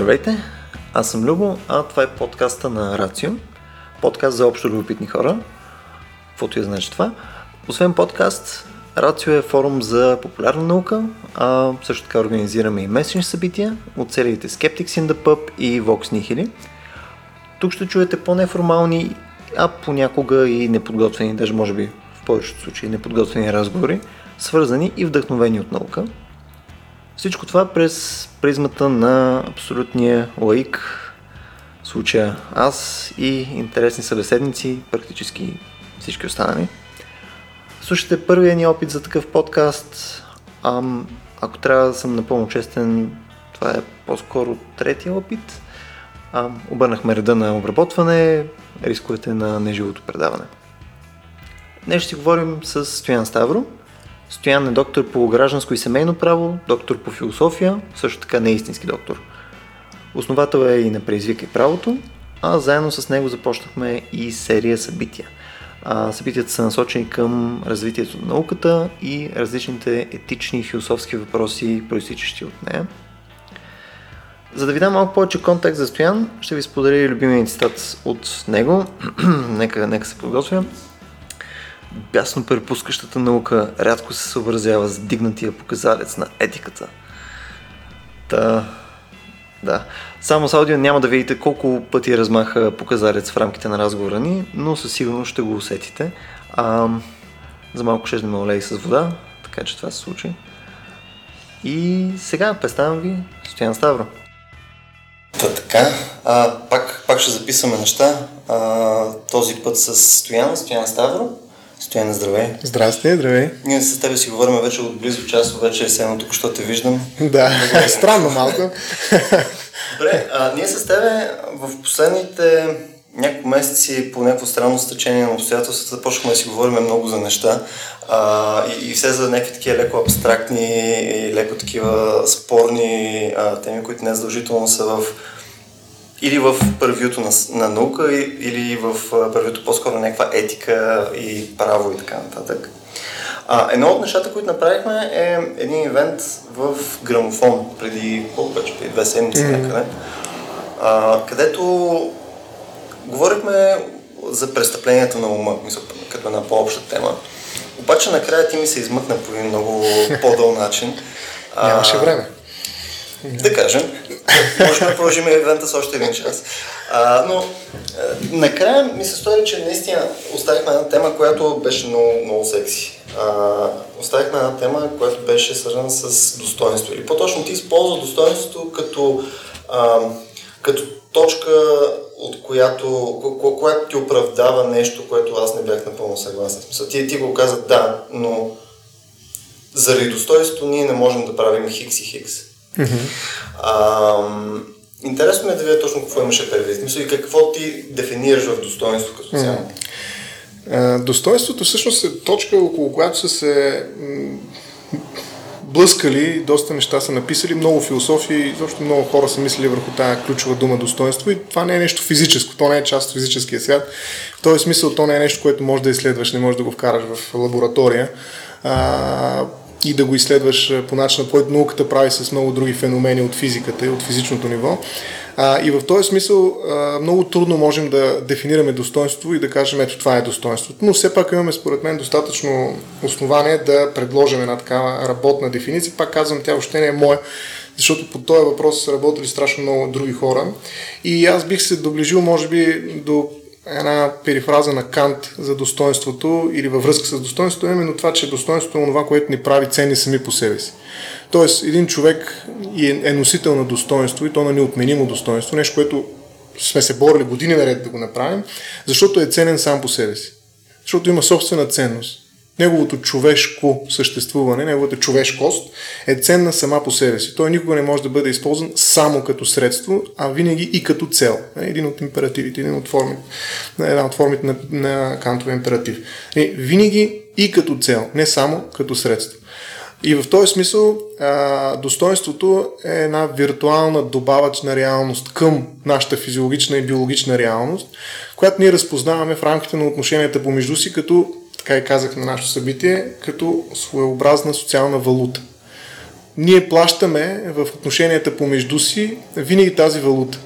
Здравейте, аз съм Любо, а това е подкаста на Рацио. Подкаст за общо любопитни хора. Каквото я значи това. Освен подкаст, Рацио е форум за популярна наука, а също така организираме и месечни събития от сериите Skeptics in the Pub и Vox Nihili. Тук ще чуете по-неформални, а понякога и неподготвени, даже може би в повечето случаи неподготвени разговори, свързани и вдъхновени от наука. Всичко това през призмата на абсолютния лаик, случая аз и интересни събеседници, практически всички останали. Слушайте първия ни опит за такъв подкаст. Ам, ако трябва да съм напълно честен, това е по-скоро третия опит. Ам, обърнахме реда на обработване, рисковете на неживото предаване. Днес ще си говорим с Стоян Ставро. Стоян е доктор по гражданско и семейно право, доктор по философия, също така не е истински доктор. Основател е и на Преизвика и правото, а заедно с него започнахме и серия събития. А, събитията са насочени към развитието на науката и различните етични и философски въпроси, проистичащи от нея. За да ви дам малко повече контекст за Стоян, ще ви споделя любимия цитат от него. нека, нека се подготвя. Бясно препускащата наука рядко се съобразява с дигнатия показалец на етиката. Та, да. Само с аудио няма да видите колко пъти размаха показалец в рамките на разговора ни, но със сигурност ще го усетите. А, за малко ще ме олей с вода, така че това се случи. И сега представям ви Стоян Ставро. Та така, а, пак, пак ще записваме неща. А, този път с Стоян, Стоян Ставро. Стоян, здравей. Здрасти, здравей. Ние с тебе си говорим вече от близо час, вече е седно тук, що те виждам. Да, странно малко. Добре, а, ние с тебе в последните няколко месеци по някакво странно стечение на обстоятелствата започнахме да си говорим много за неща а, и, и все за някакви такива леко абстрактни и леко такива спорни а, теми, които не задължително са в или в първиото на, на наука, или в първието по-скоро някаква етика и право и така нататък. А, едно от нещата, които направихме е един ивент в грамофон преди колко вече, преди две седмици mm-hmm. някъде, а, където говорихме за престъпленията на ума, мисля, като една по-обща тема. Обаче накрая ти ми се измъкна по един много по-дъл начин. Нямаше време. Да кажем. Може да продължим евента с още един час. А, но а, накрая ми се стори, че наистина оставихме една тема, която беше много, много секси. А, оставихме една тема, която беше свързана с достоинство. Или по-точно ти използва достоинството като, а, като точка, от която, която ти оправдава нещо, което аз не бях напълно съгласен. Смисъл, ти, ти го каза да, но заради достоинството ние не можем да правим хикс и хикс. Mm-hmm. интересно ми е да видя точно какво имаше предвид. Мисля и какво ти дефинираш в достоинство като цяло. Mm-hmm. Достоинството всъщност е точка, около която са се блъскали, доста неща са написали, много философии, защото много хора са мислили върху тази ключова дума достоинство и това не е нещо физическо, то не е част от физическия свят. В този смисъл то не е нещо, което може да изследваш, не можеш да го вкараш в лаборатория. А, и да го изследваш по начина, който науката прави с много други феномени от физиката и от физичното ниво. А, и в този смисъл а, много трудно можем да дефинираме достоинство и да кажем ето това е достоинството. Но все пак имаме според мен достатъчно основание да предложим една такава работна дефиниция. Пак казвам, тя още не е моя, защото по този въпрос са работили страшно много други хора. И аз бих се доближил, може би, до една перифраза на Кант за достоинството или във връзка с достоинството е именно това, че достоинството е това, което ни прави ценни сами по себе си. Тоест, един човек е носител на достоинство и то на неотменимо достоинство, нещо, което сме се борили години наред да го направим, защото е ценен сам по себе си. Защото има собствена ценност неговото човешко съществуване, неговата човешкост е ценна сама по себе си. Той никога не може да бъде използван само като средство, а винаги и като цел. Е, един от императивите, един от формите, една от формите на, на Кантовия императив. Е, винаги и като цел, не само като средство. И в този смисъл а, достоинството е една виртуална добавъчна реалност към нашата физиологична и биологична реалност, която ние разпознаваме в рамките на отношенията помежду си като така и казах на нашето събитие, като своеобразна социална валута. ние плащаме в отношенията помежду си винаги тази валута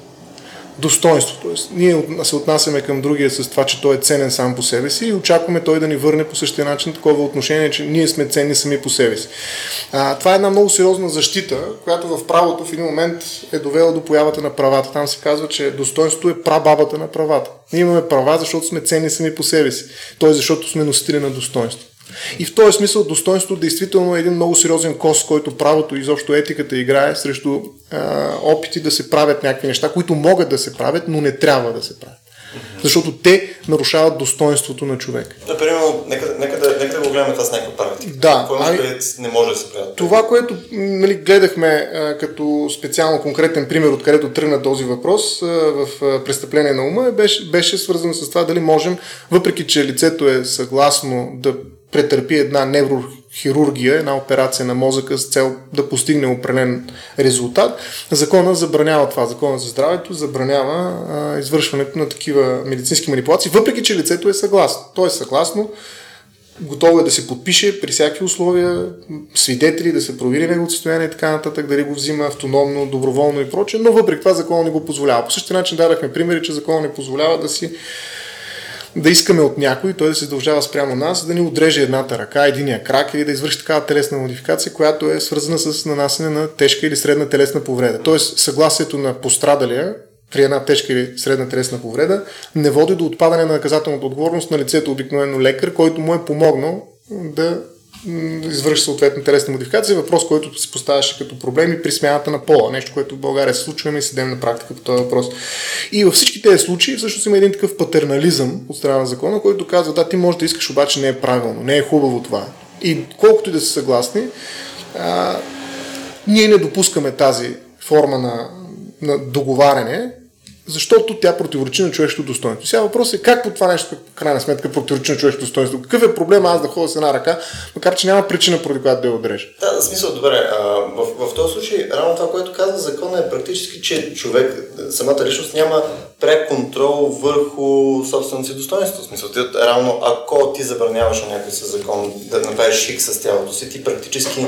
достоинство. Тоест, ние се отнасяме към другия с това, че той е ценен сам по себе си и очакваме той да ни върне по същия начин такова отношение, че ние сме ценни сами по себе си. А, това е една много сериозна защита, която в правото в един момент е довела до появата на правата. Там се казва, че достоинството е прабабата на правата. Ние имаме права, защото сме ценни сами по себе си. Той защото сме носители на достоинство. И в този смисъл достоинството действително е един много сериозен кос, който правото и изобщо етиката играе срещу а, опити да се правят някакви неща, които могат да се правят, но не трябва да се правят. Защото те нарушават достоинството на човек. Например, нека, нека, да, нека да го гледаме това с някаква практика. Да. Какво ами, не може да се прави? Това, което нали, гледахме а, като специално конкретен пример, откъдето тръгна този въпрос а, в а, престъпление на ума, беше, беше свързано с това дали можем, въпреки че лицето е съгласно да претърпи една неврохирургия, една операция на мозъка с цел да постигне определен резултат. Закона забранява това. Закона за здравето забранява а, извършването на такива медицински манипулации, въпреки че лицето е съгласно. То е съгласно, готово е да се подпише при всякакви условия, свидетели, да се провери неговото състояние и така нататък, дали го взима автономно, доброволно и прочее, но въпреки това закон не го позволява. По същия начин дадахме примери, че закон не позволява да си да искаме от някой, той да се задължава спрямо нас, да ни отреже едната ръка, единия крак или да извърши такава телесна модификация, която е свързана с нанасене на тежка или средна телесна повреда. Тоест, съгласието на пострадалия при една тежка или средна телесна повреда не води до отпадане на наказателната отговорност на лицето обикновено лекар, който му е помогнал да извърши съответна телесна модификация, въпрос, който се поставяше като проблем и при смяната на пола, нещо, което в България се случва, и съдебна практика по този въпрос. И във всички тези случаи всъщност има един такъв патернализъм от страна на закона, който казва, да, ти можеш да искаш, обаче не е правилно, не е хубаво това. И колкото и да са съгласни, а, ние не допускаме тази форма на, на договаряне, защото тя противоречи на човешкото достоинство. Сега въпрос е как по това нещо, в крайна сметка, противоречи на човешкото достоинство. Какъв е проблема аз да ходя с една ръка, макар че няма причина, поради която да я отрежа? Да, в смисъл, добре. А, в, в този случай, рано това, което казва закона е практически, че човек, самата личност няма прек контрол върху собственото си достоинство. В смисъл, ти, равно, ако ти забраняваш на някой със закон да направиш шик с тялото си, ти практически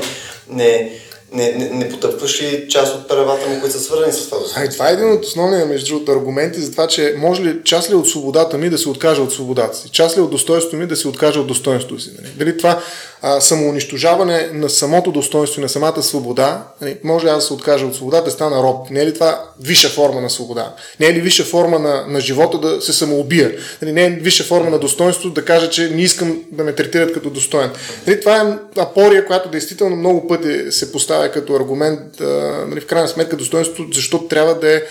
не, не, не, не потъпваш ли част от правата му, които са свързани с това? Ай, това е един от основните, между другото, аргументи за това, че може ли част ли от свободата ми да се откаже от свободата си, част ли от достоинството ми да се откаже от достоинството си. Нали? Дали това а, самоунищожаване на самото достоинство и на самата свобода, нали? може аз да се откажа от свободата, да стана роб. Не е ли това висша форма на свобода? Не е ли висша форма на, на живота да се самоубия? Нали? Не е ли висша форма на достоинство да кажа, че не искам да ме третират като достоен? Нали? Това е апория, която действително много пъти се поставя като аргумент, в крайна сметка достоинството, защото трябва да е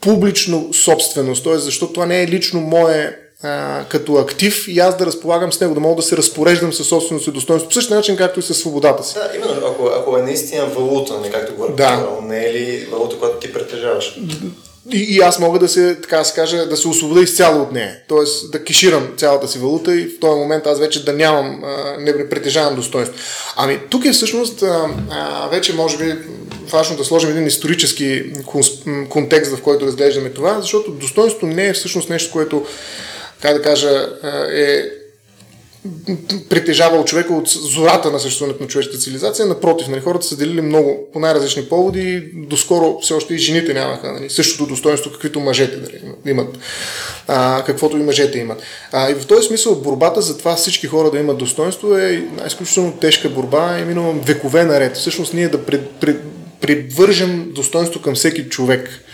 публично собственост, т.е. защото това не е лично мое а, като актив и аз да разполагам с него, да мога да се разпореждам със собственото си достоинство, по същия начин, както и със свободата си. Да, именно, ако, ако е наистина валута, не както говорим, да. не е ли валута, която ти притежаваш? И, и аз мога да се, така се каже, да се освобода изцяло от нея. Тоест да кеширам цялата си валута и в този момент аз вече да нямам, не притежавам достоинство. Ами тук е всъщност а, вече може би важно да сложим един исторически контекст, в който разглеждаме това, защото достоинството не е всъщност нещо, което как да кажа, е притежавал човека от зората на съществуването на човешката цивилизация. Напротив, нали, хората са делили много по най-различни поводи. Доскоро все още и жените нямаха нали, същото достоинство, каквито мъжете нали, имат. А, каквото и мъжете имат. А, и в този смисъл борбата за това всички хора да имат достоинство е изключително тежка борба и минало векове наред. Всъщност ние да пред, пред, привържем достоинство към всеки човек.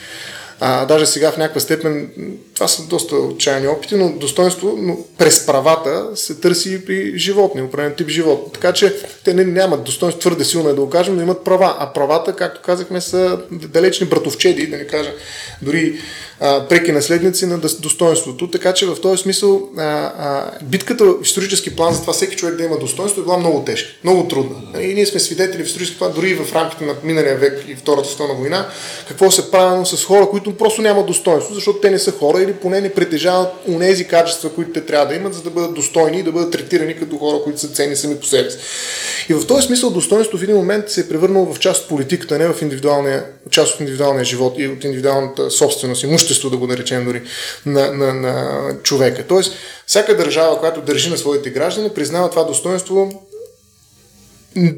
А, даже сега в някаква степен, това са доста отчаяни опити, но достоинство но през правата се търси и при животни, определен тип живот. Така че те не, нямат достоинство, твърде силно е да го кажем, но имат права. А правата, както казахме, са далечни братовчеди, да не кажа, дори преки наследници на достоинството. Така че в този смисъл а, а, битката в исторически план за това всеки човек да има достоинство е била много тежка, много трудна. И ние сме свидетели в исторически план, дори и в рамките на миналия век и Втората световна война, какво се правилно с хора, които просто нямат достоинство, защото те не са хора или поне не притежават унези качества, които те трябва да имат, за да бъдат достойни и да бъдат третирани като хора, които са ценни сами по себе си. И в този смисъл достоинство в един момент се е превърнало в част от политиката, не в индивидуалния, част от индивидуалния живот и от индивидуалната собственост, имущество, да го наречем дори, на, на, на човека. Тоест, всяка държава, която държи на своите граждани, признава това достоинство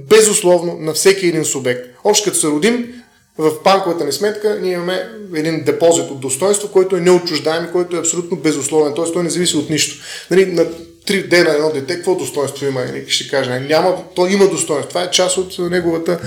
безусловно на всеки един субект. Още като се родим, в банковата ни сметка ние имаме един депозит от достоинство, който е неотчуждаем и който е абсолютно безусловен, т.е. той не зависи от нищо. Нали, на три дена едно дете, какво достоинство има? Нали, ще каже, няма, то има достоинство. Това е част от неговата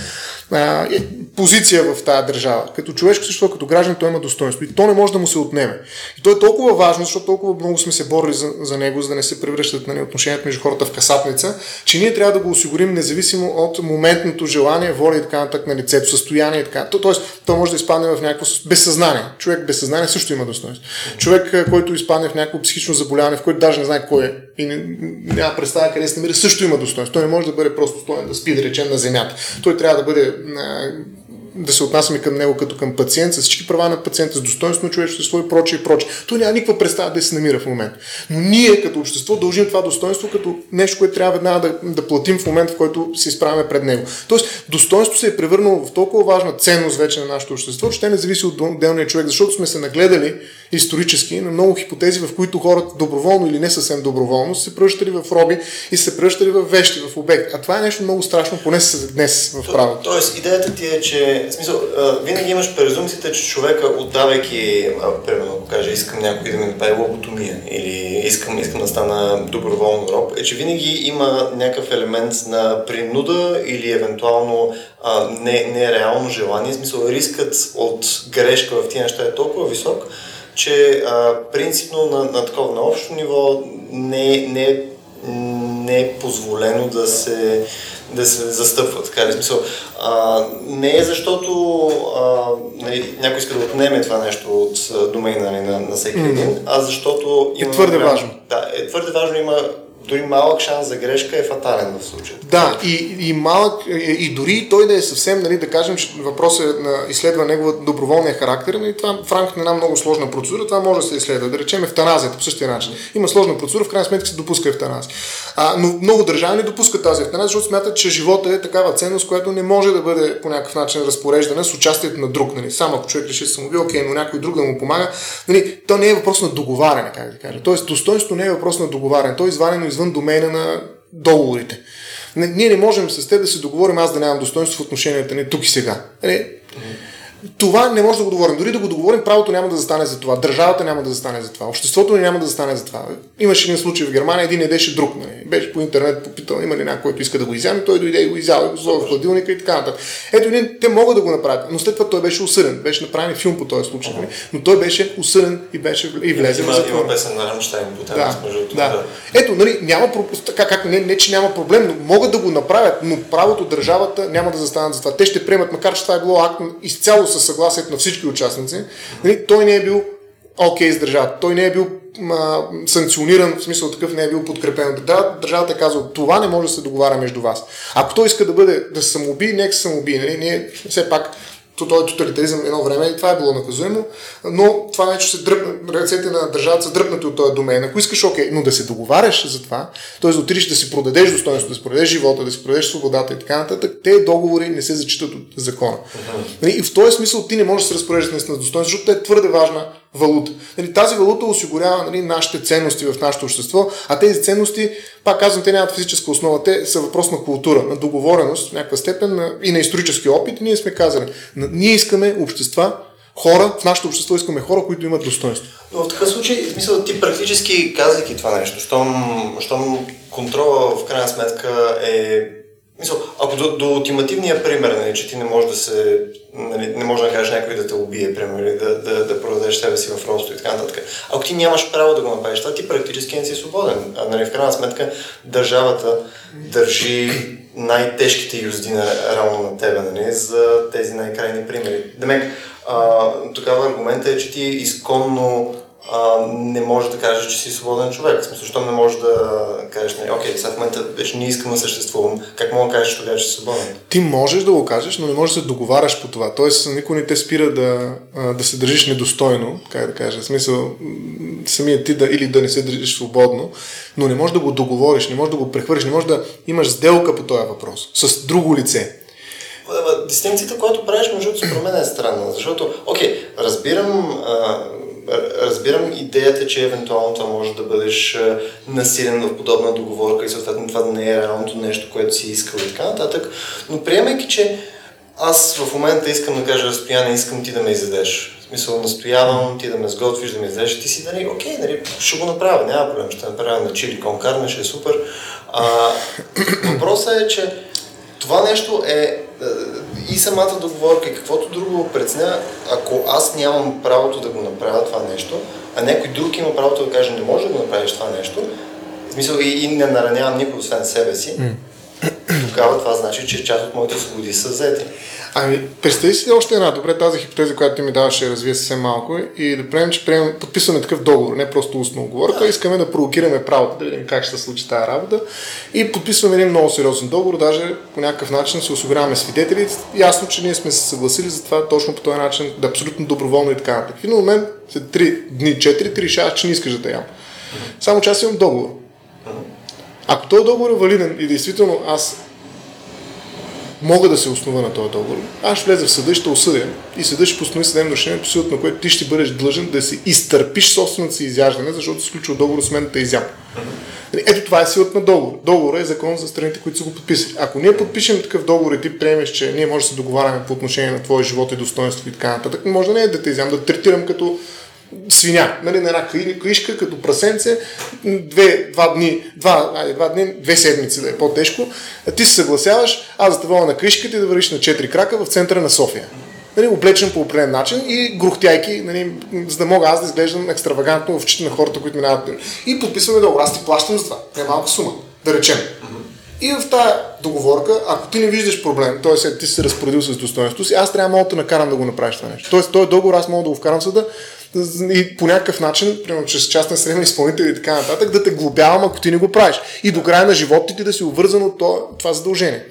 а, е, позиция в тази държава. Като човешко също, като граждан, той има достоинство. И то не може да му се отнеме. И то е толкова важно, защото толкова много сме се борили за, за него, за да не се превръщат нали, отношенията между хората в касапница, че ние трябва да го осигурим независимо от моментното желание, воля и така нататък на лицето, състояние и така. То, тоест, то може да изпадне в някакво безсъзнание. Човек без съзнание също има достоинство. Човек, който изпадне в някакво психично заболяване, в който даже не знае кой е и не, няма представа къде се намира, също има достоинство. Той не може да бъде просто стоен да спи, да речем, на земята. Той трябва да бъде да се отнасяме към него като към пациент, с всички права на пациента, с достоинство на човечеството и прочее и прочее. Той няма никаква представа да се намира в момента. Но ние като общество дължим това достоинство като нещо, което трябва веднага да, да платим в момента, в който се изправяме пред него. Тоест, достоинство се е превърнало в толкова важна ценност вече на нашето общество, че не зависи от отделния човек, защото сме се нагледали исторически на много хипотези, в които хората доброволно или не съвсем доброволно се превръщали в роби и се превръщали в вещи, в обект. А това е нещо много страшно, поне днес в правото. То, тоест, идеята ти е, че в смисъл, винаги имаш презумцията, че човека, отдавайки, примерно, ако каже, искам някой да ми направи лоботомия или искам, искам да стана доброволно роб, е, че винаги има някакъв елемент на принуда или евентуално а, не, нереално желание. В смисъл, рискът от грешка в тия неща е толкова висок, че а, принципно на, на такова на общо ниво не, не, не е позволено да се, да се застъпва. Така ли смисъл? А, не е защото а, нали, някой иска да отнеме това нещо от домейна нали, на, на всеки един, а защото има... Е твърде важно. Да, е твърде важно, има дори малък шанс за грешка е фатален в случая. Да, и, и малък, и, дори той да е съвсем, нали, да кажем, че въпросът е на изследва негова доброволния характер, нали, това в рамките на една много сложна процедура, това може да се изследва. Да речем евтаназията по същия начин. Има сложна процедура, в крайна сметка се допуска евтаназия. Но много държави не допускат тази евтаназия, защото смятат, че живота е такава ценност, която не може да бъде по някакъв начин разпореждана с участието на друг. Нали. Само ако човек реши да самоби, окей, но някой друг да му помага. Нали, то не е въпрос на договаряне, как да кажа. Тоест, достоинството не е въпрос на договаряне. То е извадено извън домена на договорите. Ние не можем с теб да се договорим аз да нямам достоинство в отношенията ни тук и сега. Не, това не може да го договорим. Дори да го договорим, правото няма да застане за това. Държавата няма да застане за това. Обществото ни няма да застане за това. Имаше един случай в Германия, един едеше друг. Не. Беше по интернет попитал, има ли някой, който иска да го изяме, той дойде и го изява, го в хладилника и така нататък. Ето, един, те могат да го направят, но след това той беше осъден. Беше направен филм по този случай. Uh-huh. Но той беше осъден и беше и влезе в затвора. Има песен на Рамштайн да, да. да. Ето, нали, няма, така, как, не, не, че няма проблем, но могат да го направят, но правото държавата няма да застанат за това. Те ще приемат, макар че това е било акт изцяло със съгласието на всички участници, нали, той не е бил окей okay с държавата. Той не е бил а, санкциониран, в смисъл такъв не е бил подкрепен. Държавата, е казала, това не може да се договаря между вас. Ако той иска да бъде да се самоуби, нека се самоуби. Нали? Ние все пак той е тоталитаризъм едно време и това е било наказуемо, но това вече се дръпна, ръцете на държавата са дръпнати от този домен. Ако искаш, окей, но да се договаряш за това, т.е. да отидеш да си продадеш достоинството, да си продадеш живота, да си продадеш свободата и така нататък, те договори не се зачитат от закона. Uh-huh. И в този смисъл ти не можеш да се разпореждаш с достоинство, защото е твърде важна валута. Нали, тази валута осигурява нали, нашите ценности в нашето общество, а тези ценности, пак казвам, те нямат физическа основа, те са въпрос на култура, на договореност в някаква степен на, и на исторически опит. Ние сме казали, ние искаме общества, хора, в нашето общество искаме хора, които имат достоинство. Но в такъв случай, в смисъл, ти практически казвайки това нещо, щом, щом контрола в крайна сметка е Мисъл, ако до, до ултимативния пример, нали, че ти не можеш да се, нали, не може да кажеш някой да те убие, примерно, или да, да, да продадеш себе си в робство и така нататък. Ако ти нямаш право да го направиш, това ти практически не си свободен. А, нали, в крайна сметка държавата държи най-тежките юзди на, равно на тебе, нали, за тези най-крайни примери. Демек, а, тогава аргументът е, че ти изконно а, не може да кажеш, че си свободен човек. В смисъл, защо не можеш да кажеш, нали, окей, сега в момента вече не искам да съществувам. Как мога да кажеш тогава, че си свободен? Ти можеш да го кажеш, но не можеш да се договаряш по това. Тоест, никой не те спира да, да се държиш недостойно, как да кажа. В смисъл, самият ти да или да не се държиш свободно, но не можеш да го договориш, не можеш да го прехвърлиш, не можеш да имаш сделка по този въпрос с друго лице. Дистинцията, която правиш, между другото, според мен е странна, защото, окей, разбирам а, разбирам идеята, че евентуално това може да бъдеш насилен в подобна договорка и съответно това не е реалното нещо, което си искал и така нататък. Но приемайки, че аз в момента искам да кажа разстояние, искам ти да ме изядеш. В смисъл, настоявам ти да ме сготвиш, да ме изядеш, ти си, нали, окей, нали, ще го направя, няма проблем, ще направя на чили кон ще е супер. А, въпросът е, че това нещо е, е и самата договорка и каквото друго преценя, ако аз нямам правото да го направя това нещо, а някой друг има правото да каже не може да го направиш това нещо, в смисъл и, и не наранявам никой освен себе си, тогава това значи, че част от моите свободи са взети. Ами, представи си още една. Добре, тази хипотеза, която ти ми даваше, развие съвсем малко и да приемем, че приемем, подписваме такъв договор, не просто устно оговорка, да. искаме да провокираме правото, да видим как ще се случи тази работа и подписваме един много сериозен договор, даже по някакъв начин се осигуряваме свидетели. Ясно, че ние сме се съгласили за това точно по този начин, да е абсолютно доброволно и така нататък. В един момент, след 3 дни, 4, ти решаваш, че не искаш да те ям. Само че аз имам договор. Ако този договор е валиден и действително аз мога да се основа на този договор, аз ще влеза в съда и ще осъдя и съда ще постанови съдебно решение, по силата на което ти ще бъдеш длъжен да си изтърпиш собствената си изяждане, защото си сключва договор с мен да изям. Нали, ето това е силата на договор. Договор е закон за страните, които са го подписали. Ако ние подпишем такъв договор и ти приемеш, че ние може да се договаряме по отношение на твоя живот и достоинство и така нататък, може да не е да те изям, да третирам като свиня, нали, на една каишка, като прасенце, две, два дни, два, айде, два дни, две седмици да е по-тежко, ти се съгласяваш, аз да те воля на каишката и да вървиш на четири крака в центъра на София. Нали, облечен по определен начин и грухтяйки, нали, за да мога аз да изглеждам екстравагантно в очите на хората, които минават. И подписваме договор. Аз ти плащам за това. Не е малка сума, да речем. И в тази договорка, ако ти не виждаш проблем, т.е. ти си се разпоредил с достоинството си, аз трябва да те накарам да го направиш това нещо. Тоест, този договор аз мога да го вкарам съда, и по някакъв начин, примерно чрез частна средна изпълнител и така нататък, да те глобявам, ако ти не го правиш. И до края на живота ти да си обвързан от това задължение.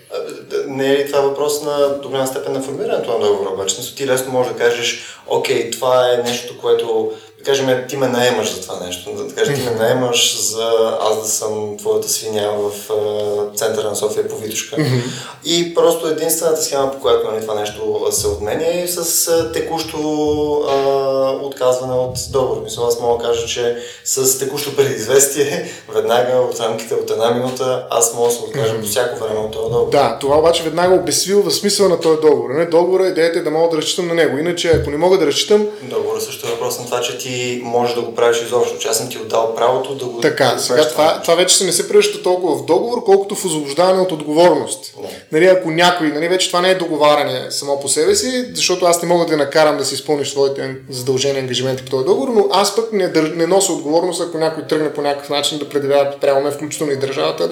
Не е ли това въпрос на до голяма степен на формирането на договора? Обаче, ти лесно можеш да кажеш, окей, това е нещо, което кажем, ти ме наемаш за това нещо. Да кажем, ти ме наемаш за аз да съм твоята свиня в uh, центъра на София по Витушка. Mm-hmm. И просто единствената схема, по която нали, това нещо се отменя е с текущо uh, отказване от договор. Мисля, аз мога да кажа, че с текущо предизвестие, веднага от рамките от една минута, аз мога да се откажа mm-hmm. по всяко време от този договор. Да, това обаче веднага обесвилва смисъла на този договор. Не, договора идеята е да мога да разчитам на него. Иначе, ако не мога да разчитам. Договора също е въпрос на това, че ти може да го правиш изобщо, че аз съм ти отдал правото да го Така, да сега това, това вече се не се превръща толкова в договор, колкото в освобождаване от отговорност. Не. Нали, ако някой, нали, вече това не е договаряне само по себе си, защото аз не мога да накарам да си изпълниш своите задължения, ангажименти по този договор, но аз пък не, не нося отговорност, ако някой тръгне по някакъв начин да предявява прямо ме, включително и държавата,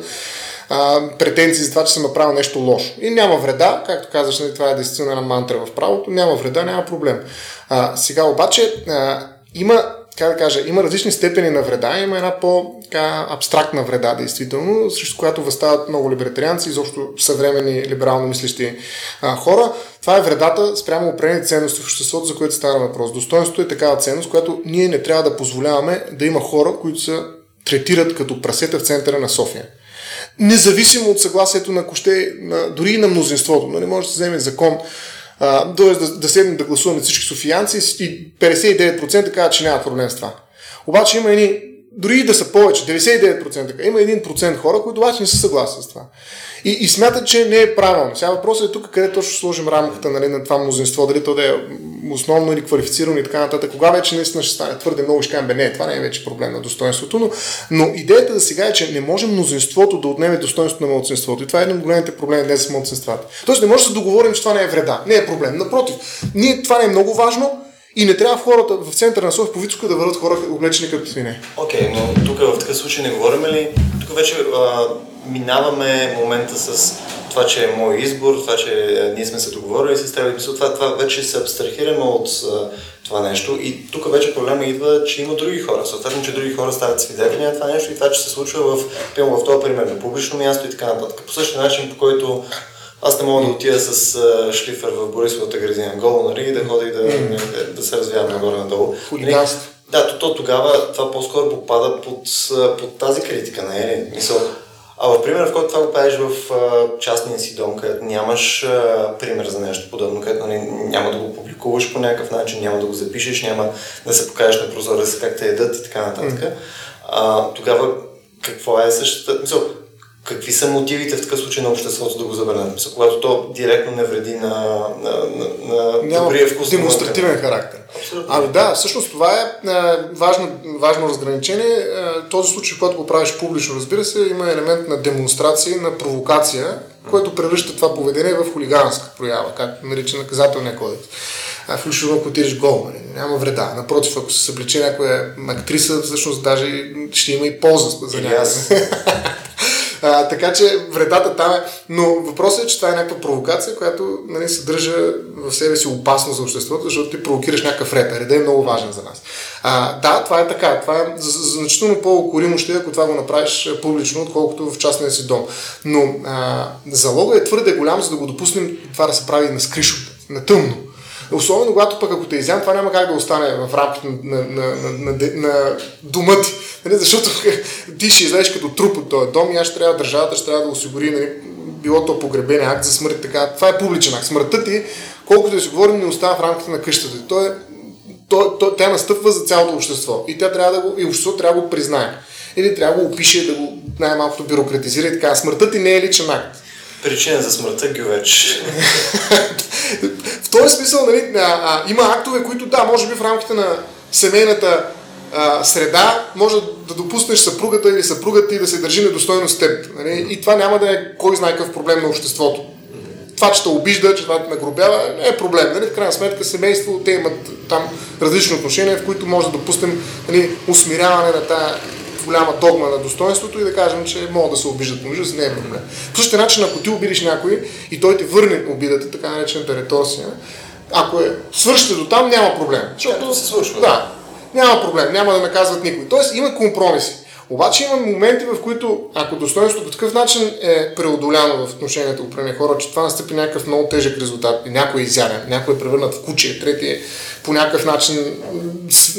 а, претенции за това, че съм направил нещо лошо. И няма вреда, както казваш, нали, това е действително една мантра в правото, няма вреда, няма проблем. А, сега обаче а, има как да кажа, има различни степени на вреда, има една по-абстрактна вреда, действително, срещу която възстават много либертарианци, изобщо съвремени либерално мислещи а, хора. Това е вредата спрямо определени ценности в обществото, за което става въпрос. Достоинството е такава ценност, която ние не трябва да позволяваме да има хора, които се третират като прасета в центъра на София. Независимо от съгласието на коще, на, дори и на мнозинството. Но не може да се вземе закон, Тоест да, да седнем да гласуваме всички софиянци и 59% казват, че няма проблем с това. Обаче има едни, дори и да са повече, 99%, има 1% хора, които обаче не са съгласни с това. И, и смятат, че не е правилно. Сега въпросът е тук къде точно сложим рамката нали, на това мнозинство, дали то да е основно или квалифицирано и така нататък. Кога вече наистина ще стане твърде много, ще кажем, бе, не, това не е вече проблем на достоинството, но, но идеята да сега е, че не може мнозинството да отнеме достоинството на младсинството. И това е един от големите проблеми днес с младсинствата. Тоест не може да се договорим, че това не е вреда. Не е проблем. Напротив, ние, това не е много важно, и не трябва в хората в центъра на София по Вицука да върват хора облечени като свине. Окей, okay, но тук в такъв случай не говорим ли, тук вече а, минаваме момента с това, че е мой избор, това, че ние сме се договорили с теб, това, това вече се абстрахираме от а, това нещо и тук вече проблема идва, че има други хора. Съответно, че други хора стават свидетели на това нещо и това, че се случва в, в този пример на публично място и така нататък. По същия начин, по който аз не мога да отида с а, шлифър в Борисовата градина голо, нали, да ходя и да, да, да се развявам нагоре-надолу. Хулиганство. Да, то, то тогава това по-скоро попада под, под тази критика, не е ли? Мисъл, А в пример, в който това го правиш в а, частния си дом, където нямаш а, пример за нещо подобно, където нали, няма да го публикуваш по някакъв начин, няма да го запишеш, няма да се покажеш на прозореца как те едат и така нататък, а, тогава какво е същата... Мисъл, какви са мотивите в такъв случай на обществото да го забранят? Когато то директно не вреди на, на, на, на Няма добрия вкус. Демонстративен характер. Абсолютно. Ами да, всъщност това е, е важно, важно разграничение. Е, този случай, когато го правиш публично, разбира се, има елемент на демонстрация, на провокация, което превръща това поведение в хулиганска проява, както нарича наказателния кодекс. А включително ако отидеш гол, нали, няма вреда. Напротив, ако се съблече някоя актриса, всъщност даже ще има и полза за някакъв. А, така че вредата там е. Но въпросът е, че това е някаква провокация, която нали, съдържа в себе си опасност за обществото, защото ти провокираш някакъв ред. Редът е много важен за нас. А, да, това е така. Това е значително по-окоримо ще ако това го направиш публично, отколкото в частния си дом. Но а, залога е твърде голям, за да го допуснем това да се прави на скришо, на тъмно. Особено когато пък ако те изям, това няма как да остане в рамките на, на, на, на, на, на дома ти. Нали? Защото ти ще излезеш като труп от този дом и аз ще трябва държавата ще трябва да осигури нали, било то погребение, акт за смърт, така. Това е публичен акт. Смъртта ти, колкото да си говорим, не остава в рамките на къщата ти. То е, то, то, тя настъпва за цялото общество. И тя трябва да го, и обществото трябва да го признае. Или трябва да го опише, да го най-малкото бюрократизира и така. Смъртта ти не е личен акт. Причина за смъртта гювеч. в този смисъл, нали, а, а, има актове, които да, може би в рамките на семейната а, среда може да допуснеш съпругата или съпругата и да се държи недостойно с теб. Нали? И това няма да е кой знае какъв проблем на обществото. Това, че те обижда, че това те нагробява, не е проблем. Нали? В крайна сметка семейство, те имат там различни отношения, в които може да допуснем нали, усмиряване на тази голяма догма на достоинството и да кажем, че могат да се обиждат помежду си, не е проблем. По същия начин, ако ти обидиш някой и той те върне обидата, така наречената реторсия, ако е свършите до там, няма проблем. Защото се случва. Да, няма проблем, няма да наказват никой. Тоест има компромиси. Обаче има моменти, в които, ако достоинството по такъв начин е преодоляно в отношенията у прени хора, че това настъпи някакъв много тежък резултат, някой е изяден, някой е превърнат в куче, трети е по някакъв начин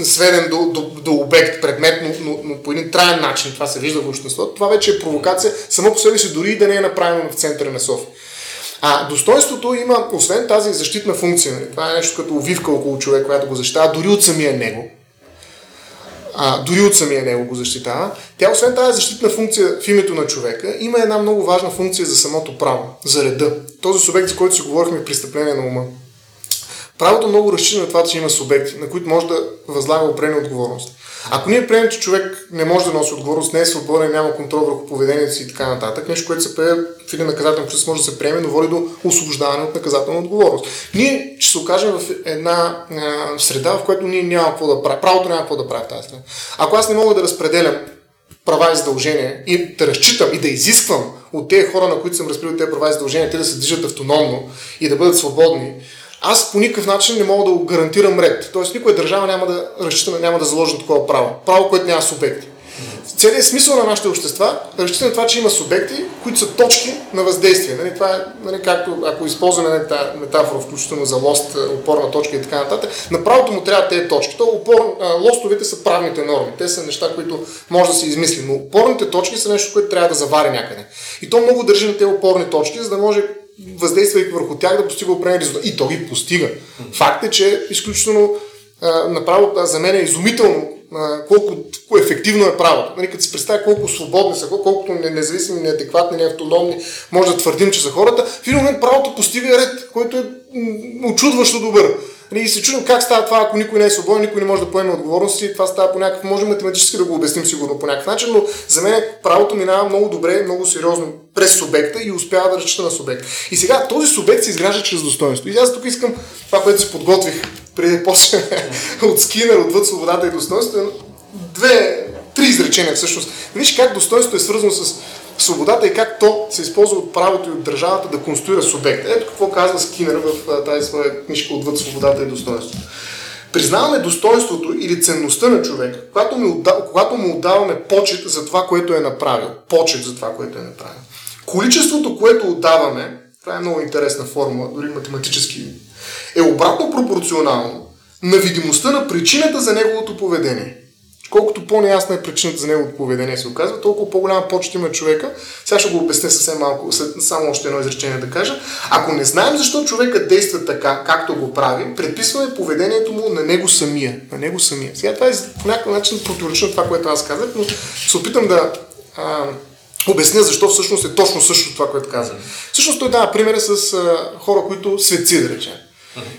сведен до, до, до обект, предмет, но, но, но по един траен начин, това се вижда в обществото, това вече е провокация, само по себе си, дори и да не е направено в центъра на София. А достоинството има, освен тази защитна функция, нали, това е нещо като увивка около човек, която го защитава, дори от самия него, а, дори от самия него го защитава. Тя, освен тази защитна функция в името на човека, има една много важна функция за самото право, за реда. Този субект, за който си говорихме в престъпление на ума. Правото много разчита на това, че има субекти, на които може да възлага определена отговорност. Ако ние приемем, че човек не може да носи отговорност, не е свободен, няма контрол върху поведението си и така нататък, нещо, което се приема в един наказателен процес може да се приеме, но води до освобождаване от наказателна отговорност. Ние ще се окажем в една а, среда, в която ние няма какво да правим. Правото няма какво да прави тази среда. Ако аз не мога да разпределям права и задължения и да разчитам и да изисквам от тези хора, на които съм разпределил тези права и задължения, те да се движат автономно и да бъдат свободни, аз по никакъв начин не мога да го гарантирам ред. Тоест никоя държава няма да разчита, няма да заложи такова право. Право, което няма субекти. Целият смисъл на нашите общества разчита на това, че има субекти, които са точки на въздействие. Нали, това е, нали, както ако използваме нали, метафора, включително за лост, опорна точка и така нататък, на правото му трябва тези точки. То опор, лостовете са правните норми. Те са неща, които може да се измисли. Но опорните точки са нещо, което трябва да завари някъде. И то много държи на тези опорни точки, за да може въздействайки върху тях да постига определен резултат. И то ги постига. Факт е, че изключително а, направо за мен е изумително колко, колко ефективно е правото. Нали, като си представя колко свободни са, колкото независими, неадекватни, неавтономни, може да твърдим, че са хората, в един момент правото постига ред, който е очудващо добър. Нали, и се чудим как става това, ако никой не е свободен, никой не може да поеме отговорности. Това става по някакъв, може математически да го обясним сигурно по някакъв начин, но за мен правото минава много добре, много сериозно през субекта и успява да разчита на субект. И сега този субект се изгражда чрез достоинство. И аз тук искам това, което си подготвих преди после от Скинер, отвъд свободата и достоинство, две, три изречения всъщност. Виж как достоинството е свързано с свободата и как то се използва от правото и от държавата да конструира субект. Ето какво казва Скинер в тази своя книжка Отвъд свободата и достоинството. Признаваме достоинството или ценността на човека, когато когато му отдаваме почет за това, което е направил. Почет за това, което е направил. Количеството, което отдаваме, това е много интересна формула, дори математически, е обратно пропорционално на видимостта на причината за неговото поведение. Колкото по-неясна е причината за неговото поведение, се оказва, толкова по-голяма почет има човека. Сега ще го обясня съвсем малко, само още едно изречение да кажа. Ако не знаем защо човека действа така, както го прави, предписваме поведението му на него самия. На него самия. Сега това е по някакъв начин противоречи на това, което аз казах, но се опитам да а, обясня защо всъщност е точно също това, което казах. Всъщност той дава примера с а, хора, които светци, да речем.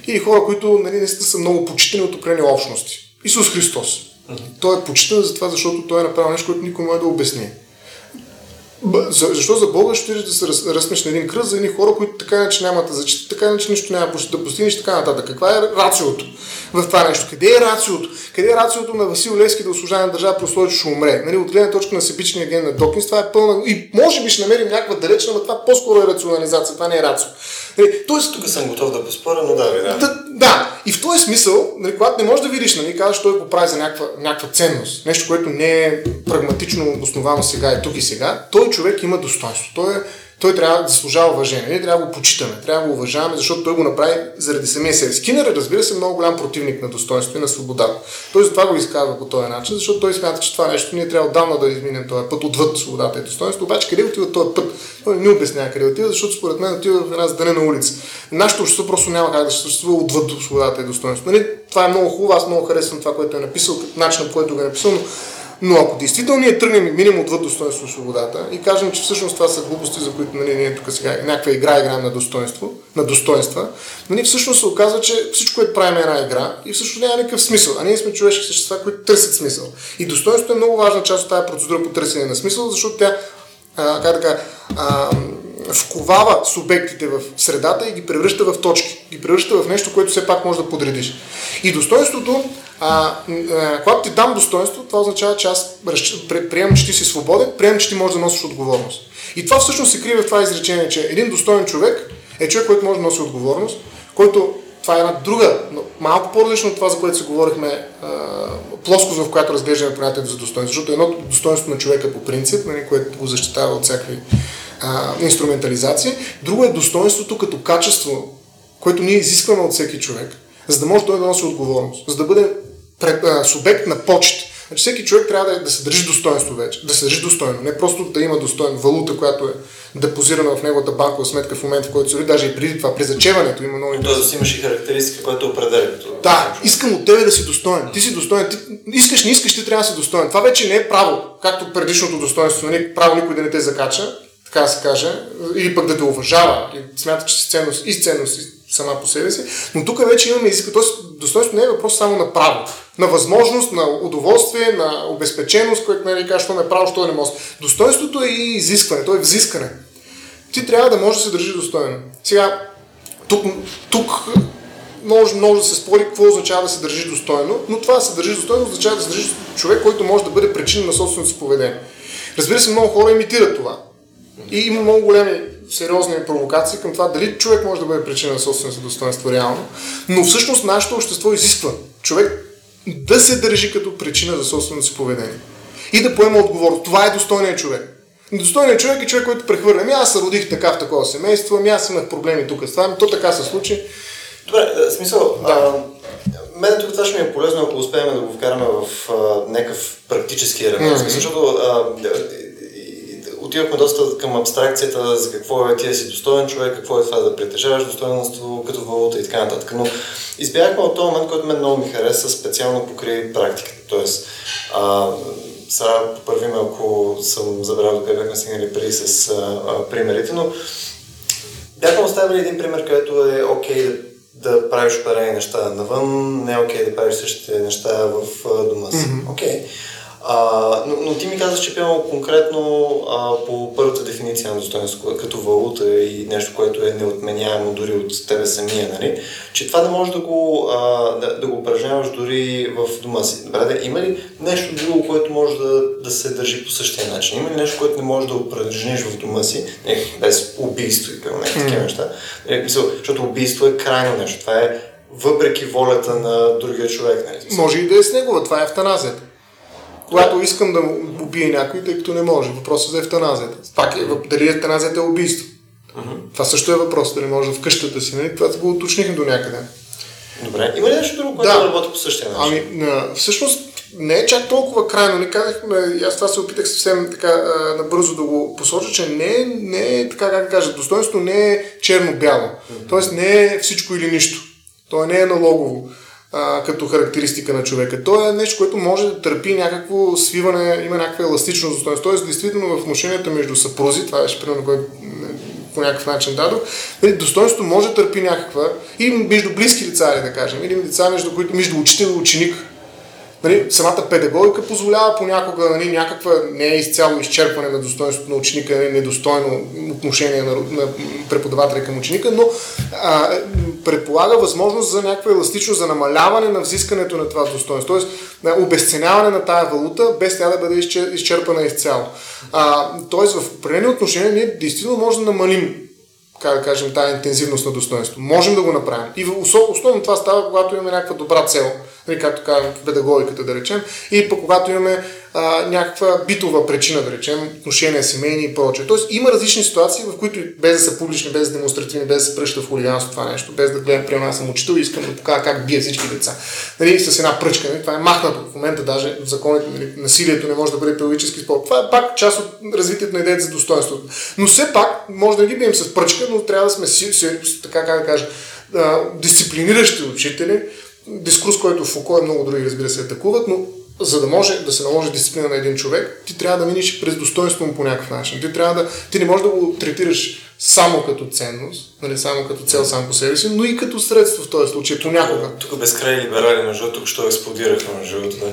Или хора, които нали, наистина са много почитани от определени общности. Исус Христос. Той е почитан за това, защото той е направил нещо, което никой може да обясни. Защо за Бога ще да се разсмеш на един кръст за едни хора, които така иначе нямат да зачитат, така иначе нищо няма да постигнеш така нататък. Каква е рациото в това нещо? Къде е рациото? Къде е рациото на Васил Левски да услужава на държава, при че ще умре? Нали, от гледна точка на себичния ген на Докинс, това е пълна... И може би ще намерим някаква далечна, но това по-скоро е рационализация, това не е рацио. Нали, тоест, тук съм готов да поспоря, но да, да. да. Да, и в този смисъл, нали, когато не можеш да видиш, нали, казваш, той го прави за някаква, някаква ценност, нещо, което не е прагматично обосновано сега и тук и сега, той човек има достоинство. Той е той трябва да заслужава уважение. Ние трябва да го почитаме, трябва да го уважаваме, защото той го направи заради самия себе. Скинер, разбира се, е много голям противник на достоинство и на свобода. Той затова го изказва по този начин, защото той смята, че това нещо ние трябва отдавна да изминем този път отвъд свободата и достоинство. Обаче къде отива този път? Той не обяснява къде отива, защото според мен отива в една задънена улица. Нашето общество просто няма как да съществува отвъд свободата и достоинство. Нали? Това е много хубаво, аз много харесвам това, което е написал, начинът по който го е написал, но но ако действително ние тръгнем минем отвъд достоинство свободата и кажем, че всъщност това са глупости, за които нали, ние тук сега някаква игра играем на достоинство, на достоинства, нали, всъщност се оказва, че всичко, което правим е една игра и всъщност няма никакъв смисъл. А ние сме човешки същества, които търсят смисъл. И достоинството е много важна част от тази процедура по търсене на смисъл, защото тя, а, как така, а, вковава субектите в средата и ги превръща в точки. Ги превръща в нещо, което все пак може да подредиш. И достоинството а, а, когато ти дам достоинство, това означава, че аз приемам, че ти си свободен, приемам, че ти можеш да носиш отговорност. И това всъщност се крие в това изречение, че един достоен човек е човек, който може да носи отговорност, който това е една друга, но малко по-различно от това, за което се говорихме, а, плоскост, в която разглеждаме понятието за достоинство. Защото едното достоинство на човека по принцип, нали, което го защитава от всякакви а, инструментализации. Друго е достоинството като качество, което ние изискваме от всеки човек, за да може той да носи отговорност, за да бъде пред, а, субект на почет. Значи всеки човек трябва да, да се държи достоинство вече, да се държи достойно, не просто да има достоен валута, която е депозирана в неговата банкова сметка в момента, в който се даже и преди това, при зачеването има много интересно. Тоест имаш и характеристика, която определя. Да, искам от тебе да си достоен. Ти си достоен. Ти, искаш, не искаш, ти трябва да си достоен. Това вече не е право, както предишното достоинство. Не е право никой да не те закача, така да се каже, или пък да те уважава и смята, че си ценност и ценност сама по себе си. Но тук вече имаме езика. Тоест, достоинство не е въпрос само на право, на възможност, на удоволствие, на обезпеченост, което нали, кажа, що не е право, що не може. Достоинството е и изискване, то е взискане. Ти трябва да можеш да се държи достойно. Сега, тук, тук може, може да се спори какво означава да се държи достойно, но това да се държи достойно означава да се държи човек, който може да бъде причина на собственото си поведение. Разбира се, много хора имитират това. И има много големи сериозни провокации към това дали човек може да бъде причина на собственото достоинство реално, но всъщност нашето общество изисква човек да се държи като причина за собственото си поведение и да поема отговорност. Това е достойният човек. Достойният човек е човек, който прехвърля. Ами аз се родих така в такова семейство, ами аз имах проблеми тук с това, ами то така се случи. Добре, е, смисъл, да. а, мен тук това ще ми е полезно, ако успеем да го вкараме в а, някакъв практически елемент. Mm-hmm. Защото а, отивахме доста към абстракцията за какво е ти да си достоен човек, какво е това да притежаваш достоинство като валута и така нататък. Но избягахме от този момент, който мен много ми хареса, специално покри практиката. Тоест, а, сега поправим, ако съм забравил къде бяхме стигнали преди с а, а, примерите, но бяхме оставили един пример, където е окей okay да, да правиш определени неща навън, не е окей okay да правиш същите неща в а, дома си. Mm-hmm. Okay. А, но, но ти ми казваш, че пълно конкретно а, по първата дефиниция на достоинство като валута и нещо, което е неотменяемо дори от тебе самия, нали? че това да можеш да го, а, да, да го упражняваш дори в дома си. Добре, да, има ли нещо друго, което може да, да се държи по същия начин? Има ли нещо, което не можеш да упражниш в дома си, не, без убийство и пълно, mm. такива неща? Не, мисъл, защото убийство е крайно нещо. Това е въпреки волята на другия човек. Нали? Може и да е с негова, това е автоназията когато искам да убия някой, тъй като не може. Въпросът за ефтаназията. Пак е, дали ефтаназията е убийство. Uh-huh. Това също е въпрос, дали може в къщата си. Нали? Това го уточнихме до някъде. Добре. Има ли нещо друго, което да. работи по същия начин? Ами, всъщност, не е чак толкова крайно. Не казахме, аз това се опитах съвсем така а, набързо да го посоча, че не е, не е така как да кажа, достоинството не е черно-бяло. Mm-hmm. Тоест не е всичко или нищо. То не е налогово като характеристика на човека. То е нещо, което може да търпи някакво свиване, има някаква еластичност достоинство. Тоест, действително в отношенията между съпрузи, това беше примерно, което по някакъв начин дадох, нали, достоинството може да търпи някаква, или между близки лица, да кажем, или лица, между, които, между учител и ученик, Нали, самата педагогика позволява понякога нали, някаква не е изцяло изчерпване на достоинството на ученика, нали, недостойно отношение на, на преподавателя към ученика, но а, предполага възможност за някаква еластичност, за намаляване на взискането на това достоинство, т.е. на обесценяване на тая валута, без тя да бъде изчерпана изцяло. А, т.е. в определени отношения ние действително можем да намалим как да кажем, тази интензивност на достоинство. Можем да го направим. И основно това става, когато имаме някаква добра цел нали, както казвам педагогиката да речем, и пък когато имаме а, някаква битова причина, да речем, отношения семейни и прочее. Тоест има различни ситуации, в които без да са публични, без да демонстративни, без да се пръща в хулиганство това нещо, без да гледам, при аз съм учител и искам да покажа как бие всички деца. Нали, с една пръчка, нали, това е махнато. В момента даже в законите нали, насилието не може да бъде педагогически спорт. Това е пак част от развитието на идеята за достоинството. Но все пак може да ги бием с пръчка, но трябва да сме си, си, така как да кажа, дисциплиниращи учители, дискурс, който Фуко и много други, разбира се, атакуват, но за да може да се наложи дисциплина на един човек, ти трябва да минеш през достоинство му по някакъв начин. Ти, трябва да, ти не можеш да го третираш само като ценност, нали, само като цел сам по себе си, но и като средство в този случай, понякога. Тук безкрай либерали, между тук що експлодираха, между другото, да.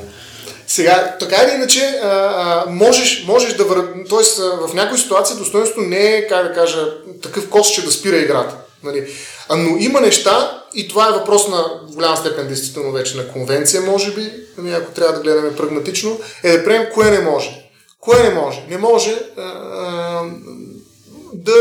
Сега, така или иначе, а, а, можеш, можеш да вър... Тоест, в някои ситуации достоинството не е, как да кажа, такъв кост, че да спира играта. Нали. А, но има неща, и това е въпрос на голяма степен действително вече на конвенция, може би, нали, ако трябва да гледаме прагматично, е да приемем кое не може. Кое не може? Не може а, да,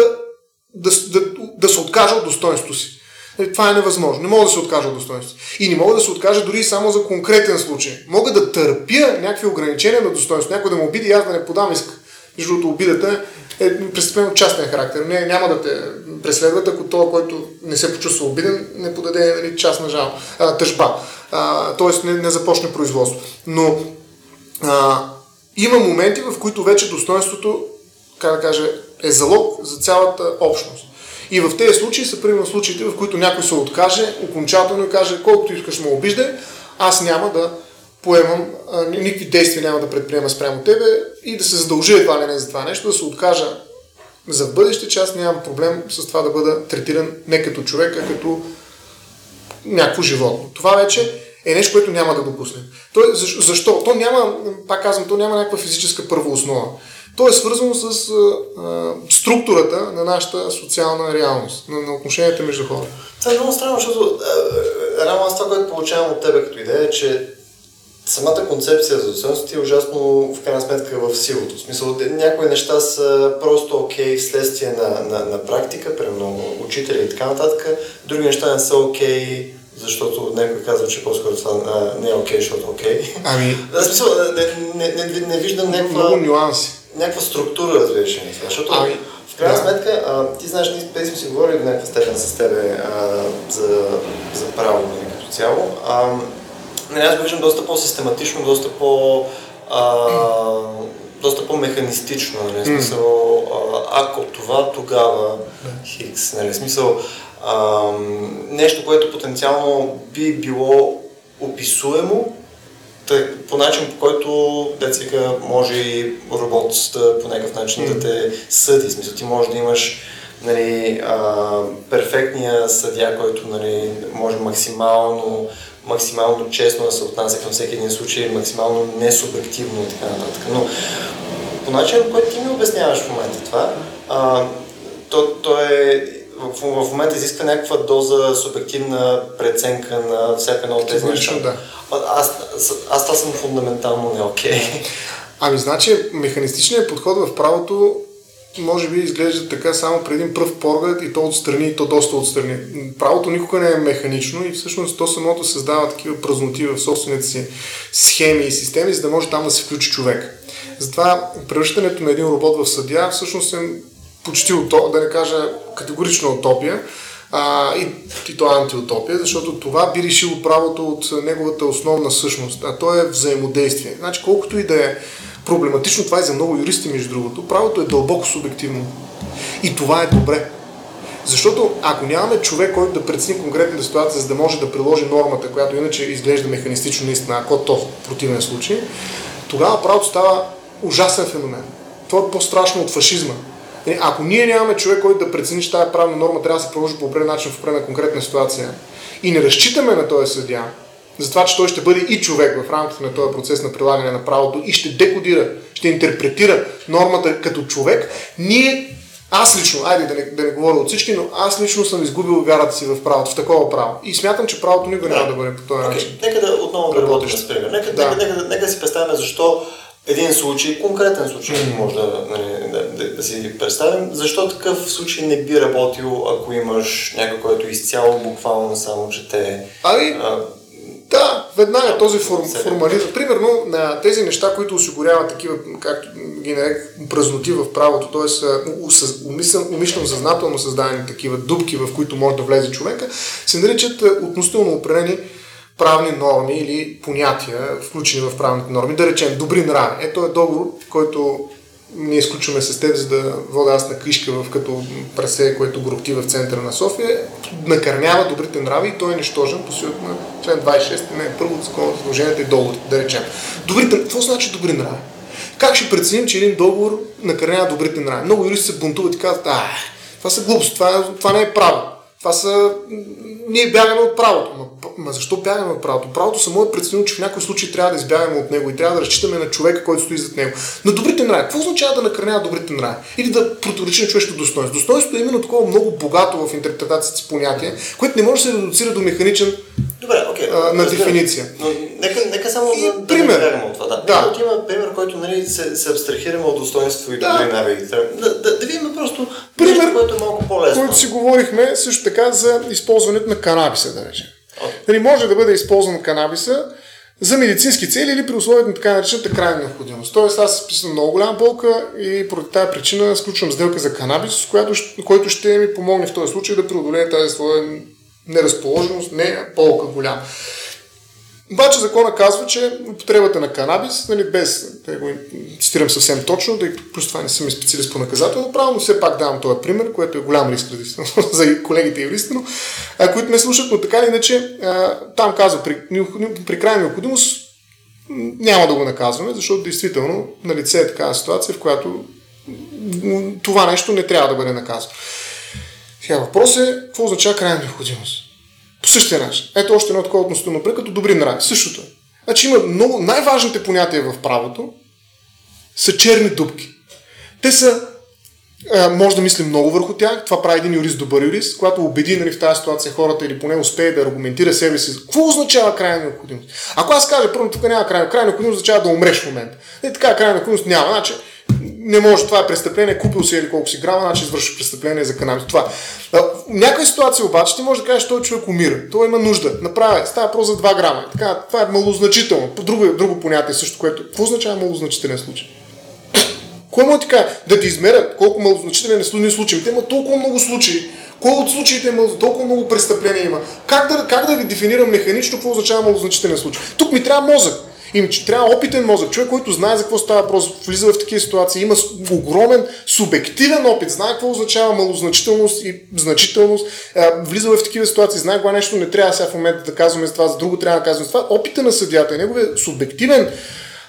да, да, да се откаже от достоинството си. Нали, това е невъзможно. Не мога да се откажа от достоинство. И не мога да се откажа дори само за конкретен случай. Мога да търпя някакви ограничения на достоинство. Някой да му обиди аз да не подам иск. Между другото, обидата е престъпление от частен характер. Не, няма да те преследват, ако това, който не се почувства обиден, не подаде нали, частна жал, а, тъжба. А, тоест не, не започне производство. Но а, има моменти, в които вече достоинството, как да кажа, е залог за цялата общност. И в тези случаи са примерно случаите, в които някой се откаже окончателно и каже, колкото искаш ме обиждай, аз няма да поемам, а, никакви действия няма да предприема спрямо тебе и да се задължи едва ли не за това нещо, да се откажа за бъдеще, че аз нямам проблем с това да бъда третиран не като човек, а като някакво животно. Това вече е нещо, което няма да допуснем. То, защо? То няма, пак казвам, то няма някаква физическа първооснова. То е свързано с а, структурата на нашата социална реалност, на, на отношенията между хората. Това е много странно, защото реално аз това, което получавам от тебе като идея е, че самата концепция за достоинството е ужасно в крайна сметка в силото. В смисъл, някои неща са просто окей okay, вследствие на, на, на практика, примерно учители и така нататък. Други неща не са окей, okay, защото някой казва, че по-скоро това не е окей, okay, защото окей. Okay. Ами... В смисъл, не, не, не, не, виждам някаква... Много нюанси. Някаква структура, разбираш ли, защото... Ами... В крайна да. сметка, а, ти знаеш, ние преди сме си говорили в някаква степен с тебе а, за, за право нали, като цяло. А, нали, аз го виждам доста по-систематично, доста по- а, доста по-механистично, нали, смисъл, а, ако това, тогава хикс, нали, смисъл, а, нещо, което потенциално би било описуемо, тъй, по начин, по който децика може и роботът по някакъв начин mm. да те съди. В смисъл, ти може да имаш нали, а, перфектния съдя, който нали, може максимално максимално честно да се отнася към всеки един случай, максимално несубективно и така нататък. Но по начинът, по който ти ми обясняваш в момента това, а, то, то е в, в момента изисква някаква доза субективна преценка на всяка едно от тези неща. Да. Аз, аз, аз това съм фундаментално не окей. Okay. Ами, значи, механистичният подход в правото може би изглежда така само преди един пръв поглед и то отстрани, и то доста отстрани. Правото никога не е механично и всъщност то самото създава такива празноти в собствените си схеми и системи, за да може там да се включи човек. Затова превръщането на един робот в съдия всъщност е почти, да не кажа категорично утопия, а, и, и то антиутопия, защото това би решило правото от неговата основна същност, а то е взаимодействие. Значи колкото и да е проблематично, това и за много юристи, между другото, правото е дълбоко субективно. И това е добре. Защото ако нямаме човек, който да прецени конкретната ситуация, за да може да приложи нормата, която иначе изглежда механистично наистина, ако то в противен случай, тогава правото става ужасен феномен. Това е по-страшно от фашизма. Е, ако ние нямаме човек, който да прецени, че тази правна норма трябва да се приложи по определен начин в определена конкретна ситуация и не разчитаме на този съдия, за това, че той ще бъде и човек в рамките на този процес на прилагане на правото и ще декодира, ще интерпретира нормата като човек, ние аз лично, айде да не, да не говоря от всички, но аз лично съм изгубил вярата си в правото, в такова право. И смятам, че правото никога да. няма да бъде по този okay. начин. Нека да отново да работим с пример. Нека, да. нека, нека, нека, да си представим защо един случай, конкретен случай, mm-hmm. може да, нали, да, да, да си представим, защо такъв случай не би работил, ако имаш някой, който изцяло буквално само чете. Ами, а, да, веднага този форм, формализъм. Примерно на тези неща, които осигуряват такива, както ги нарек, празноти в правото, т.е. умишлено съзнателно създадени такива дубки, в които може да влезе човека, се наричат относително определени правни норми или понятия, включени в правните норми. Да речем, добри нрави. Ето е договор, който ние изключваме с теб, за да вода аз на книжка в като прасе, което грохти в центъра на София, накърнява добрите нрави и той е нищожен по силата на член 26, не първо от закона за и договорите, да речем. Добрите, какво значи добри нрави? Как ще преценим, че един договор накърнява добрите нрави? Много юристи се бунтуват и казват, а, това са глупости, това, това не е право. Това са... Ние бягаме от правото. Но, ма защо бягаме от правото? Правото само е преценило, че в някой случай трябва да избягаме от него и трябва да разчитаме на човека, който стои зад него. На добрите нрави. Какво означава да накърнява добрите нрави? Или да противоречи на човешкото достоинство? Достоинството е именно такова много богато в интерпретацията с понятие, което не може да се редуцира до механичен Добре, окей. Okay. на дефиниция. Но, нека, нека само и, да, пример. да не от това. Да. да. Има пример, който нали, се, се абстрахираме от достоинство и да. добри навики. Да, да, да видим просто пример, нещо, което е малко по-лесно. Който си говорихме също така за използването на канабиса, да речем. Нали, може да бъде използван канабиса за медицински цели или при условията на така наречената крайна необходимост. Тоест аз списам много голяма болка и поради тази причина сключвам сделка за канабис, с която, който ще ми помогне в този случай да преодолее тази своя неразположеност, не болка голяма. Обаче закона казва, че употребата на канабис, нали, без да го цитирам съвсем точно, да плюс това не съм специалист по наказателно право, но все пак давам този пример, което е голям риск за колегите юристи, но, а, които ме слушат, но така или иначе а, там казва, при, при крайна необходимост няма да го наказваме, защото действително на лице е такава ситуация, в която това нещо не трябва да бъде наказано. Сега въпрос е, какво означава крайна необходимост? По същия начин. Ето още едно такова относително напред, като добри нрави. Същото. Е. Значи има много, най-важните понятия в правото са черни дубки. Те са а, може да мислим много върху тях. Това прави един юрист добър юрист, когато убеди нали, в тази ситуация хората или поне успее да аргументира себе си. Какво означава крайна необходимост? Ако аз кажа, първо, тук няма крайна, крайна необходимост, означава да умреш в момента. И така, крайна необходимост няма. Значи, не може, това е престъпление, купил си или колко си грама, значи извърши престъпление за канабис. Това. В някаква ситуация обаче ти може да кажеш, този човек умира. Той има нужда. Направя, става просто за 2 грама. Така, това е малозначително. Друго, друго понятие също, което. Какво означава малозначителен случай? Кой му е така? Да ти измерят колко малозначителен е случай. Те има толкова много случаи. Кой от случаите има толкова много престъпления има? Как да, как да ви дефинирам механично какво означава малозначителен случай? Тук ми трябва мозък. Им, че трябва опитен мозък, човек, който знае за какво става въпрос, влиза в такива ситуации, има огромен субективен опит, знае какво означава малозначителност и значителност, влиза в такива ситуации, знае кога нещо не трябва сега в момента да казваме за това, за друго трябва да казваме за това. Опита на съдята, неговият субективен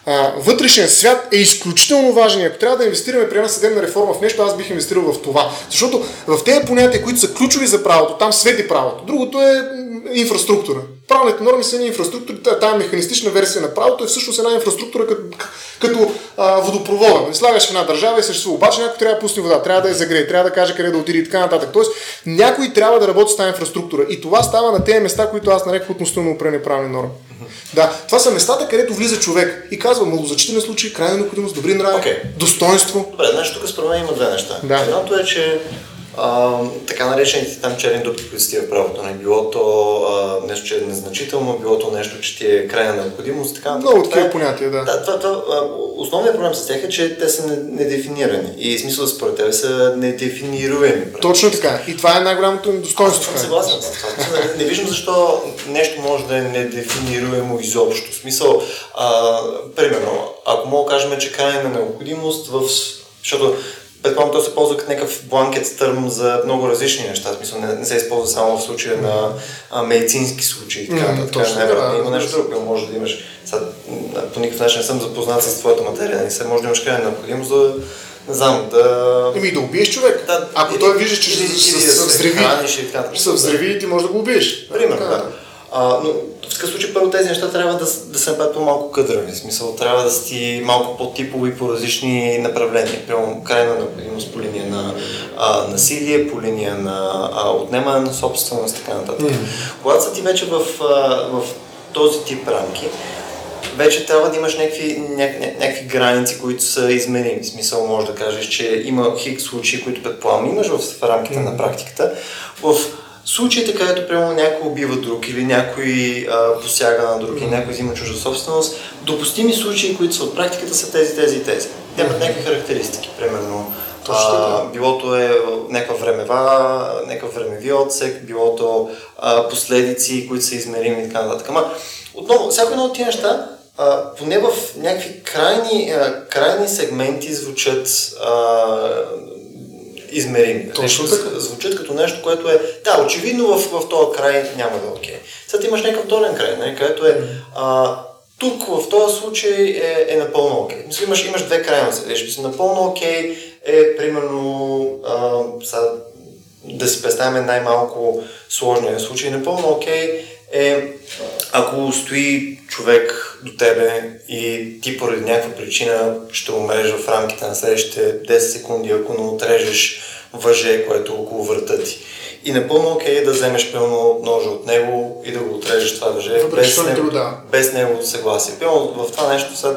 а, вътрешен свят е изключително важен. И ако трябва да инвестираме при една съдебна реформа в нещо, аз бих инвестирал в това. Защото в тези понятия, които са ключови за правото, там свети правото. Другото е инфраструктура. Правните норми са инфраструктури, тази механистична версия на правото е всъщност една инфраструктура като, като а, водопровода. Не слагаш в една държава и съществува. Обаче някой трябва да пусне вода, трябва да я загрее, трябва да каже къде да отиде и така нататък. Тоест, някой трябва да работи с тази инфраструктура. И това става на тези места, които аз нарекох относително упрени правни норми. Да, това са местата, където влиза човек и казва малозначителен случай, крайна необходимост, добри нрави, okay. достоинство. Добре, значи тук според мен има две неща. Да. Едното е, че а, така наречените там черни дупки, които в правото. Не било то а, нещо, че е незначително, било то нещо, че ти е крайна необходимост. Така, Много такива е, понятия, да. да това, това, основният проблем с тях е, че те са недефинирани. И смисъл според тебе са недефинируеми. Точно така. И това е най-голямото им достоинство. Съм съгласен с това. Не, не виждам защо нещо може да е недефинируемо изобщо. В смисъл, а, примерно, ако мога да кажем, че крайна необходимост в защото предполагам, то се ползва като някакъв бланкет търм за много различни неща. В смисъл, не, не се използва само в случая на а, медицински случаи. Така, mm, така, точно, да, има нещо друго, може да имаш. Сега, по никакъв начин не съм запознат с твоята материя. Не се може да имаш крайна необходимост да не знам, да... Еми да убиеш човек. Да, Ако или, той вижда, че ще се взриви, се взриви и ти можеш да го убиеш. Примерно, да. А, но в такъв случай първо тези неща трябва да, да се направят по-малко къдрави. В смисъл трябва да си малко по-типови по различни направления. Прямо крайна необходимост по линия на а, насилие, по линия на а, отнемане на собственост и така нататък. Mm. Когато са ти вече в, а, в този тип рамки, вече трябва да имаш някакви, ня, някакви граници, които са изменими. В смисъл може да кажеш, че има хик случаи, които предполагам имаш в рамките mm. на практиката. В случаите, където примерно някой убива друг или някой а, посяга на друг или някой взима чужда собственост, допустими случаи, които са от практиката са тези, тези и тези. Те имат някакви характеристики, примерно а, билото е някаква времева, някакъв времеви отсек, билото а, последици, които са измерими и така нататък. Ама, отново, всяко едно от тези неща, а, поне в някакви крайни, а, крайни сегменти звучат а, измерими. Точно така. Звучат като нещо, което е... Да, очевидно в, в този край няма да е окей. Okay. Сега имаш някакъв долен край, не, където е... А, тук в този случай е, е напълно окей. Okay. Мисля, имаш, имаш две крайности. Виж, напълно окей okay е примерно а, са, да си представим най-малко сложния случай. Напълно окей okay е ако стои човек до тебе и ти поради някаква причина ще умреш в рамките на следващите 10 секунди, ако не отрежеш въже, което е около врата ти. И напълно окей okay да вземеш пълно ножа от него и да го отрежеш това въже без, него, без неговото съгласие. Пълно в това нещо са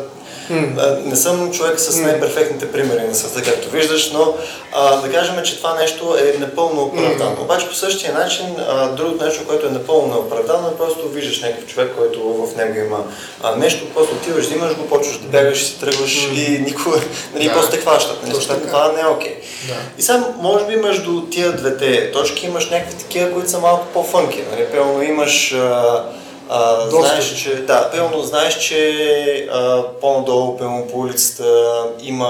Mm. Не съм човек с най-перфектните примери на света, както виждаш, но а, да кажем, че това нещо е напълно оправдано. Mm. Обаче по същия начин, а, другото нещо, което е напълно неоправдано, е просто виждаш някакъв човек, който в него има а, нещо, просто отиваш, взимаш го, почваш да бягаш си тръгваш mm. и никога, нали, да. просто те хващат. Нали, това не е окей. Okay. Да. И сега, може би между тия двете точки имаш някакви такива, които са малко по-фънки. Нали, пълно имаш а, а, знаеш, че, да, пълно знаеш, че а, по-надолу, пълно по улицата има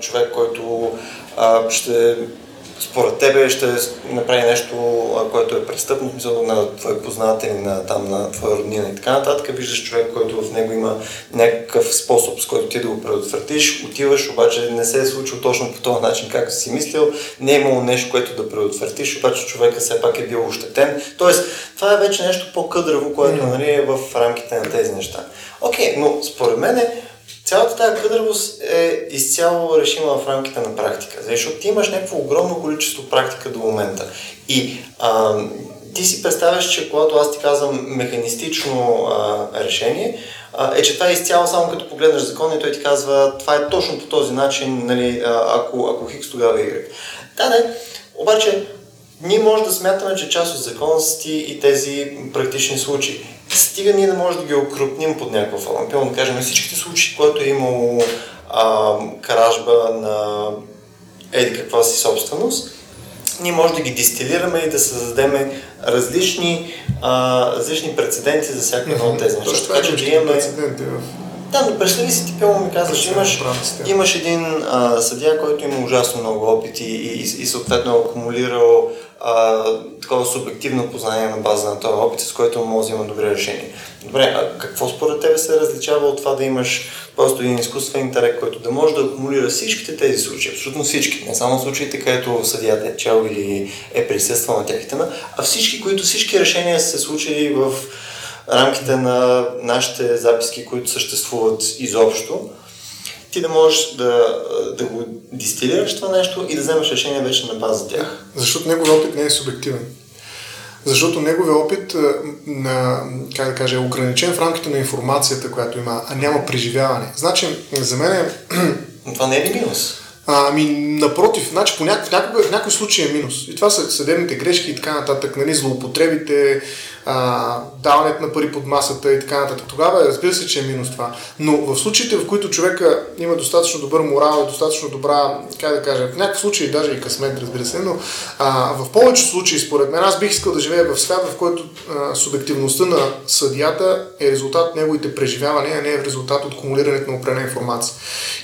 човек, който а, ще според тебе ще направи нещо, което е престъпно, смисъл на твои познатели, на, там, на твоя роднина и така нататък. Виждаш човек, който в него има някакъв способ, с който ти да го предотвратиш, отиваш, обаче не се е случило точно по този начин, както си мислил, не е имало нещо, което да предотвратиш, обаче човека все пак е бил ощетен. Тоест, това е вече нещо по-къдраво, което нали, е в рамките на тези неща. Окей, okay, но според мен Цялата тази къдравост е изцяло решима в рамките на практика, защото ти имаш някакво огромно количество практика до момента. И а, ти си представяш, че когато аз ти казвам механистично а, решение, а, е, че това е изцяло само като погледнеш закон и той ти казва това е точно по този начин, нали, ако, ако хикс тогава Y. Да, не. Обаче ние може да смятаме, че част от закона са ти и тези практични случаи. Стига ние да може да ги окрупним под някаква форма. Пълно да кажем всичките случаи, които е имало а, кражба на еди каква си собственост, ние може да ги дистилираме и да създадем различни, а, различни прецеденти за всяка едно от тези неща. Така че да имаме... Да, но представи си, ти пълно ми казваш, имаш, имаш един а, съдия, който има ужасно много опити и, и, и съответно е акумулирал а, такова субективно познание на база на този опит, с който може да има добри решения. Добре, а какво според тебе се различава от това да имаш просто един изкуствен интелект, който да може да акумулира всичките тези случаи, абсолютно всички, не само случаите, където съдията е чел или е присъствал на тях а всички, които всички решения са се случили в рамките на нашите записки, които съществуват изобщо, ти да можеш да, да го дистилираш това нещо и да вземеш решение вече на база тях. Защото неговият опит не е субективен. Защото неговият опит на, как да кажа, е ограничен в рамките на информацията, която има, а няма преживяване. Значи, за мен е... Това не е ли минус? Ами, напротив, значи, по някакъв, в някакъв случай е минус. И това са съдебните грешки и така нататък, нали, злоупотребите, а, даването на пари под масата и така нататък. Тогава разбира се, че е минус това. Но в случаите, в които човека има достатъчно добър морал достатъчно добра, как да кажа, в някакъв случай даже и късмет, разбира се, но а, в повечето случаи, според мен, аз бих искал да живея в свят, в който а, субективността на съдията е резултат от неговите преживявания, а не е резултат от кумулирането на определена информация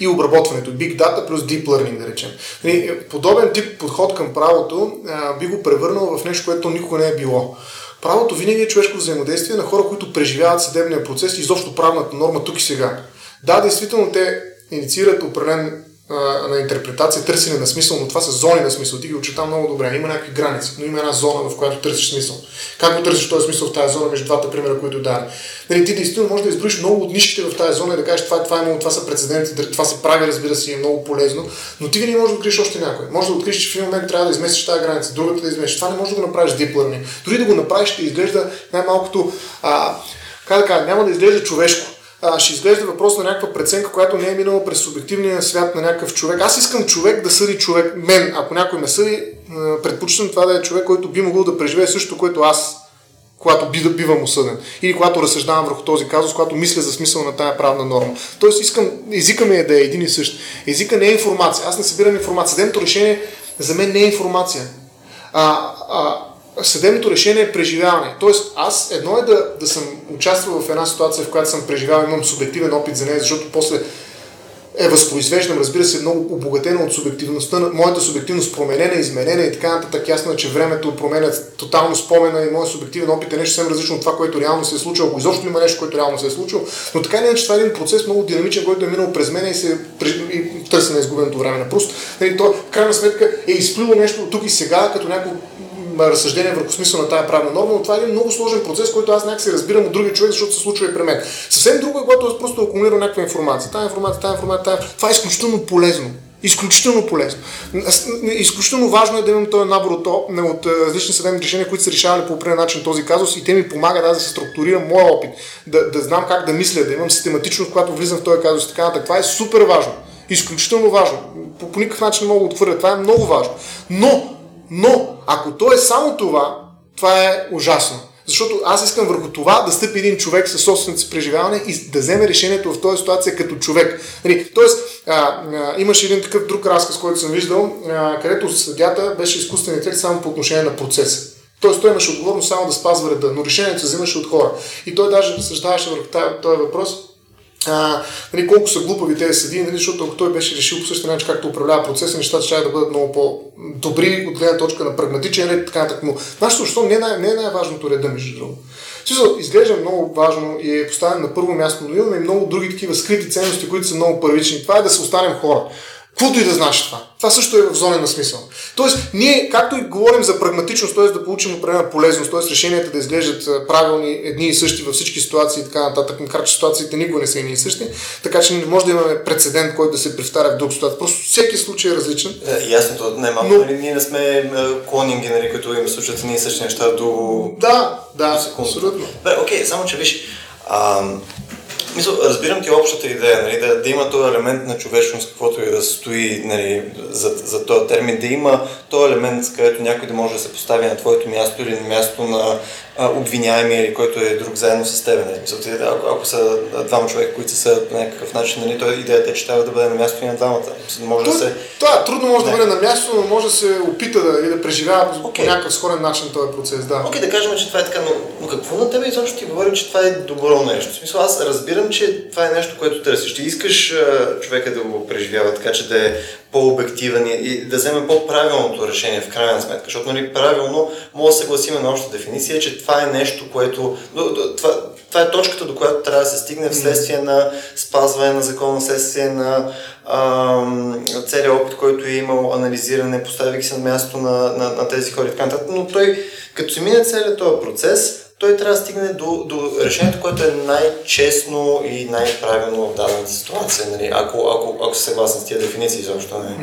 и обработването. Big Data плюс Deep Learning, да речем. Нали, подобен тип подход към правото а, би го превърнал в нещо, което никога не е било. Правото винаги е човешко взаимодействие на хора, които преживяват съдебния процес и изобщо правната норма тук и сега. Да, действително те инициират определен на интерпретация, търсене на смисъл, но това са зони на смисъл. Ти ги очета много добре. Има някакви граници, но има една зона, в която търсиш смисъл. Как го търсиш този смисъл в тази зона между двата примера, които дадем? Нали, ти действително можеш да изброиш много от нишките в тази зона и да кажеш това, това, е, това са прецеденти, това се прави, разбира се, е много полезно, но ти винаги можеш да откриеш още някой. Може да откриеш, че в един момент трябва да изместиш тази граница, другата да изместиш. Това не може да го направиш deep learning. Дори да го направиш, ще изглежда най-малкото, а, как да кажа, няма да изглежда човешко а, ще изглежда въпрос на някаква преценка, която не е минала през субективния свят на някакъв човек. Аз искам човек да съди човек. Мен, ако някой ме съди, предпочитам това да е човек, който би могъл да преживее също, което аз когато би, бивам осъден. Или когато разсъждавам върху този казус, когато мисля за смисъл на тая правна норма. Тоест искам, езика ми е да е един и същ. Езика не е информация. Аз не събирам информация. Съдебното решение за мен не е информация. А, а, съдебното решение е преживяване. Тоест, аз едно е да, да съм участвал в една ситуация, в която съм преживял, имам субективен опит за нея, защото после е възпроизвеждам, разбира се, много обогатено от субективността, моята субективност променена, изменена и така нататък. Ясно е, че времето променя тотално спомена и моят субективен опит е нещо съвсем различно от това, което реално се е случило, ако изобщо има нещо, което реално се е случило. Но така или иначе това е един процес много динамичен, който е минал през мен и се и търси на изгубеното време Пруст. Нали, то, в крайна сметка е изплило нещо тук и сега, като някакво разсъждение върху смисъл на тази правна норма, но това е един много сложен процес, който аз някак се разбирам от другия човек, защото се случва и при мен. Съвсем друго е, когато аз просто акумулирам някаква информация. Тая информация, тая информация, тая... Това е изключително полезно. Изключително полезно. Изключително важно е да имам този набор от, от различни съдебни решения, които са решавали по определен начин този казус и те ми помагат аз да се структурирам моя опит, да, да знам как да мисля, да имам систематичност, когато влизам в този казус и така нататък. Това е супер важно. Изключително важно. По, по никакъв начин не мога да отхвърля. Това е много важно. Но но, ако то е само това, това е ужасно. Защото аз искам върху това да стъпи един човек със собственото си преживяване и да вземе решението в този ситуация като човек. Нали, тоест, а, а, имаше един такъв друг разказ, който съм виждал, а, където съдята беше изкуствен интелект само по отношение на процеса. Тоест той имаше отговорност само да спазва реда, но решението се взимаше от хора. И той даже разсъждаваше върху този въпрос, а, нали, колко са глупави тези съди, нали, защото ако той беше решил по същия начин както управлява процеса, нещата ще да бъдат много по-добри от гледна точка на прагматичен ред, така нататък. Но нашето общество не е, най- не е най-важното реда, между другото. Смисъл, изглежда много важно и е поставен на първо място, но имаме и много други такива скрити ценности, които са много първични. Това е да се останем хора. Каквото и да значи това. Това също е в зона на смисъл. Тоест, ние, както и говорим за прагматичност, т.е. да получим определена полезност, т.е. решенията да изглеждат правилни, едни и същи във всички ситуации и така нататък, макар че ситуациите никога не са едни и същи, така че не може да имаме прецедент, който да се повтаря в друг ситуация. Просто всеки случай е различен. Е, ясно, то не малко, Но... нали, ние не сме клонинги, нали, които им случват едни и същи неща до... Да, да, до абсолютно. Бе, окей, само че виж, ам, Мисъл, разбирам ти общата идея, нали, да, да има този елемент на човечност, каквото и да стои нали, за, за този термин, да има този елемент, където някой да може да се постави на твоето място или на място на а, обвиняемия или който е друг заедно с теб. Нали. Мисъл, ако, ако са двама човека, които са по някакъв начин, нали, то идеята е, че трябва да бъде на място и на двамата. Може то, да се... Това трудно може да, да бъде на място, но може да се опита да, и да преживява okay. по някакъв сходен начин този процес. Да. Окей, okay, да кажем, че това е така, но, но какво на тебе изобщо ти говори, че това е добро нещо? В смисъл, аз разбирам, че това е нещо, което търсиш. Ти искаш а, човека да го преживява така, че да е по-обективен и да вземе по-правилното решение в крайна сметка. Защото нали, правилно може да се гласиме на обща дефиниция, че това е нещо, което... Това, това е точката, до която трябва да се стигне вследствие на спазване на закона, вследствие на ам, целият опит, който е имал анализиране, поставяйки се на място на, на, на тези хора и така нататък. Но той, като се мине целият този процес, той трябва да стигне до, до решението, което е най-честно и най-правилно в дадената ситуация, нали? ако, ако, ако се съгласен с тия дефиниции изобщо. Не.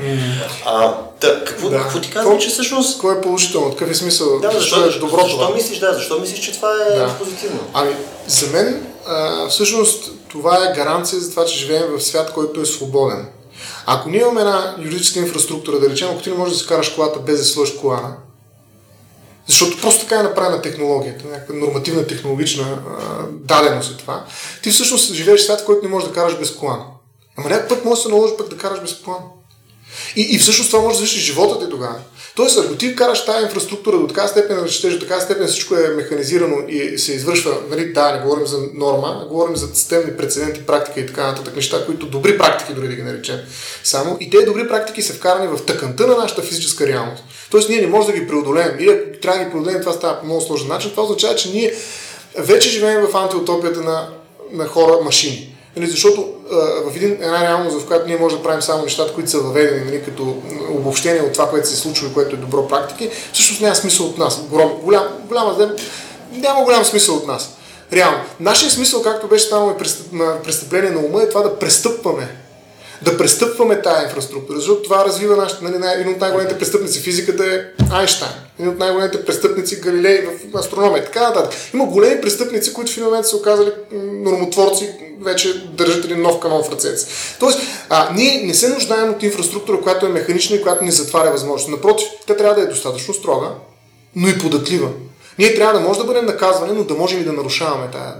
А, да, какво, да. какво ти казвам, че всъщност... Кое е положително? Какъв е смисъл? Да, защо, защо, е добро защо, защо мислиш, да, защо мислиш, че това е да. позитивно? Ами, за мен а, всъщност това е гаранция за това, че живеем в свят, който е свободен. Ако ние имаме една юридическа инфраструктура, да речем, ако ти не можеш да си караш колата без да сложиш колана, защото просто така е направена технологията, някаква нормативна технологична а, даденост е това, ти всъщност живееш свят, в който не можеш да караш без колана. Ама някакъв път може да се наложи пък да караш без колана. И, и всъщност това може да завиши живота ти тогава. Тоест, ако ти караш тази инфраструктура до така степен, да четеш, до така степен всичко е механизирано и се извършва, нали, да, не говорим за норма, а говорим за системни прецеденти, практика и така нататък неща, които добри практики, дори да ги наречем. Само и тези добри практики са вкарани в тъканта на нашата физическа реалност. Тоест, ние не можем да ги преодолеем. Или ако трябва да ги преодолеем, това става по много сложен начин. Това означава, че ние вече живеем в антиутопията на, на хора-машини. Нали, защото а, в един, една реалност, в която ние можем да правим само нещата, които са въведени нали, като обобщение от това, което се случва и което е добро практики, всъщност няма смисъл от нас. Голям, голям, голяма, няма голям смисъл от нас. Реално. Нашия смисъл, както беше станало на престъпление на ума, е това да престъпваме да престъпваме тази инфраструктура, защото това развива нашата, нали, един от най-големите престъпници физиката е Айнштайн, един от най-големите престъпници Галилей в астрономия, така нататък. Има големи престъпници, които в един момент са оказали нормотворци, вече държат един нов канон в ръцете. Тоест, а, ние не се нуждаем от инфраструктура, която е механична и която ни затваря възможност. Напротив, тя трябва да е достатъчно строга, но и податлива. Ние трябва да може да бъдем наказвани, но да можем и да нарушаваме тази.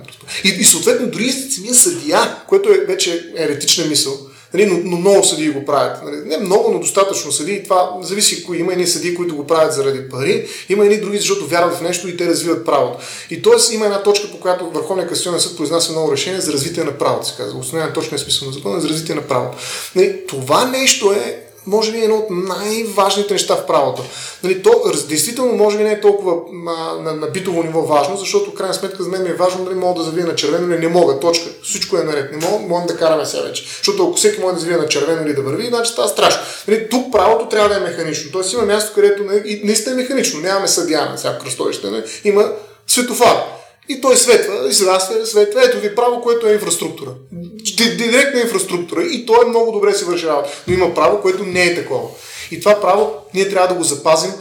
И, и съответно, дори самия съдия, което е вече еретична мисъл, Нали, но, но много съдии го правят. Нали, не много, но достатъчно съдии. Това зависи кои. Има едни съдии, които го правят заради пари, има едни други, защото вярват в нещо и те развиват правото. И т.е. има една точка, по която Върховния касационен съд произнася много решение за развитие на правото. Се казва. Основен точния смисъл на закона е за развитие на правото. Нали, това нещо е може би е едно от най-важните неща в правото. Нали, то действително може би не е толкова на, на, на битово ниво важно, защото в крайна сметка за мен е важно дали мога да завия на червено или не мога. Точка. Всичко е наред. Не мога, мога да караме сега вече. Защото ако всеки може да завия на червено или да върви, значи става страшно. Нали, тук правото трябва да е механично. Тоест има място, където не, и наистина е механично. Нямаме съдия на всяко кръстовище. Нали. Има светофар. И той светва, и сега светва. Ето ви право, което е инфраструктура. Директна инфраструктура. И то е много добре се върши работа. Но има право, което не е такова. И това право ние трябва да го запазим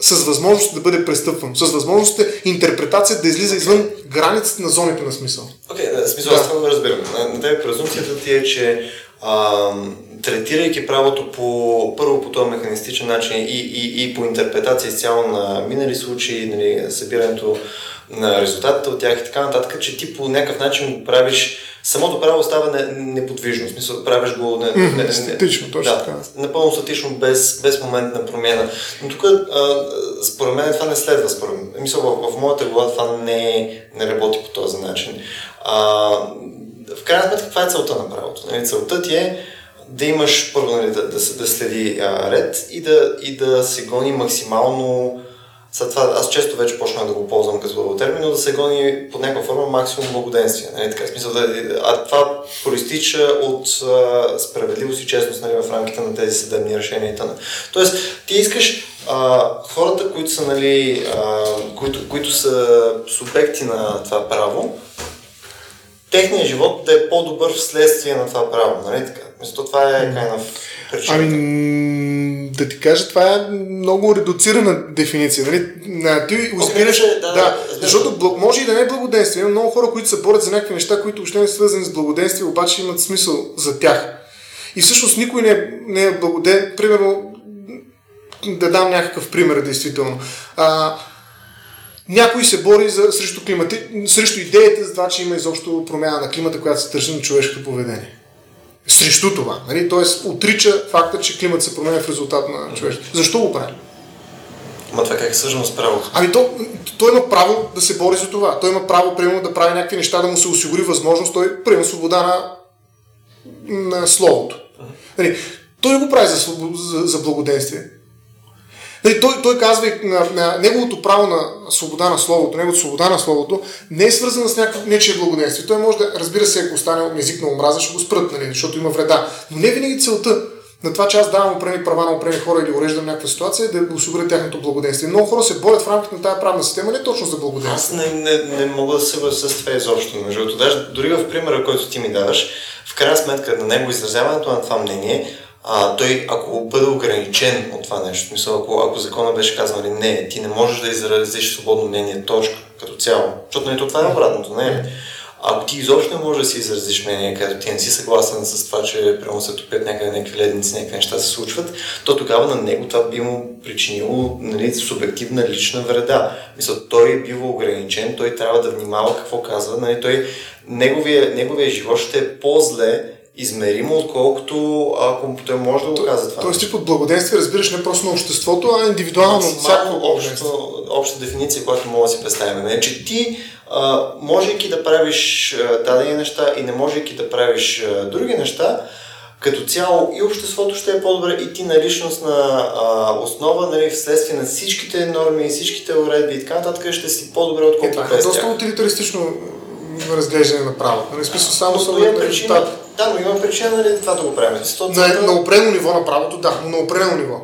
с възможност да бъде престъпвано, с възможност интерпретация да излиза извън границите на зоните на смисъл. Окей, okay, смисъл, да. аз това го разбирам. На, на тебе презумцията ти е, че а, третирайки правото по, първо по този механистичен начин и, и, и по интерпретация изцяло на минали случаи, нали, събирането на резултатите от тях и така нататък, че ти по някакъв начин го правиш самото право става неподвижно, в смисъл правиш го не, не, не, статично, точно да, така. Напълно статично, без, без момент на промяна. Но тук, според мен, това не следва. Според мен. Мисъл, в, в моята глава това не, не работи по този начин. А, в крайна сметка, каква е целта на правото? Нали, целта ти е да имаш първо нали, да, да, да следи а, ред и да, и да се гони максимално след това аз често вече почнах да го ползвам като термин, но да се гони под някаква форма максимум благоденствие. Нали, така, смисъл да, а това проистича от а, справедливост и честност нали, в рамките на тези съдебни решения. Тоест, ти искаш а, хората, които са, нали, а, които, които са субекти на това право, техният живот да е по-добър вследствие на това право. Нали, така? Мисля, това е kind of Ами, да ти кажа, това е много редуцирана дефиниция. Нали? Ти избираш. Okay, да, да, защото може и да не е благоденствие. Има много хора, които се борят за някакви неща, които още не са свързани с благоденствие, обаче имат смисъл за тях. И всъщност никой не е, не е благоден. Примерно, да дам някакъв пример, действително. А, някой се бори за, срещу, климати, срещу идеята за това, че има изобщо промяна на климата, която се тържи на човешкото поведение срещу това. Нали? Тоест, отрича факта, че климат се променя в резултат на човешкото. Защо го прави? Ама това как е с правото? Ами то, той има право да се бори за това. Той има право, примерно, да прави някакви неща, да му се осигури възможност, той, примерно, свобода на, на словото. Нали, той го прави за, за, за благоденствие. Нали, той, той казва, на, на неговото право на свобода на словото, неговото свобода на словото не е свързана с някакво нечие благоденствие. Той може да, разбира се, ако остане език на омраза, ще го спрат, нали, защото има вреда. Но не винаги целта на това, че аз давам опрени права на опрени хора или уреждам някаква ситуация, е да осигуря тяхното благоденствие. Много хора се борят в рамките на тази правна система не точно за благоденствие. Аз не, не, не мога да се съглася с това изобщо. Между даже дори в примера, който ти ми даваш, в крайна сметка на него изразяването на това мнение а, той, ако бъде ограничен от това нещо, мисъл, ако, ако закона беше казал, нали, не, ти не можеш да изразиш свободно мнение, точка, като цяло, защото нали, това е обратното, не ако ти изобщо не можеш да си изразиш мнение, където ти не си съгласен с това, че прямо се топят някъде някакви ледници, някакви неща се случват, то тогава на него това би му причинило нали, субективна лична вреда. Мисля, той е бива ограничен, той трябва да внимава какво казва, нали, той, неговия, неговия живот ще е по-зле, измеримо, отколкото ако той може да го казва това. Тоест тип от благоденствие разбираш не просто на обществото, а индивидуално. Максимално обща, обща дефиниция, която мога да си представим. Не, че ти, а, можейки да правиш а, дадени неща и не можейки да правиш а, други неща, като цяло и обществото ще е по-добре и ти на личностна а, основа, нали, вследствие на всичките норми, всичките уредби и така нататък ще си по-добре отколкото е, без е доста утилитаристично разглеждане на право. Нали, смисъл само но, но причина, да, но има причина нали, това да го правим. На, на определено ниво на правото, да, но на определено ниво.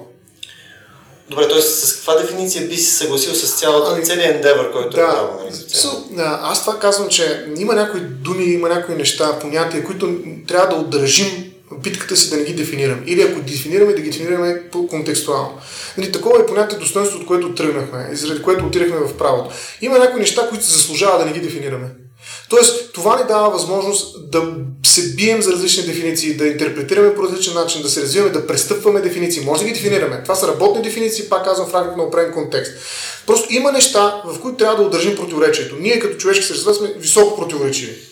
Добре, т.е. с каква дефиниция би се съгласил с цялата, ами, целият ендевър, който да, е право? Нали, so, аз това казвам, че има някои думи, има някои неща, понятия, които трябва да удържим битката си да не ги дефинираме. Или ако дефинираме, да ги дефинираме контекстуално. Нали, такова е понятие достоинство, от което тръгнахме заради което отирахме в правото. Има някои неща, които се заслужава да не ги дефинираме. Тоест, това ни дава възможност да се бием за различни дефиниции, да интерпретираме по различен начин, да се развиваме, да престъпваме дефиниции. Може да ги дефинираме. Това са работни дефиниции, пак казвам в рамките на определен контекст. Просто има неща, в които трябва да удържим противоречието. Ние като човешки същества сме високо противоречиви.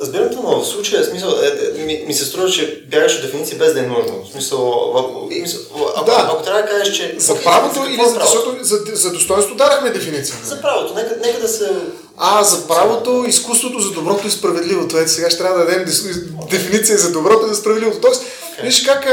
Разбирам но в случая смисъл, е, е, ми, ми, се струва, че бягаш от дефиниция без да е нужно. В смисъл, в, мисъл ако, да. ако трябва да кажеш, че... За правото или за, защото за, за достоинство дарахме дефиниция. За правото, нека, нека да се... А, за правото, изкуството за доброто и справедливото. Ето сега ще трябва да дадем дефиниция за доброто и за справедливото. Тоест, okay. виж как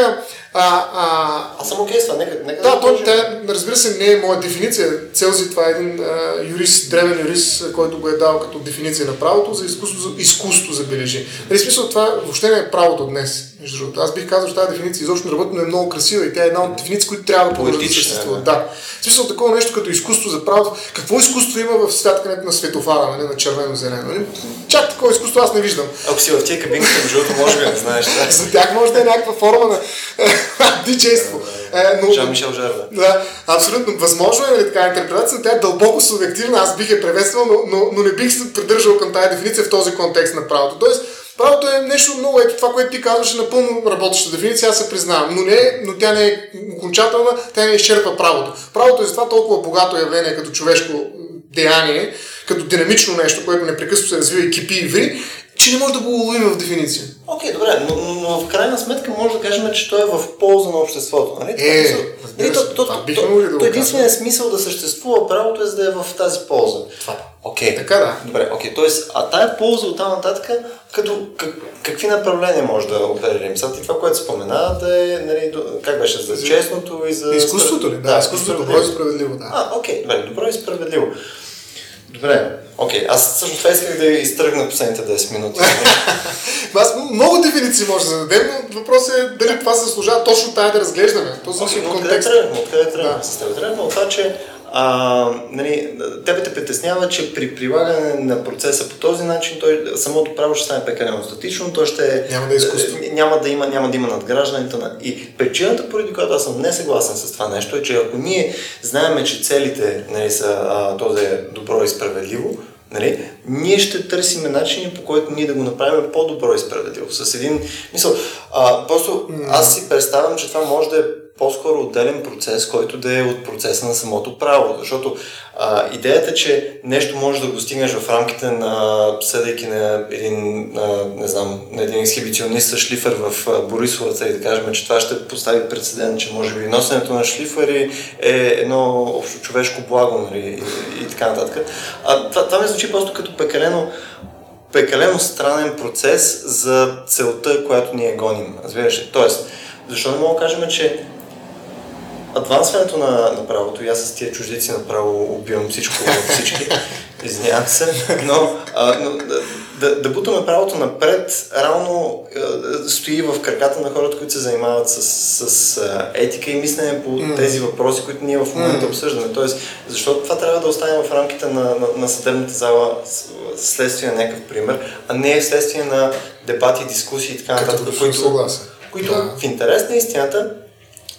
а, а... Аз съм окей okay с това, нека, нека да, да то, те, разбира се, не е моя дефиниция. Целзи, това е един а, юрист, древен юрист, който го е дал като дефиниция на правото за изкуство, за, изкуство забележи. Нали, смисъл, това въобще не е правото днес. Между другото, аз бих казал, че тази дефиниция изобщо не работи, но е много красива и тя е една от дефиниции, които трябва да продължат да съществуват. Да. В смисъл такова нещо като изкуство за правото. Какво изкуство има в святкането на светофара, нали, на червено-зелено? Нали? Чак такова изкуство аз не виждам. Ако си в тия кабинки, между другото, може би не знаеш. за тях може да е някаква форма на диджейство. Е, но, Жан Мишел Жарва. Да, абсолютно. Възможно е нали, така интерпретация, тя е дълбоко субективна, аз бих я приветствал, но, но, но не бих се придържал към тази дефиниция в този контекст на правото. Тоест, Правото е нещо много, ето това, което ти казваш е напълно работеща дефиниция, аз се признавам, но, не, но тя не е окончателна, тя не изчерпва правото. Правото е затова толкова богато явление като човешко деяние, като динамично нещо, което непрекъснато се развива и кипи и ври, че не може да го уловим в дефиниция. Окей, okay, добре, но, но, в крайна сметка може да кажем, че той е в полза на обществото. Нали? Е, е нали, то, то, то, то, то единственият смисъл да съществува правото е за да е в тази полза. Това. Окей. Okay. Така да. Добре, окей. Okay. Тоест, а тая полза от там нататък, като, как, какви направления може да оперираме? Сега това, което спомена, да е, нали, как беше, за честното и за... Изкуството ли? Да, да изкуството, добро и справедливо, да. А, окей, okay. добре, добро и справедливо. Добре, окей. Okay. Аз всъщност това исках да изтръгна последните 10 минути. Аз много дефиниции може да зададем, но въпросът е дали това се служава точно тая да разглеждаме. То зависи okay, от контекста. Откъде тръгнахме? Откъде тръгнахме? Да. С тебе тръгнахме от това, че а, нали, тебе те притеснява, че при прилагане на процеса по този начин той, самото право ще стане прекалено статично, той ще няма да, е изкуство. няма да има, няма да има надграждането. На... И причината, поради която аз съм не съгласен с това нещо, е, че ако ние знаем, че целите нали, са а, то да е добро и справедливо, Нали? Ние ще търсим начини, по който ние да го направим по-добро и справедливо. С един мисъл. А, просто аз си представям, че това може да е по-скоро отделен процес, който да е от процеса на самото право. Защото а, идеята, че нещо може да го стигнеш в рамките на, съдейки на един, а, не знам, на един ексхибиционист шлифер в Борисовата и да кажем, че това ще постави прецедент, че може би носенето на шлифери е едно общо човешко благо нали, и, и, така нататък. А, това, това ми звучи просто като пекалено прекалено странен процес за целта, която ние гоним. Разбираш ли? Тоест, защо не мога да кажем, че адвансването на, на правото, и аз с тия чуждици направо убивам всичко всички, извинявам се, но, а, но да, да бутаме правото напред, равно а, стои в краката на хората, които се занимават с, с а, етика и мислене по mm. тези въпроси, които ние в момента mm. обсъждаме. Тоест, защото това трябва да остане в рамките на, на, на съдебната зала следствие на някакъв пример, а не следствие на дебати, дискусии и така нататък, които, които да. в интерес на истината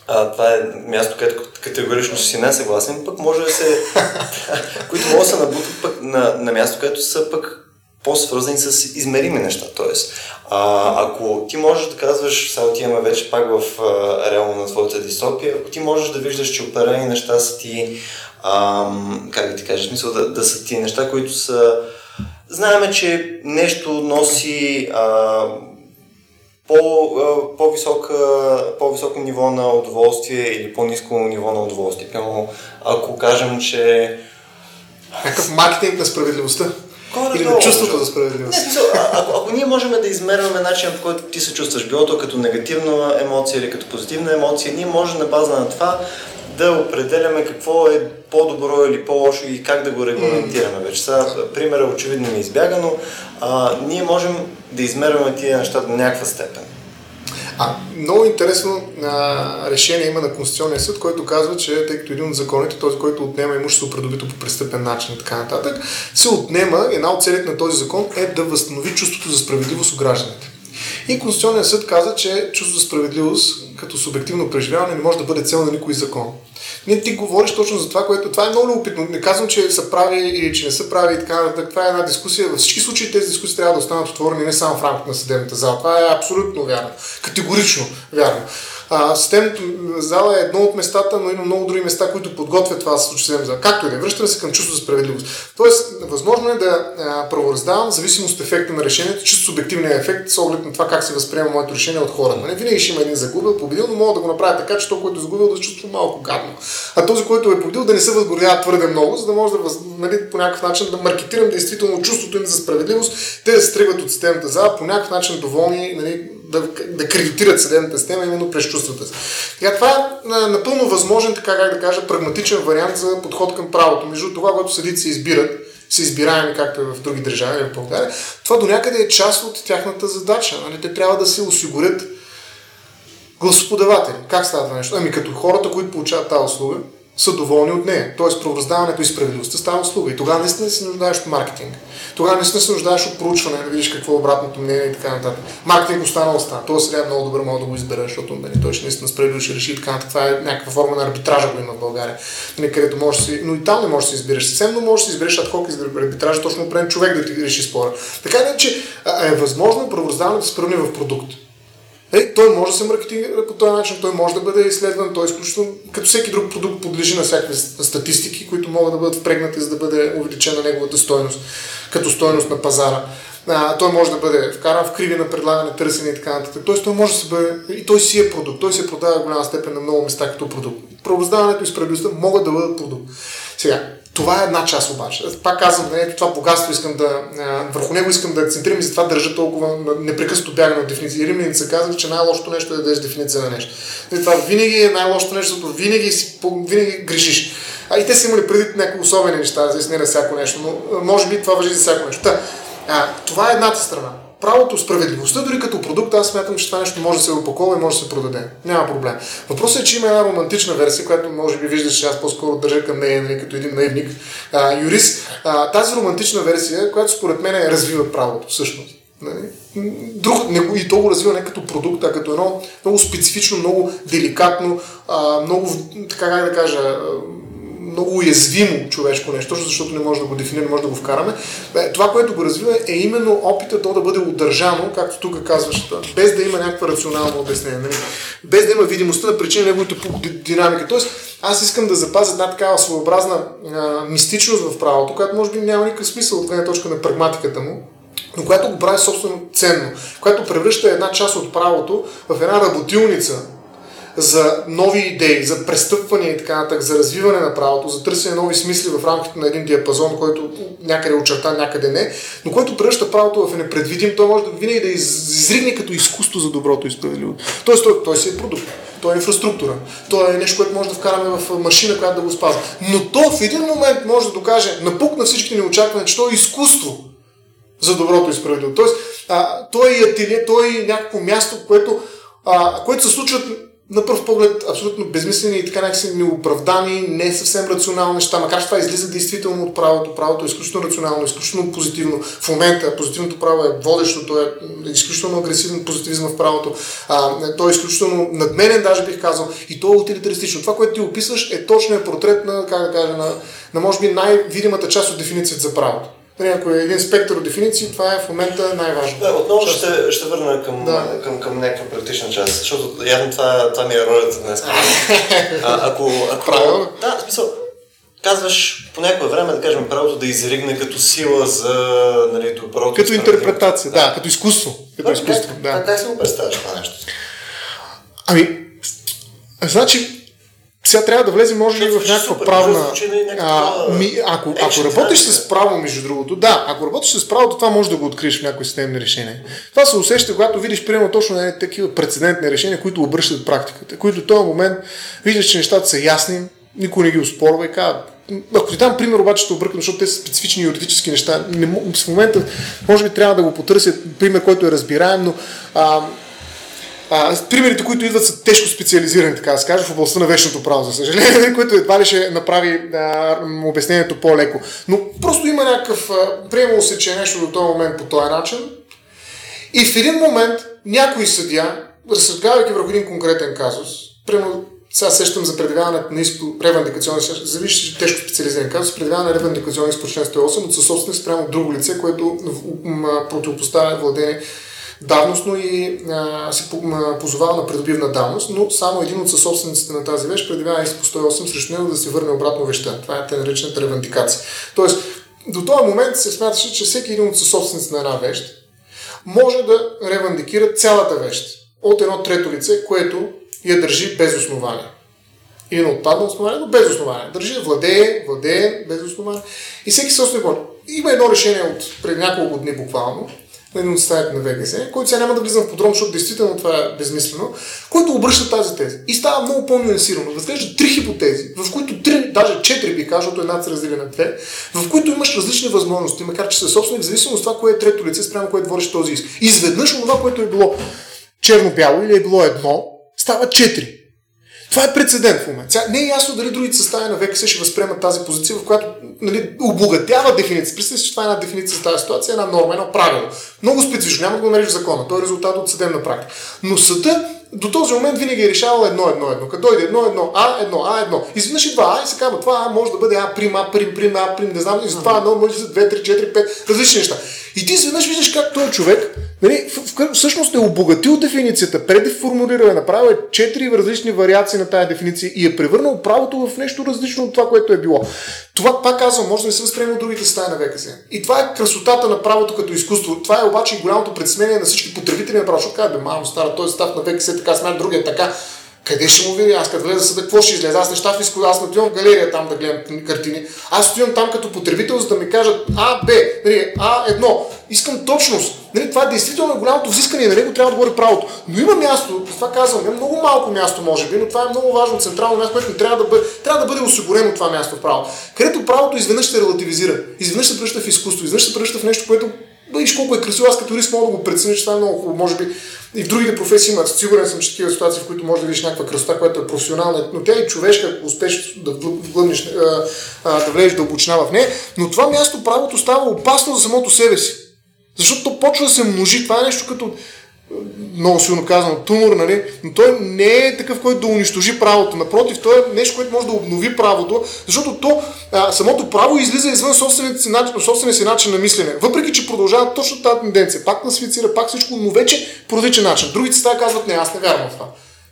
а, това е място, където категорично си не съгласен, пък може да се... които могат да се набутат пък на, на място, където са пък по-свързани с измерими неща. Тоест, а, ако ти можеш да казваш, сега отиваме вече пак в а, реално на твоята дистопия, ако ти можеш да виждаш, че определени неща са ти, а, как да ти кажа, смисъл да, да са ти неща, които са... Знаеме, че нещо носи а, по, по-висока, по-високо ниво на удоволствие или по-низко ниво на удоволствие. Прямо, ако кажем, че... Някакъв маркетинг на справедливостта. Или на чувството за справедливост. Не, а, ако, ако ние можем да измерваме начина по който ти се чувстваш, било то като негативна емоция или като позитивна емоция, ние можем на база на това да определяме какво е по-добро или по-лошо и как да го регламентираме. Вече сега примерът очевидно ми е избяга, но а, ние можем да измерваме тия неща до някаква степен. А, много интересно а, решение има на Конституционния съд, който казва, че тъй като един от законите, този, който отнема имущество придобито по престъпен начин и така нататък, се отнема, една от целите на този закон е да възстанови чувството за справедливост у гражданите. И Конституционният съд каза, че чувство за справедливост като субективно преживяване не може да бъде цел на никой закон. Не, ти говориш точно за това, което това е много любопитно. Не казвам, че са прави или че не са прави и така нататък. Това е една дискусия. Във всички случаи тези дискусии трябва да останат отворени не само в рамките на съдебната зала. Това е абсолютно вярно. Категорично вярно. А, зала е едно от местата, но има много други места, които подготвят това да се случи зала. Както и да е, връщаме се към чувство за справедливост. Тоест, възможно е да правораздавам зависимост от ефекта на решението, чисто субективния ефект с оглед на това как се възприема моето решение от хората. Не винаги ще има един загубил, победил, но мога да го направя така, че то, който е загубил, да се чувства малко гадно. А този, който е победил, да не се възгорява твърде много, за да може да нали, по някакъв начин да маркетирам действително чувството им за справедливост, те да се тръгват от системата зала, по някакъв начин доволни, нали, да, да кредитират съдебната система именно през чувствата си. Така, това е напълно възможен, така как да кажа, прагматичен вариант за подход към правото. Между това, което съдите се избират, се избираеми, както е в други държави в България, това до някъде е част от тяхната задача. Нали? Те трябва да се осигурят гласоподаватели. Как става това нещо? Ами като хората, които получават тази услуга, са доволни от нея. Тоест, правораздаването и справедливостта става услуга. И тогава наистина се нуждаеш от маркетинг. Тогава наистина се нуждаеш от проучване, да видиш какво е обратното мнение и така нататък. Маркетинг остана остана. Той сега е много добър, мога да го избера, защото нали, той ще наистина справедливо ще реши и така нататък. Това е някаква форма на арбитража го има в България. Нали, където може си, но и там не можеш да си избереш. Съвсем но можеш да си избереш адхок арбитража, точно определен човек да ти реши спора. Така не, че е възможно правораздаването да се превърне в продукт. Е, той може да се маркетира по този начин, той може да бъде изследван, той е изключително, като всеки друг продукт, подлежи на всякакви статистики, които могат да бъдат впрегнати, за да бъде увеличена неговата стойност, като стойност на пазара. А, той може да бъде вкаран в криви на предлагане, търсене и така нататък. Тоест той може да се бъде, и той си е продукт, той се продава в голяма степен на много места като продукт. Правораздаването и справедливостта могат да бъдат продукт. Сега, това е една част обаче. Пак казвам, да, ето това богатство искам да, върху него искам да акцентирам и затова държа толкова непрекъснато бягане от дефиниции. Римляните са казали, че най-лошото нещо е да дадеш дефиниция на нещо. И това винаги е най-лошото нещо, защото винаги, си, винаги грешиш. А и те са имали преди някакви особени неща, за не на всяко нещо, но може би това въжи за всяко нещо. Та, а, това е едната страна правото, справедливостта, дори като продукт, аз смятам, че това нещо може да се опакова и може да се продаде. Няма проблем. Въпросът е, че има една романтична версия, която може би виждаш, че аз по-скоро държа към нея нали, като един наивник, а, юрист. А, тази романтична версия, която според мен е развива правото всъщност. Нали? Друг, и то го развива не като продукт, а като едно много специфично, много деликатно, много, така как да кажа, много уязвимо човешко нещо, защото не може да го дефинираме, може да го вкараме. Е, това, което го развива е именно опита то да бъде удържано, както тук казваш, без да има някаква рационална обяснение, нали? без да има видимостта на причина неговата динамика. Тоест, аз искам да запазя една такава своеобразна а, мистичност в правото, която може би няма никакъв смисъл от гледна точка на прагматиката му, но която го прави собствено ценно, която превръща една част от правото в една работилница, за нови идеи, за престъпване и така нататък, за развиване на правото, за търсене нови смисли в рамките на един диапазон, който някъде е очертан, някъде не, но който превръща правото в непредвидим, той може да винаги да изригне като изкуство за доброто и справедливото. Тоест, той, той си е продукт. Той е инфраструктура. То е нещо, което може да вкараме в машина, която да го спазва. Но то в един момент може да докаже, напук на всички ни очаквания, че то е изкуство за доброто и справедливо. Тоест, а, той е ателие, той е някакво място, което, а, което се случват на пръв поглед абсолютно безмислени и така някакси неоправдани, не съвсем рационални неща, макар че това излиза действително от правото. Правото е изключително рационално, изключително позитивно. В момента позитивното право е водещо, то е изключително агресивен позитивизъм в правото. А, то е изключително надменен, даже бих казал, и то е утилитаристично. Това, което ти описваш, е точният портрет на, как да кажа, на, на може би най-видимата част от дефиницията за правото. Нали, ако е един спектър от дефиниции, това е в момента най-важно. Да, отново ще, ще върна към, да. към, към някаква практична част, защото явно това, това ми е ролята днес. а, ако, ако, Правилно. Да, в смисъл, казваш по някое време, да кажем, правото да изригне като сила за нали, доброто. Като интерпретация, да, да, като изкуство. Като как, изкуство, как, да. Как, как си го представяш това нещо? Ами, значи, сега трябва да влезем, може би, в някаква Супер, правна... А, ми, ако, ако работиш с право, между другото, да, ако работиш с правото, това може да го откриеш в някои системни решения. Това се усеща, когато видиш, примерно, точно не, такива прецедентни решения, които обръщат практиката, които в този момент виждаш, че нещата са ясни, никой не ги успорва и казва, ако ти дам пример, обаче ще объркам, защото те са специфични юридически неща. Не, в момента, може би, трябва да го потърся пример, който е разбираем, но а, а, примерите, които идват, са тежко специализирани, така да се каже, в областта на вечното право, за съжаление, което едва ли ще направи а, обяснението по-леко. Но просто има някакъв, приемало се, че е нещо до този момент по този начин. И в един момент някой съдия, разсъждавайки върху един конкретен казус, примерно сега сещам за предявяването на иск по ревандикационен иск, зависи, че тежко специализиран казус, предявяване на ревандикационен иск по член 108 от съсобственик спрямо друго лице, което противопоставя владение давностно и а, се позовава на придобивна давност, но само един от съсобствениците на тази вещ предявява иск по 108 срещу него да се върне обратно вещта. Това е те наречената ревандикация. Тоест, до този момент се смяташе, че всеки един от съсобствениците на една вещ може да ревандикира цялата вещ от едно трето лице, което я държи без основание. Или на отпадна основание, но без основание. Държи, владее, владее без основание. И всеки собственик може. Има едно решение от преди няколко дни буквално, на от стаите на ВГС, който сега няма да влизам в подробно, защото действително това е безмислено, който обръща тази теза. И става много по-нюансирано. Разглежда три хипотези, в които три, даже четири би казал, защото една се разделя на две, в които имаш различни възможности, макар че са собственик, в зависимост от това, кое е трето лице, спрямо което водиш този иск. Изведнъж това, което е било черно-бяло или е било едно, става четири. Това е прецедент в момента. Не е ясно дали другите състави на ВКС ще възприемат тази позиция, в която нали, обогатява дефиниция. Представете си, че това е една дефиниция за тази ситуация, една норма, едно правило. Много специфично, няма да го нарежеш в закона. Той е резултат от съдебна практика. Но съда до този момент винаги е решавал едно, едно, едно. Като дойде едно, едно, А, едно, А, едно. Изведнъж идва А и се казва, това А може да бъде А, прим, А, прим, прим, А, прим, не знам, и за това едно може да са 2, 3, 4, 5, различни неща. И ти изведнъж виждаш как този човек нали, всъщност е обогатил дефиницията, предеформулирал е, направил е четири различни вариации на тази дефиниция и е превърнал правото в нещо различно от това, което е било. Това, пак казвам, може да не се възприема от другите стаи на ВКС. И това е красотата на правото като изкуство. Това е обаче голямото предсмение на всички потребители на право. Защото казва, бе, мамо, стара, този став на ВКС така смята, другия така. Къде ще му видя? Аз като влеза съда, какво ще излезе? Аз неща в изкуство, аз не отивам в галерия там да гледам картини. Аз отивам там като потребител, за да ми кажат А, Б, нали, А, едно. Искам точност. Нали, това е действително голямото взискане и на него трябва да говори правото. Но има място, това казвам, е много малко място може би, но това е много важно централно място, което трябва да бъде, трябва да бъде осигурено това място в право. Където правото изведнъж се релативизира, изведнъж се превръща в изкуство, изведнъж се превръща в нещо, което Виж колко е красиво, аз като юрист мога да го преценя, че това е много хубаво. Може би и в другите професии има. Сигурен съм, че такива ситуации, в които може да видиш някаква красота, която е професионална, но тя е човешка, ако успееш да, вглъбнеш, да влезеш дълбочина в нея. Но това място правото става опасно за самото себе си. Защото то почва да се множи. Това е нещо като много силно казано, тумор, нали? но той не е такъв, който да унищожи правото. Напротив, той е нещо, което може да обнови правото, защото то, а, самото право излиза извън собствения си, начин, собствения си начин на мислене. Въпреки, че продължава точно тази тенденция. Пак класифицира, пак всичко, но вече по различен начин. Другите стаи казват, не, аз не вярвам в това.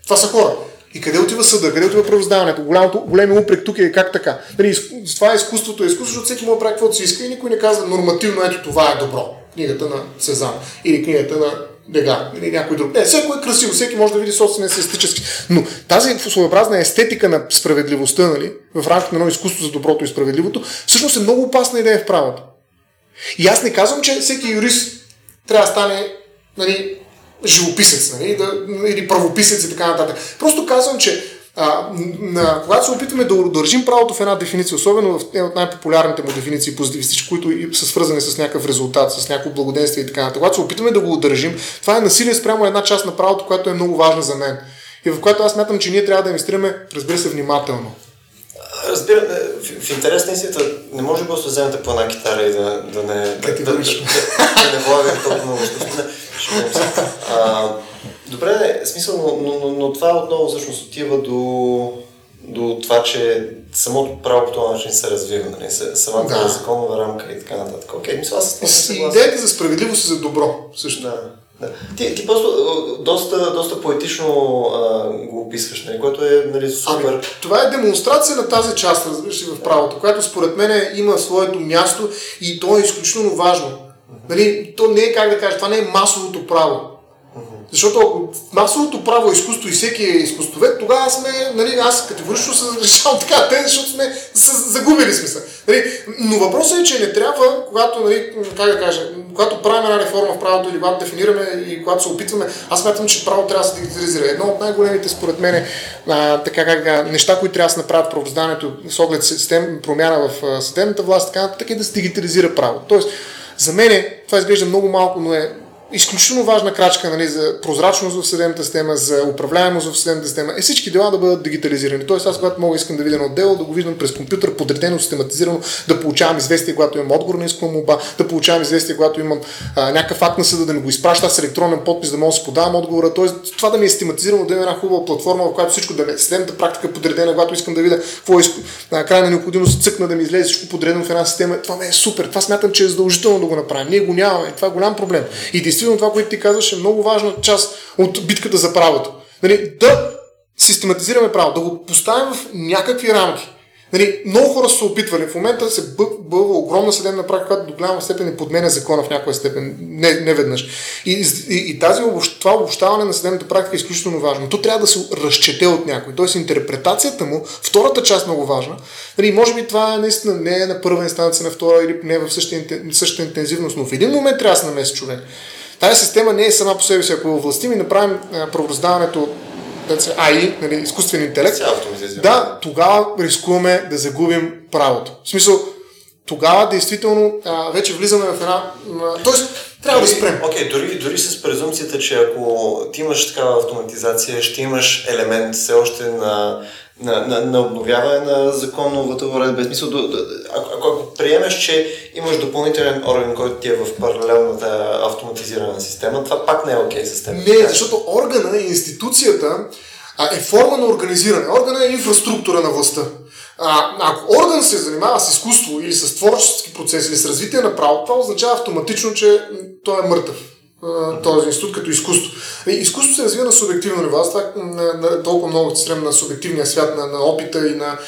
Това са хора. И къде отива съда, къде отива правоздаването? Голямото, големи упрек тук е как така. Нали, това е изкуството, е изкуство, защото всеки може да прави каквото си иска и никой не казва нормативно, ето това е добро. Книгата на Сезан или книгата на Дега или някой друг. Не, всеки е красиво, всеки може да види собствения си естетически. Но тази своеобразна естетика на справедливостта, нали, в рамките на едно изкуство за доброто и справедливото, всъщност е много опасна идея в правото. И аз не казвам, че всеки юрист трябва да стане нали, живописец, нали, да, или правописец и така нататък. Просто казвам, че а, на, когато се опитваме да държим правото в една дефиниция, особено в една от най-популярните му дефиниции позитивистични, които са свързани с някакъв резултат, с някакво благоденствие и така нататък, когато се опитваме да го удържим, това е насилие спрямо една част на правото, която е много важна за мен. И в което аз мятам, че ние трябва да инвестираме, разбира се, внимателно. Разбира, в, в интерес на истината не може просто да вземете по една китара и да, да не, да, да, да, да, да не влагаме толкова много а, Добре, смисъл, но, но, но, това отново всъщност отива до, до това, че самото право по този начин се развива, нали? самата Да. законова рамка и така нататък. Окей, мисля, аз съм идеята за справедливост и за добро също. Да, да. Ти, ти просто доста, доста поетично а, го описваш, нали, което е нали, супер. Ами, това е демонстрация на тази част, разбираш ли, в правото, която според мен има своето място и то е изключително важно. Нали, то не е, как да кажа, това не е масовото право. Защото масовото право е изкуство и всеки е изкуствовед, тогава сме, нали, аз категорично се разрешавам така, те, защото сме загубили смисъл. Нали, но въпросът е, че не трябва, когато, нали, как да кажа, когато правим една реформа в правото или когато дефинираме и когато се опитваме, аз смятам, че право трябва да се дигитализира. Едно от най-големите, според мен, така как неща, които трябва да се направят правозданието с оглед систем, промяна в съдебната власт, така нататък е да се дигитализира право. Тоест, за мен това изглежда много малко, но е изключително важна крачка нали, за прозрачност в съдебната система, за управляемост в съдебната система е всички дела да бъдат дигитализирани. Тоест аз когато мога искам да видя едно дело, да го виждам през компютър, подредено, систематизирано, да получавам известие, когато имам отговор на искана молба, да получавам известие, когато имам а, някакъв акт на съда, да ми го изпраща с електронен подпис, да мога да си подавам отговора. Тоест това да ми е систематизирано, да има една хубава платформа, в която всичко да е съдебната практика подредена, когато искам да видя какво е крайна необходимост, цъкна да ми излезе всичко подредено в една система. Това ме е супер. Това смятам, че е задължително да го направим. Ние го нямаме. Това е голям проблем. И действително това, което ти казваш, е много важна част от битката за правото. Нали, да систематизираме право, да го поставим в някакви рамки. Нали, много хора са се опитвали. В момента се бъ- бълва огромна съдебна практика, която до голяма степен е подменя закона в някоя степен, не, не веднъж. И, и, и тази, това обобщаване на съдебната практика е изключително важно. То трябва да се разчете от някой. Тоест интерпретацията му, втората част много важна. Нали, може би това наистина не е на първа инстанция, на втора или не е в същата, същата интензивност, но в един момент трябва да се намеси човек. Тази система не е сама по себе си. Ако властим и направим а, правораздаването АИ, нали, изкуствен интелект, да, тогава рискуваме да загубим правото. В смисъл, тогава действително а, вече влизаме в една... Тоест, трябва да спрем. Окей, дори, дори с презумцията, че ако ти имаш такава автоматизация, ще имаш елемент все още на, на, на, на обновяване на законовата уредба. В Смисъл, ако, ако, приемеш, че имаш допълнителен орган, който ти е в паралелната автоматизирана система, това пак не е окей с теб. Не, защото органа и институцията а, е форма на организиране. Органа е инфраструктура на властта. А, ако орган се занимава с изкуство или с творчески процес или с развитие на право, това означава автоматично, че той е мъртъв. Този институт като изкуство. Изкуството се развива на субективно ниво. Аз толкова много стрем на субективния свят, на, на опита и на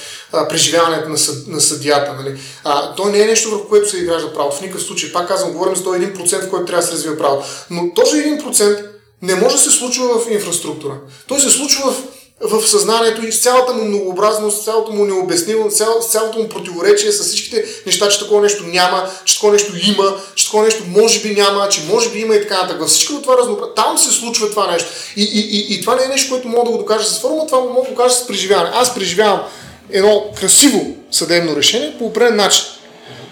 преживяването на, съд, на съдията. Нали? А, то не е нещо, върху което се изгражда правото. В никакъв случай. Пак казвам, говорим за този 1%, в който трябва да се развива право. Но този 1% не може да се случва в инфраструктура. Той се случва в, в съзнанието и с цялата му многообразност, с цялото му необяснимо, цял, с цялото му противоречие, с всичките неща, че такова нещо няма, че такова нещо има, че такова нещо може би няма, че може би има и така нататък. Всичко това разнообразие, там се случва това нещо. И, и, и, и това не е нещо, което мога да го докажа с форма, това мога да го кажа с преживяване. Аз преживявам едно красиво съдебно решение по определен начин.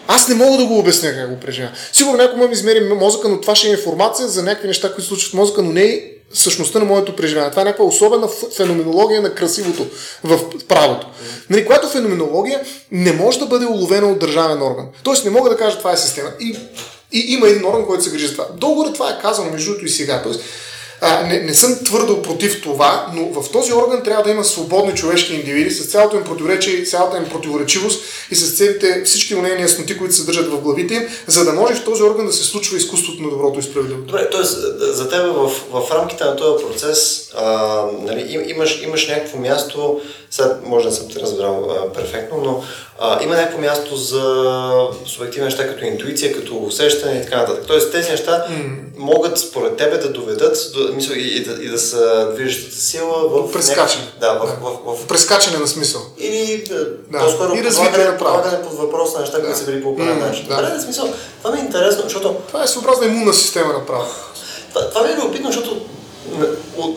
Аз не мога да го обясня как го преживявам. Сигурно някой да измери мозъка, но това ще е информация за някакви неща, които се случват в мозъка, но не е същността на моето преживяване. Това е някаква особена феноменология на красивото в правото. Нали, която феноменология не може да бъде уловена от държавен орган. Тоест не мога да кажа това е система. И, и има един орган, който се грижи за това. Долу това е казано, между другото и сега. Тоест, не, не съм твърдо против това, но в този орган трябва да има свободни човешки индивиди с цялото им противоречие, цялата им противоречивост и с целите всички онези ясноти, които се държат в главите им, за да може в този орган да се случва изкуството на доброто и справедливото. Добре, т.е. за теб в, в рамките на този процес а, нали, им- имаш, имаш някакво място, сега може да съм те разбрал а, перфектно, но а, има някакво място за субективни неща, като интуиция, като усещане и така нататък. Тоест тези неща могат според тебе да доведат до, мисъл, и, и, да, и да са движещата сила в... Прескачане. Да, в, в, в, Прескачане на смисъл. или да, Да, по-скоро и развитие подлагане под въпрос на неща, които са били по определен М, начин. да. Добре, в смисъл, това ми е интересно, защото Това е своеобразна имунна система на право. това, това ми е любопитно, защото на,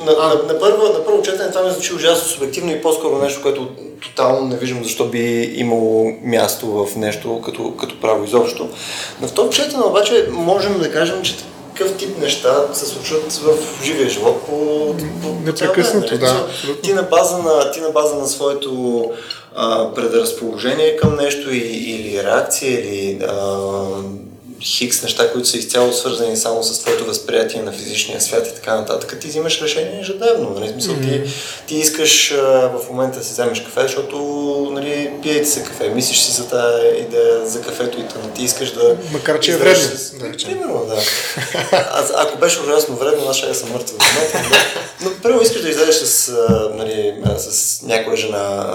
на, на, първо, на първо четене това ми звучи ужасно субективно и по-скоро нещо, което тотално не виждам защо би имало място в нещо като, като право изобщо. На второ четене обаче можем да кажем, че такъв тип неща се случват в живия живот по, по, Непрекъснато, нали? да. Ти на база на, ти на, база на своето а, предразположение към нещо и, или реакция, или а, хикс неща, които са изцяло свързани само с твоето възприятие на физичния свят и така нататък, ти взимаш решение ежедневно. Нали? Смисъл, mm-hmm. ти, ти искаш а, в момента да си вземеш кафе, защото нали, пиете се кафе, мислиш си за тази идея за кафето и тъна. Ти искаш да... Макар, че е вредно. С... Да, Примерно, да. А, ако беше ужасно вредно, аз ще съм мъртъв. Да. Но първо искаш да излезеш с, нали, с някоя жена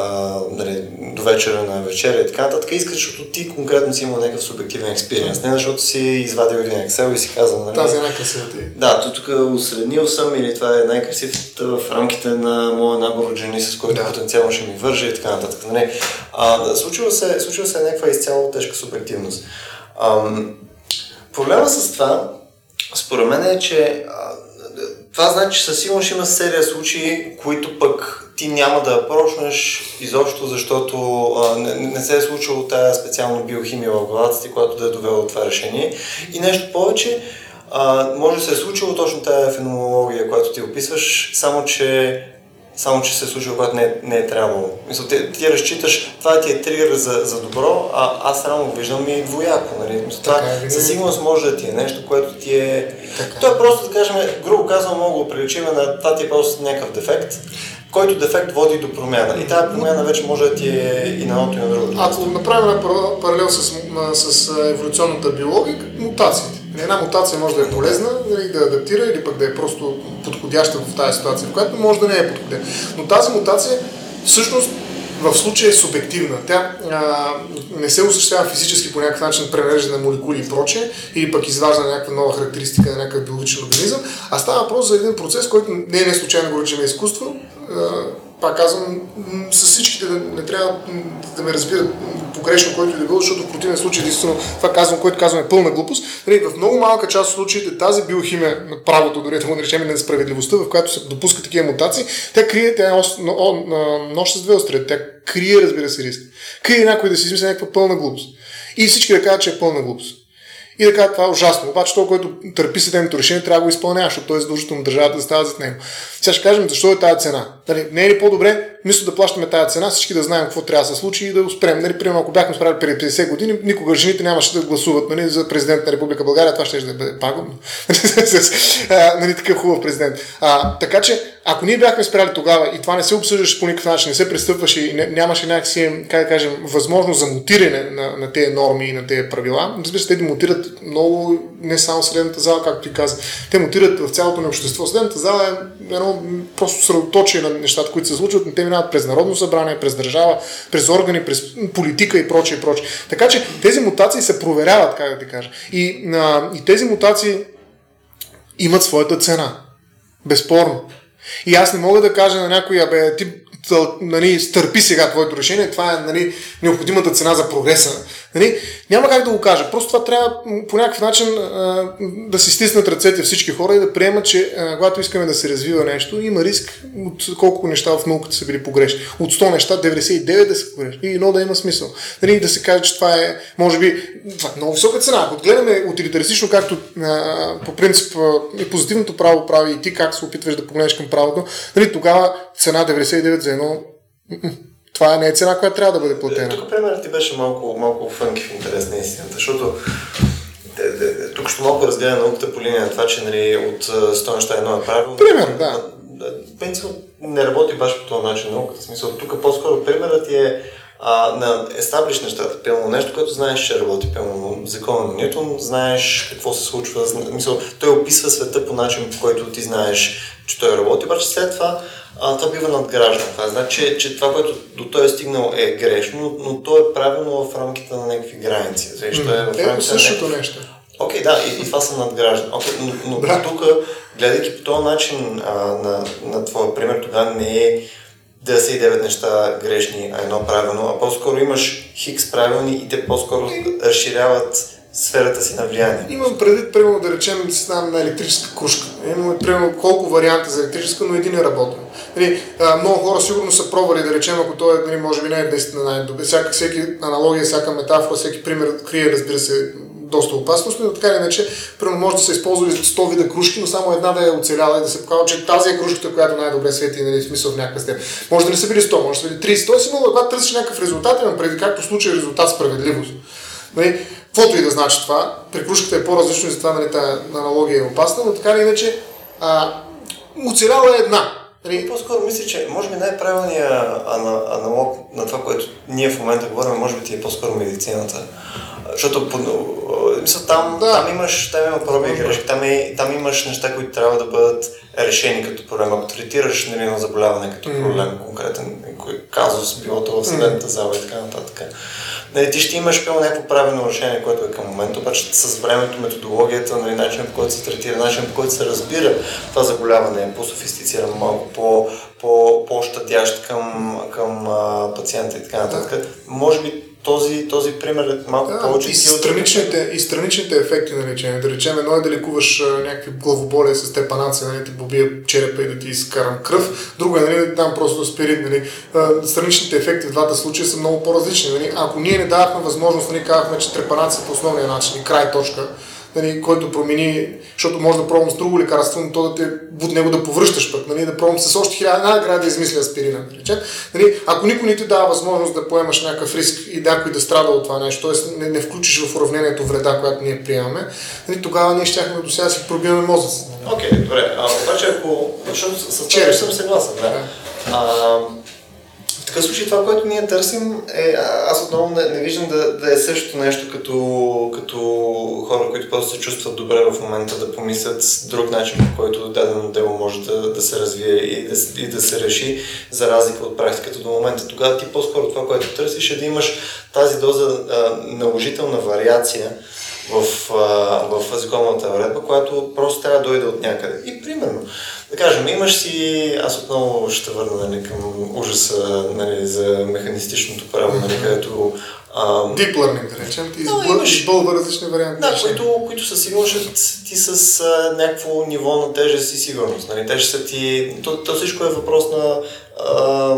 нали, до вечера на вечеря и така нататък. Искаш, защото ти конкретно си имал някакъв субективен експириенс. Не защото си извадил един Excel и си казал, нали, тази е най-красивата. Да, тук усреднил съм или това е най-красивата в рамките на моя набор от жени, с който да. потенциално ще ми вържи и така нататък. Нали. А, случва, се, случва се някаква изцяло тежка субективност. Ам, проблема с това, според мен е, че а, това значи, че със сигурност има серия случаи, които пък ти няма да прошнеш изобщо, защото а, не, не се е случило тази специална биохимия в главата ти, която да е довела това решение. И нещо повече, а, може да се е случило точно тази феноменология, която ти описваш, само че само че се е случило, когато не, не е трябвало. Мисля, ти, ти разчиташ, това ти е тригър за, за добро, а аз само виждам и двояко. Нали? Мисля, това е, със сигурност може да ти е нещо, което ти е... Така. То е просто, да кажем, грубо казвам, мога го приличим на това ти е просто някакъв дефект, който дефект води до промяна. И тази промяна вече може да ти е и на едното и на другото. Ако направим паралел с, с еволюционната биология, мутациите. Една мутация може да е полезна, нали, да адаптира или пък да е просто подходяща в тази ситуация, в която може да не е подходяща. Но тази мутация всъщност в случая е субективна. Тя а, не се осъществява физически по някакъв начин пререждане на молекули и прочее, или пък изваждане на някаква нова характеристика на някакъв биологичен организъм, а става въпрос за един процес, който не е не случайно го речем изкуство, пак казвам, с всичките да не трябва да ме разбират погрешно, който и да било, защото в противен случай, единствено, това казвам, което казвам е пълна глупост. Нали, в много малка част от случаите тази биохимия на правото, дори да го наречем на справедливостта, в която се допускат такива мутации, тя крие, тя е нощ с две остри, тя крие, разбира се, риск. Крие някой да си измисля някаква пълна глупост. И всички да кажат, че е пълна глупост и да кажа това е ужасно. Обаче то, който търпи съдебното решение, трябва да го изпълнява, защото той е задължително държавата да става зад него. Сега ще кажем защо е тази цена. Дали, не е ли по-добре, вместо да плащаме тази цена, всички да знаем какво трябва да се случи и да успеем. Нали, примерно, ако бяхме справили преди 50 години, никога жените нямаше да гласуват нали, за президент на Република България, това ще да бъде пагубно. нали, такъв хубав президент. А, така че, ако ние бяхме спряли тогава и това не се обсъждаше по никакъв начин, не се престъпваше и не, нямаше някакси, как да кажем, възможност за мутиране на, на тези норми и на тези правила, разбира се, те мутират много, не само средната зала, както ти каза. Те мутират в цялото на общество. Средната зала е едно просто средоточие на нещата, които се случват, но те минават през Народно събрание, през държава, през органи, през политика и прочее, и прочее. Така че тези мутации се проверяват, как да ти кажа. И, а, и тези мутации имат своята цена. Безспорно. И аз не мога да кажа на някой, абе, ти нали, стърпи сега твоето решение, това е нали, необходимата цена за прогреса. Нали, няма как да го кажа. Просто това трябва по някакъв начин а, да си стиснат ръцете всички хора и да приемат, че а, когато искаме да се развива нещо, има риск от колко неща в науката са били погрешни. От 100 неща 99 да са погрешни. И едно да има смисъл. Нали, да се каже, че това е, може би, това е много висока цена. Ако гледаме утилитаристично, както а, по принцип и позитивното право прави и ти как се опитваш да погледнеш към правото, нали, тогава цена 99 за едно това не е цена, която трябва да бъде платена. Тук примерът ти беше малко, малко фънки в интерес на истината, защото тук ще малко разгледа науката по линия на това, че нали, от 100 неща едно е правилно. Пример, да. Принцип не работи баш по този начин науката. В смисъл, тук по-скоро примерът ти е а, на естаблиш нещата, пълно нещо, което знаеш, че работи, пълно закона на Ньютон, знаеш какво се случва, мисъл, той описва света по начин, по който ти знаеш, че той работи, обаче след това а, това бива надграждано. Това значи, че това, което до той е стигнал е грешно, но то е правилно в рамките на някакви граници. Защото е в рамките същото на нещо. Окей, okay, да, и, и това са надграждани. Okay, но, но да. тук, гледайки по този начин а, на, на твоя пример, тогава не е 99 неща грешни, а едно правилно, а по-скоро имаш хикс правилни и те по-скоро разширяват сферата си на влияние. Имам предвид, примерно, да речем, на електрическа кружка. Имаме, примерно, колко варианта за електрическа, но един е работен. Нали, много хора сигурно са пробвали да речем, ако той нали, може би не е наистина най-добре. Всяка, всеки аналогия, всяка метафора, всеки пример крие, разбира се, доста опасност, но така или иначе, примерно може да се използва 100 вида кружки, но само една да е оцеляла и да се показва, че тази е кружката, която най-добре свети, нали, в смисъл в някаква степен. Може да не са били 100, може да са били 30. Тоест, има, когато търсиш някакъв резултат, имам преди както случай резултат справедливост. Нали, Каквото и да значи това, при кружката е по-различно и затова нали, тази аналогия е опасна, но така или иначе а, оцеляла е една. Нали... По-скоро мисля, че може би най-правилният аналог на това, което ние в момента говорим, може би ти е по-скоро медицината. Защото мисля, там, да. там, имаш, там има проби и грешки, там, е, там имаш неща, които трябва да бъдат решени като проблем. Ако третираш нали, на заболяване като проблем, mm. конкретен казус, било това в съдебната зала и така нататък. Нали, ти ще имаш пълно някакво правилно решение, което е към момента, обаче с времето, методологията, нали, начинът по който се третира, начинът по който се разбира това заболяване е по-софистициран, малко по, по, по-щадящ към, към а, пациента и така нататък. Може би този, този пример е малко да, повече и страничните, и страничните ефекти на лечение. Да речем, едно е да лекуваш някакви главоболия с тепанация, нали, ти побия черепа и да ти изкарам кръв. Друго е нали, да дам просто спирит. Нали. Страничните ефекти в двата случая са много по-различни. Нали. Ако ние не давахме възможност, нали, казахме, че трепанацията е основния начин и край точка, нали, който промени, защото може да пробвам с друго лекарство, но то да те от него да повръщаш пък, нали, да пробвам с още хиляда награда да измисля аспирина. Нали, нали, ако никой не ти дава възможност да поемаш някакъв риск и някой да страда от това нещо, т.е. Не, не, включиш в уравнението вреда, която ние приемаме, нали, тогава ние щяхме до сега си пробиваме мозъците. Окей, okay, добре. А, обаче ако... Защото с това съм съгласен, да. да. А, такъв случай това, което ние търсим е, аз отново не, не виждам да, да е същото нещо като, като хора, които просто се чувстват добре в момента да помислят друг начин, по който дадено дело може да, да се развие и да, и да се реши, за разлика от практиката до момента. Тогава ти по-скоро това, което търсиш е да имаш тази доза а, наложителна вариация, в, в законната уредба, която просто трябва да дойде от някъде. И примерно, да кажем, имаш си, аз отново ще върна нали, към ужаса нали, за механистичното право, нали, където Um, Deep learning, да речем, ти no, имаш, избълва различни варианти. Да, които, които със сигурност ти с а, някакво ниво на тежест и сигурност. Нали? Тежест ти... То, то всичко е въпрос на а,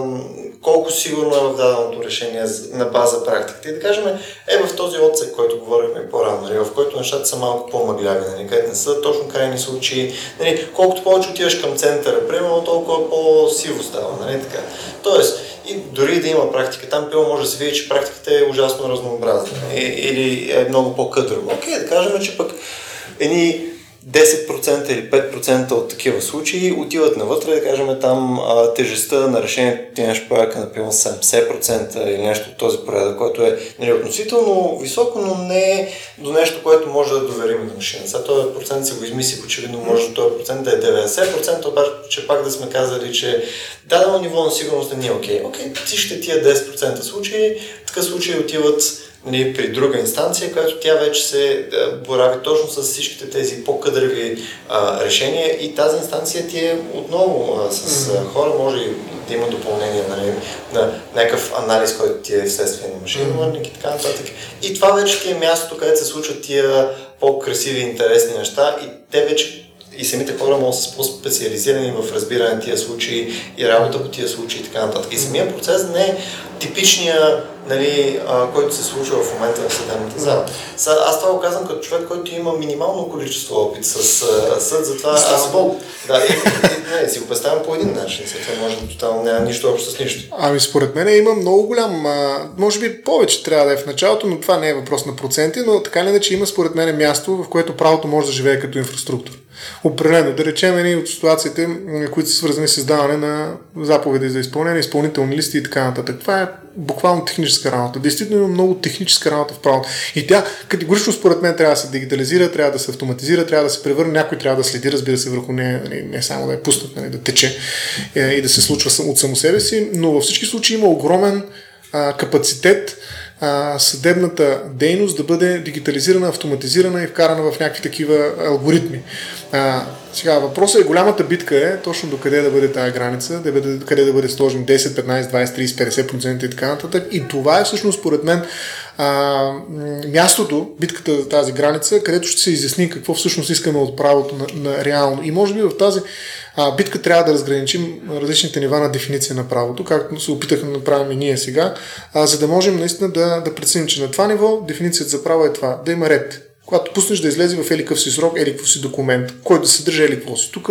колко сигурно е в даденото решение на база практиката. И да кажем, е в този отсек, който говорихме по-рано, нали, в който нещата са малко по-мъгляви, нали, където не са точно крайни случаи. Нали, колкото повече отиваш към центъра, примерно, толкова по-сиво става. Нали, така. Тоест, и дори да има практика, там пило може да се види, че практиката е ужасно разнообразна или е много по-къдрова. Окей, да кажем, че пък едни 10% или 5% от такива случаи отиват навътре, да кажем там а, тежестта на решението ти нещо порядка на 70% или нещо от този порядък, което е нали, относително високо, но не е до нещо, което може да доверим на машина. Сега този процент се го измисли, очевидно може да този процент да е 90%, обаче пак да сме казали, че дадено ниво на сигурност не е окей. Okay. Окей, okay, всичките тия 10% случаи, така случаи отиват нали, при друга инстанция, която тя вече се борави точно с всичките тези по-къдреви а, решения и тази инстанция ти е отново а, с а, хора, може да има допълнение нали, на някакъв анализ, който ти е вследствие на машин learning и така нататък. И това вече ти е мястото, където се случват тия по-красиви, интересни неща и те вече и самите хора могат да са по-специализирани в разбиране на тия случаи и работа по тия случаи и така нататък. И самия процес не е типичния, нали, а, който се случва в момента в съдебната зала. Аз това го казвам като човек, който има минимално количество опит с а, съд, затова аз... Да, и, и, не, си го представям по един начин, след това може да тотално няма нищо общо с нищо. Ами според мен има много голям, а, може би повече трябва да е в началото, но това не е въпрос на проценти, но така или иначе има според мен място, в което правото може да живее като инфраструктура. Определено, да речем едни от ситуациите, които са свързани с издаване на заповеди за изпълнение, изпълнителни листи и така нататък. Това е буквално техническа работа. Действително има много техническа работа в правото. И тя категорично според мен трябва да се дигитализира, трябва да се автоматизира, трябва да се превърне, някой трябва да следи, разбира се, върху нея, нали, не само да я пуснат, нали, да тече е, и да се случва от само себе си, но във всички случаи има огромен а, капацитет а, съдебната дейност да бъде дигитализирана, автоматизирана и вкарана в някакви такива алгоритми. А, сега въпросът е, голямата битка е точно до къде да бъде тази граница, да бъде, къде да бъде сложен 10, 15, 20, 30, 50% и така нататък. И това е всъщност, според мен, а, мястото, битката за тази граница, където ще се изясни какво всъщност искаме от правото на, на реално. И може би в тази а, битка трябва да разграничим различните нива на дефиниция на правото, както се опитахме да направим и ние сега, а, за да можем наистина да, да преценим, че на това ниво дефиницията за право е това, да има ред. Когато пуснеш да излезе в еликъв си срок, еликъв си документ, който да съдържа еликво си. Тук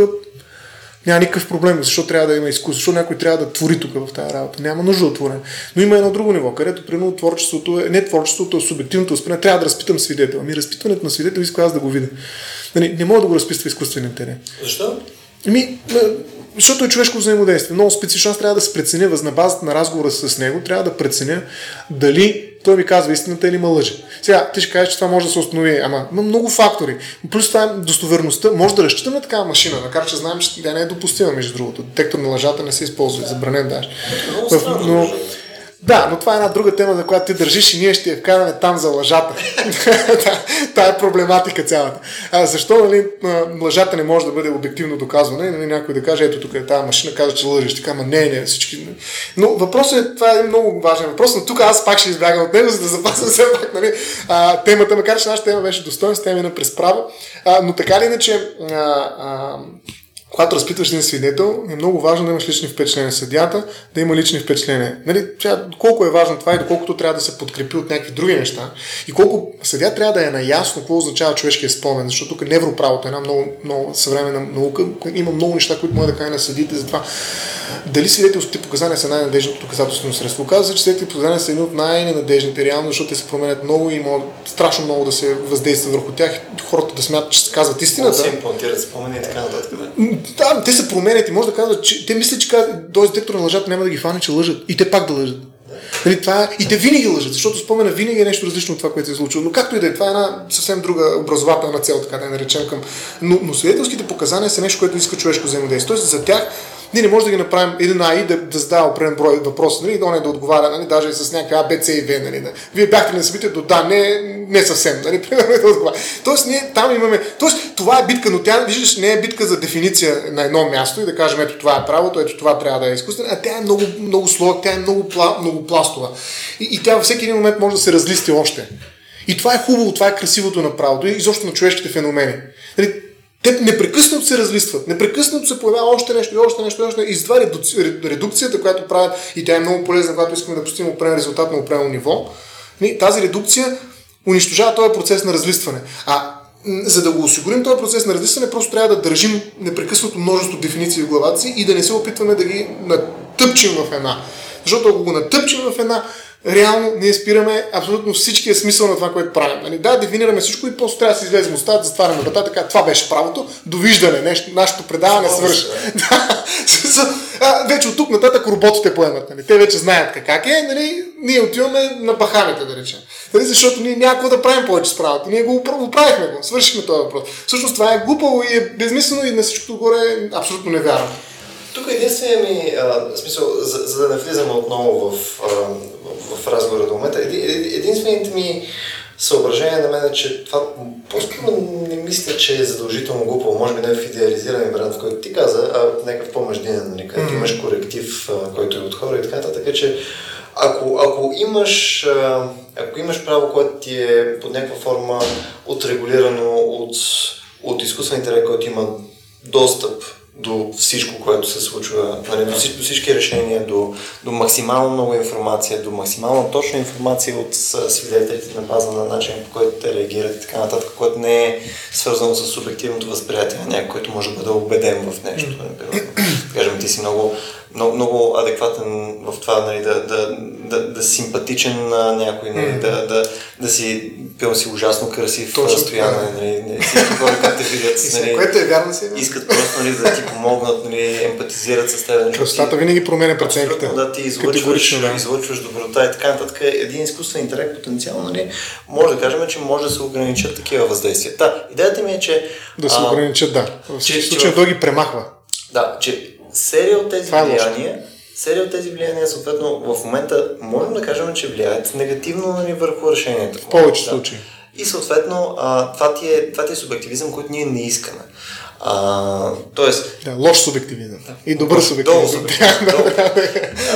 Няма никакъв проблем, защо трябва да има изкуство, защо някой трябва да твори тук в тази работа. Няма нужда от творене. Но има едно друго ниво, където примерно творчеството е, не творчеството, а субективното възприемане. Трябва да разпитам свидетел. Ами разпитването на свидетел иска аз да го видя. Нали, не мога да го разписва изкуствен интелект. Защо? Ами, защото е човешко взаимодействие. Много специфично. Аз трябва да се преценя на базата на разговора с него, трябва да преценя дали той ми казва истината или ма лъже. Сега, ти ще кажеш, че това може да се установи, ама има много фактори. Плюс това е достоверността. Може да разчитаме такава машина, макар че знаем, че тя не е допустима, между другото. Детектор на лъжата не се използва, забранен даже. Но, да, но това е една друга тема, за която ти държиш и ние ще я вкараме там за лъжата. Та е проблематика цялата. А защо нали, лъжата не може да бъде обективно доказвана нали, някой да каже, ето тук е тази машина, казва, че лъжеш. Така, ама не, не, всички. Но въпросът е, това е много важен въпрос, но тук аз пак ще избягам от него, за да запасам все пак нали, а, темата, макар че нашата тема беше достойна, тя мина през право. А, но така или иначе, а, а, когато разпитваш един свидетел, е много важно да имаш лични впечатления. Съдята да има лични впечатления. Нали, колко е важно това и доколкото трябва да се подкрепи от някакви други неща. И колко съдя трябва да е наясно какво означава човешкия спомен, защото тук невроправото е една много, много съвременна наука. Има много неща, които може да кажа на съдите за това. Дали свидетелските показания са най-надежното доказателствено средство? Оказва се, че свидетелските показания са едни от най-ненадежните, реално, защото те се променят много и могат страшно много да се въздейства върху тях. Хората да смятат, че казват истината. Се имплантират спомени и така нататък. Да, те се променят и може да казват, че те мислят, че този детектор на лъжата няма да ги фане, че лъжат. И те пак да лъжат. Нали, това, и те винаги лъжат, защото спомена винаги е нещо различно от това, което се е случило. Но както и да е, това е една съвсем друга образователна цел, така да я наречем към. Но, но свидетелските показания са нещо, което иска човешко взаимодействие. Тоест за тях ние не можем да ги направим един АИ да, да задава определен брой въпроси, нали, да не да отговаря, нали, даже и с някакви А, и В. Нали, да. Вие бяхте на събитието, да, не, не съвсем. Нали, примерно да отговаря. Тоест, ние там имаме. Тоест, това е битка, но тя, виждаш, не е битка за дефиниция на едно място и да кажем, ето това е правото, ето това трябва да е изкуствено, а тя е много, много слога, тя е много, пла, много пластова. И, и тя във всеки един момент може да се разлисти още. И това е хубаво, това е красивото на правото и изобщо на човешките феномени. Нали, те непрекъснато се разлистват, непрекъснато се появява още нещо и още нещо и още нещо. И затова редукцията, която правят, и тя е много полезна, когато искаме да постигнем определен резултат на определено ниво, тази редукция унищожава този процес на разлистване. А за да го осигурим този процес на разлистване, просто трябва да държим непрекъснато множество дефиниции в главата си и да не се опитваме да ги натъпчим в една. Защото ако го натъпчим в една, реално ние спираме абсолютно всичкия смисъл на това, което правим. Нали? Да, дефинираме всичко и после трябва да се излезем устата, затваряме врата, така, това беше правото, довиждане, нещо, нашето предаване свърши. Вече от тук нататък роботите поемат. Нали? Те вече знаят как е, нали? ние отиваме на бахамите, да речем. Нали? Защото ние няма да правим повече с правото. Ние го оправихме го, свършихме този въпрос. Всъщност това е глупаво и е безмислено и на всичкото горе е абсолютно невярно. Тук единственият ми а, смисъл, за, за да не влизаме отново в, а, в, разговора до момента, единственият ми съображение на мен е, че това просто не мисля, че е задължително глупо, може би не в идеализиран вариант, в който ти каза, а в някакъв по-междинен, нали, където mm-hmm. имаш коректив, който е от хора и така нататък. Така че ако, ако, имаш, ако имаш право, което ти е под някаква форма отрегулирано от, от изкуствен интелект, който има достъп до всичко, което се случва, нали, до, всички, до всички решения, до, до максимално много информация, до максимално точна информация от свидетелите на база на начин, по който те реагират и така нататък, което не е свързано с субективното възприятие на някой, който може да бъде убеден в нещо. Например. Кажем, ти си много много, много адекватен в това, нали, да, да, да, да симпатичен на някой, нали, mm. да, да, да си, пил си ужасно красив в разстояние, нали, нали, всички хора, как те видят, нали, което е вярно си, искат просто нали, да ти помогнат, нали, емпатизират с теб. Нали, Красотата винаги променя преценките. Да, ти излъчваш, да. излъчваш доброта и така нататък. Един изкуствен интелект потенциално, нали, може да кажем, че може да се ограничат такива въздействия. Да, идеята ми е, че... Да се ограничат, да. В случай да ги премахва. Да, че серия от тези Това е влияния, серия от тези влияния, съответно, в момента можем да кажем, че влияят негативно нали, върху решението. В повече да. случаи. И съответно, а, това, ти е, това ти е субективизъм, който ние не искаме. А, тоест... Да, лош субективизъм. Да. И добър субективизъм. Долу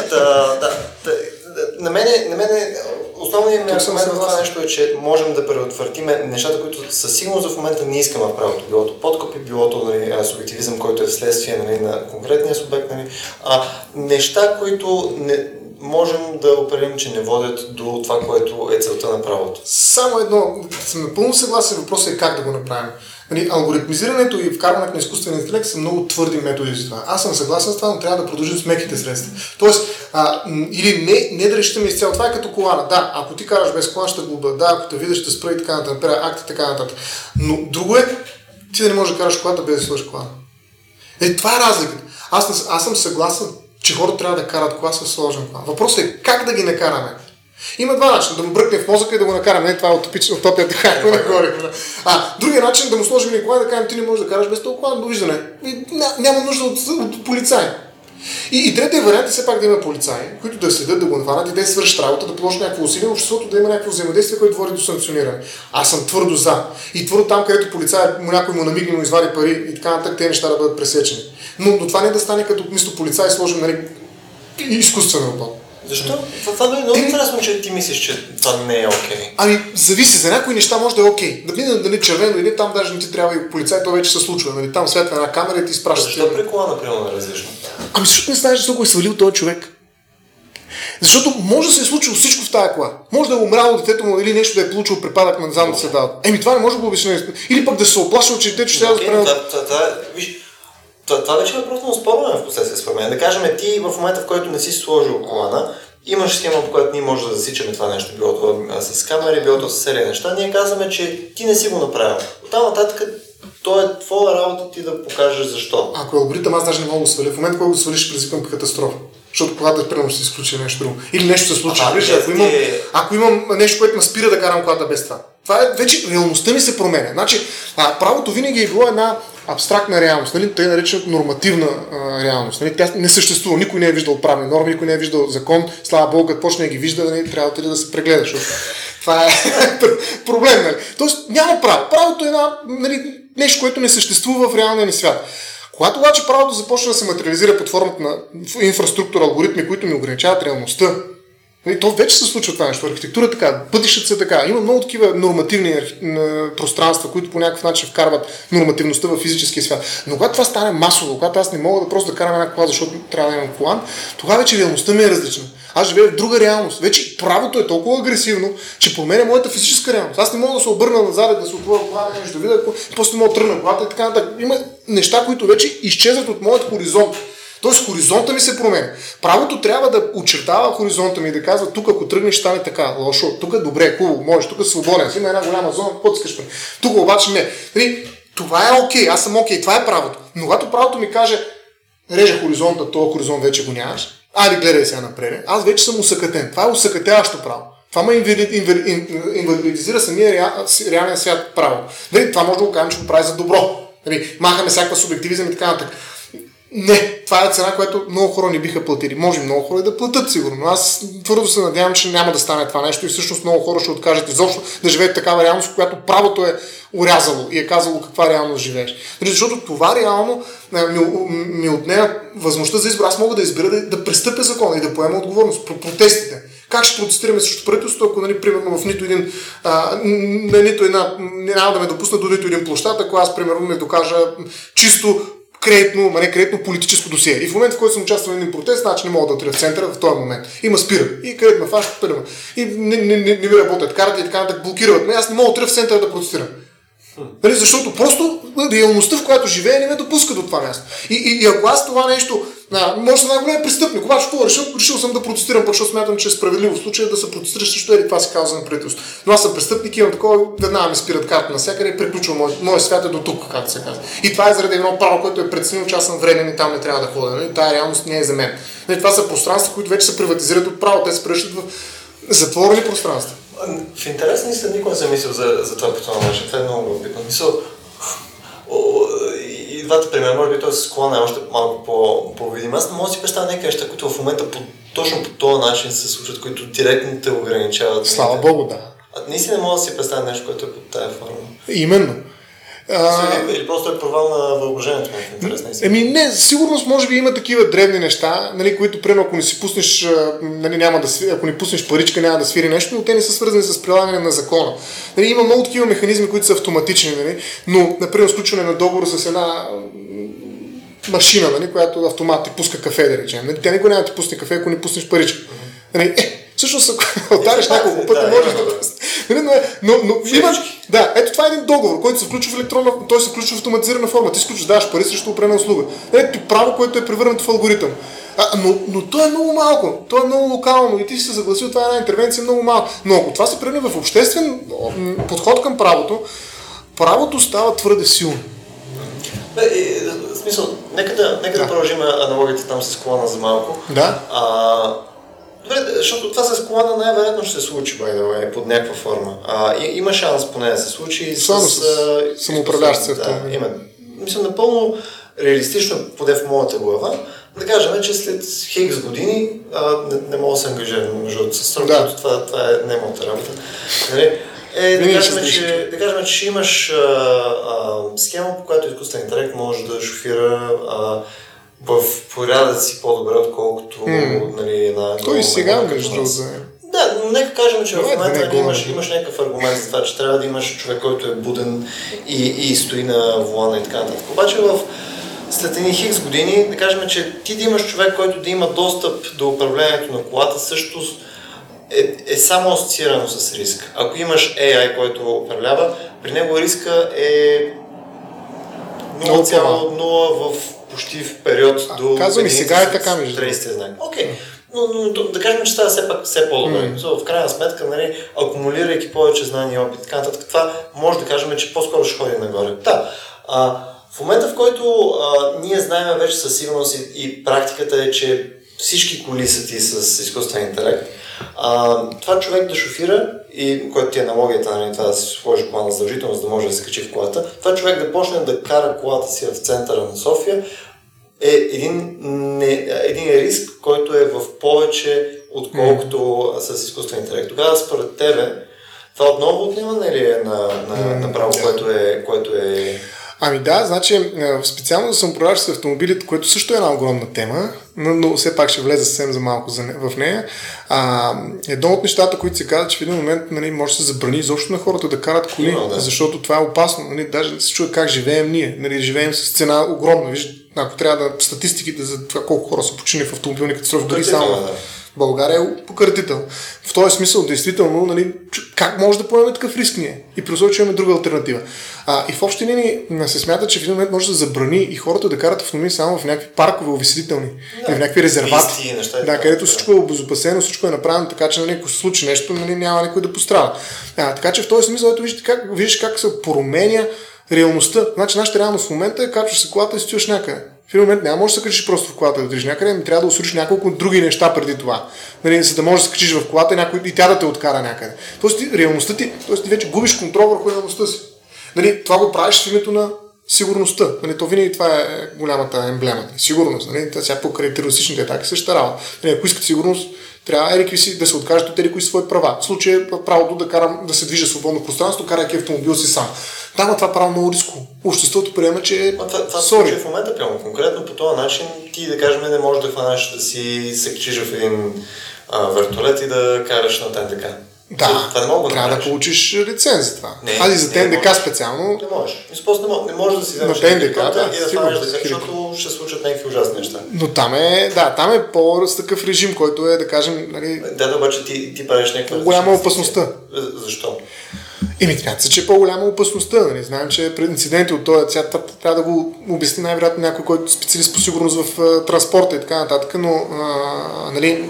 да, да, да, на мене, на мене основният ми аргумент в това нещо е, че можем да предотвратиме нещата, които със сигурност в момента не искаме в правото. Билото подкопи, билото нали, субективизъм, който е вследствие нали, на конкретния субект. Нали, а, неща, които не, можем да определим, че не водят до това, което е целта на правото. Само едно, съм напълно съгласен, въпросът е как да го направим. Нали, алгоритмизирането и вкарването на изкуствен интелект са много твърди методи за това. Аз съм съгласен с това, но трябва да продължим с меките средства. Тоест, а, или не, не да решим изцяло. Това е като колана. Да, ако ти караш без колана, ще глоба. Да, ако те видиш, ще спра и така нататък, акти така нататък. Но друго е, ти да не можеш да караш колата без да сложиш колана. Е, това е разликата. Аз, аз съм съгласен, че хората трябва да карат кола с сложен колан. Въпросът е как да ги накараме. Има два начина. Да му бръкне в мозъка и да го накараме. Не, това е утопично, утопията, както не говорим. А, другия начин да му сложим и кола и да кажем, ти не можеш да караш без толкова довиждане. Няма нужда от, от полицай. И, и третия вариант е все пак да има полицаи, които да следят, да го наварят и да свършат работа, да положат някакво усилие, обществото да има някакво взаимодействие, което води до санкциониране. Аз съм твърдо за. И твърдо там, където полицай му някой му намигне, му извади пари и така нататък, тези неща да бъдат пресечени. Но, но това не е да стане като вместо полицай сложим нали, изкуствен робот. Защо? Това е много интересно, че ти мислиш, че това не е окей. Okay. Ами, зависи. За някои неща може да е окей. Okay. Да види дали червено или там даже не ти трябва и полицай, то вече се случва. Нали? Там светва една камера и ти изпраща. Защо при кола, например, е различно? Ами, защото не знаеш защо го е свалил този човек. Защото може да се е случило всичко в тази кола. Може да е умряло детето му или нещо да е получило припадък на задната седалка. Еми това не може да го обясня. Или пък да се оплашва, че детето ще трябва да спре. Това, това вече е въпрос на спорване в последствие според мен. Да кажем, ти в момента, в който не си сложил колана, имаш схема, по която ние може да засичаме това нещо, било то с камери, било то с серия неща, ние казваме, че ти не си го направил. Оттам нататък то е твоя работа ти да покажеш защо. Ако е алгоритъм, аз даже не мога да сваля. В момента, когато го свалиш, предизвикам катастрофа. Защото когато примерно ще се изключи нещо друго. Или нещо се случи. Ага, ако, имам, ако имам нещо, което ме спира да карам колата без това. Това е вече реалността ми се променя. Значи, а, правото винаги е било една абстрактна реалност, нали? тъй наречената нормативна а, реалност. Нали? Тя не съществува, никой не е виждал правни норми, никой не е виждал закон. Слава Богу, като почне да ги вижда, нали? трябва да, да се прегледа, защото това е проблем. Нали? Тоест няма право. Правото е една, нали, нещо, което не съществува в реалния ни свят. Когато обаче правото започва да се материализира под формата на инфраструктура, алгоритми, които ми ограничават реалността, нали, то вече се случва това нещо. Архитектура е така, пътищата са така. Има много такива нормативни пространства, които по някакъв начин вкарват нормативността в физическия свят. Но когато това стане масово, когато аз не мога да просто да карам една кола, защото трябва да имам колан, тогава вече реалността ми е различна. Аз живея в друга реалност. Вече правото е толкова агресивно, че променя моята физическа реалност. Аз не мога да се обърна назад, да се отворя кола, нещо да видя, после мога да тръгна колата и така нататък. Има неща, които вече изчезват от моят хоризонт. Тоест хоризонта ми се променя. Правото трябва да очертава хоризонта ми и да казва, тук ако тръгнеш, стане така, лошо, тук добре, хубаво, можеш, тук е свободен, има една голяма зона, какво искаш. Тук обаче не. Нали, това е окей, okay, аз съм окей, okay, това е правото. Но когато правото ми каже, реже хоризонта, този хоризонт вече го нямаш, айде гледай сега напред, аз вече съм усъкътен. Това е усъкътяващо право. Това ме инвалидизира самия реален свят право. Нали, това може да го кажем, че го прави за добро. Нали, махаме всякаква субективизъм и така нататък. Не, това е цена, която много хора не биха платили. Може много хора да платят сигурно. Аз твърдо се надявам, че няма да стане това нещо и всъщност много хора ще откажат изобщо да живеят такава реалност, в която правото е урязало и е казало каква реалност живееш. Нали, защото това реално ми, ми отнема възможността за избор. Аз мога да избера да, да престъпя закона и да поема отговорност про протестите. Как ще протестираме срещу правителството, ако, нали, примерно, в нито един, а, нито една, няма да ме допусна до нито един площад, ако аз, примерно, не докажа чисто кредитно, ма не кредитно политическо досие. И в момента, в който съм участвал в един протест, значи не мога да отида в центъра в този момент. Има спира. И където ме първа. И не, не, не, не ми работят карта и така нататък, блокират ме. Аз не мога да отида в центъра да протестирам. Нали, защото просто реалността, в която живее, не ме допуска до това място. И, и, и ако аз това нещо, а, може да най-голям престъпник, обаче какво решил, решил съм да протестирам, пък защото смятам, че е справедливо в случая да се протестираш срещу ери това си казва на правителство. Но аз съм престъпник, имам такова, веднага ми спират карта на всякъде и приключвам моят мой свят е до тук, както се казва. И това е заради едно право, което е преценил, че аз съм времен и там не трябва да ходя. Нали? Тая реалност не е за мен. Нали, това са пространства, които вече се приватизират от право, те се превръщат в затворени пространства. В интерес не съм никога не съм мислил за, за това по това начин. Това е много любопитно. Мисъл, и двата примера, може би този склон е още малко по, по-видим. Аз не мога да си представя някакви неща, които в момента по, точно по този начин се случват, които директно те ограничават. Слава Богу, да. А наистина не мога да си представя нещо, което е под тази форма. Именно. А... Или просто е провал на въображението Еми не, сигурност може би има такива древни неща, нали, които примерно ако не си пуснеш, нали, няма да свири, ако не пуснеш паричка, няма да свири нещо, но те не са свързани с прилагане на закона. Нали, има много такива механизми, които са автоматични, нали, но, например, сключване на договор с една машина, нали, която автомат ти пуска кафе, да речем. Нали, тя никога няма да ти пусне кафе, ако не пуснеш паричка. Нали, е, Всъщност, ако удариш няколко пъти, да, можеш да... да. Нали, но, но, но Шепички. имаш... Да, ето това е един договор, който се включва в електронна, той се включва в автоматизирана форма. Ти сключваш, даваш пари срещу определена услуга. Ето ти право, което е превърнато в алгоритъм. А, но, но то е много малко, то е много локално и ти си се съгласил, това е една интервенция много малко. Но ако това се превърне в обществен подход към правото, правото става твърде силно. Бе, е, в смисъл, нека да, нека да. Да. продължим аналогията там с колана за малко. Да. А, добре, защото това с колана най-вероятно ще се случи, by the way, под някаква форма. А, и, има шанс поне да се случи Само с а, самоуправляващи да, именно. Мисля, напълно реалистично, поне в моята глава, да кажем, че след хикс години а, не, не мога да се ангажирам между другото, с срок, Да. това, това е не моята работа. Нали? Е, да кажем, че, да кажем, че ще имаш а, а, схема, по която изкуствен интелект може да шофира а, в порядъци по-добре, отколкото М. нали, една Той и сега, между другото, е. Да, но нека кажем, че в Давай да момента не нали, имаш, имаш някакъв аргумент за това, че трябва да имаш човек, който е буден и, и стои на волана и така нататък. Обаче в след едни хикс години, да кажем, че ти да имаш човек, който да има достъп до управлението на колата, също е, е само асоциирано с риск. Ако имаш AI, който управлява, при него риска е Много 0,0 в почти в период А, до казвам и сега е така, между 30 знак. Окей. Но, но, но, да кажем, че става все пак все по-добре. Mm. В крайна сметка, нали, акумулирайки повече знания и опит, така нататък, това може да кажем, че по-скоро ще ходи нагоре. Да. А, в момента, в който а, ние знаем вече със сигурност и, и практиката е, че всички коли са ти с изкуствен интелект, а, това човек да шофира, и което ти е аналогията, нали, това да си сложи плана задължително, за да може да се качи в колата, това човек да почне да кара колата си в центъра на София, е един, не, един риск, който е в повече, отколкото с изкуствен интелект. Тогава според тебе, това отново отнемане ли е на, на, на право, да. което е, което е... Ами да, значи е, специално за самоуправляващи автомобили, което също е една огромна тема, но, но все пак ще влезе съвсем за малко за, в нея. А, едно от нещата, които се казва, че в един момент нали, може да се забрани изобщо на хората да карат коли, Има, да. защото това е опасно. Нали, даже да се чуе как живеем ние. Нали, живеем с цена огромна. Виж, ако трябва да статистиките за това колко хора са починали в автомобилни катастрофи, дори само да. България е пократител. В този смисъл, действително, нали, как може да поемем такъв риск ние? И при условие, че имаме друга альтернатива. А, и в общи линии се смята, че в един момент може да забрани и хората да карат автомобили само в някакви паркове, увеселителни. Да. или в някакви резервати. Писти неща да, където да. всичко е обезопасено, всичко е направено така, че нали, ако се случи нещо, нали, няма никой да пострада. А, така че в този смисъл, ето виждате как, виждаш как се променя реалността. Значи нашата реалност в момента е качваш се колата и стоиш някъде. В един момент няма може да се качиш просто в колата да отидеш някъде, ами трябва да освоиш няколко други неща преди това. Нали, за да можеш да се качиш в колата някой, и тя да те откара някъде. Тоест реалността ти, тоест ти вече губиш контрол върху реалността си. Нали, това го правиш в името на сигурността. Нали, то винаги това е голямата емблема. Сигурност. Нали? Сега покрай терористичните атаки същата работа. Нали, ако искат сигурност, трябва еди си да се откажат от са свои права. В случая е правото да, карам, да се движа свободно пространство, карайки автомобил си сам. Там е това право много риско. Обществото приема, че Ма това, това Sorry. в момента, прямо конкретно по този начин, ти да кажем не можеш да хванеш да си се качиш в един а, вертолет и да караш на ТНТК. Да, това не мога да трябва да направиш. получиш лиценз за това. Не, Аз и за ТНДК специално, Не можеш. Просто не, мож, не можеш да си вземеш На ТНДК, хеликоптер да, и да хванеш да защото ще случат някакви ужасни неща. но там е, да, там е по с такъв режим, който е, да кажем, нали, Да, да, обаче ти, ти правиш някаква... Голяма опасността. За- Защо? Еми, да се, че е по-голяма опасността. Нали? Знаем, че пред инциденти от този цвят трябва да го обясни най-вероятно някой, който е специалист по сигурност в транспорта и така нататък, но а, нали,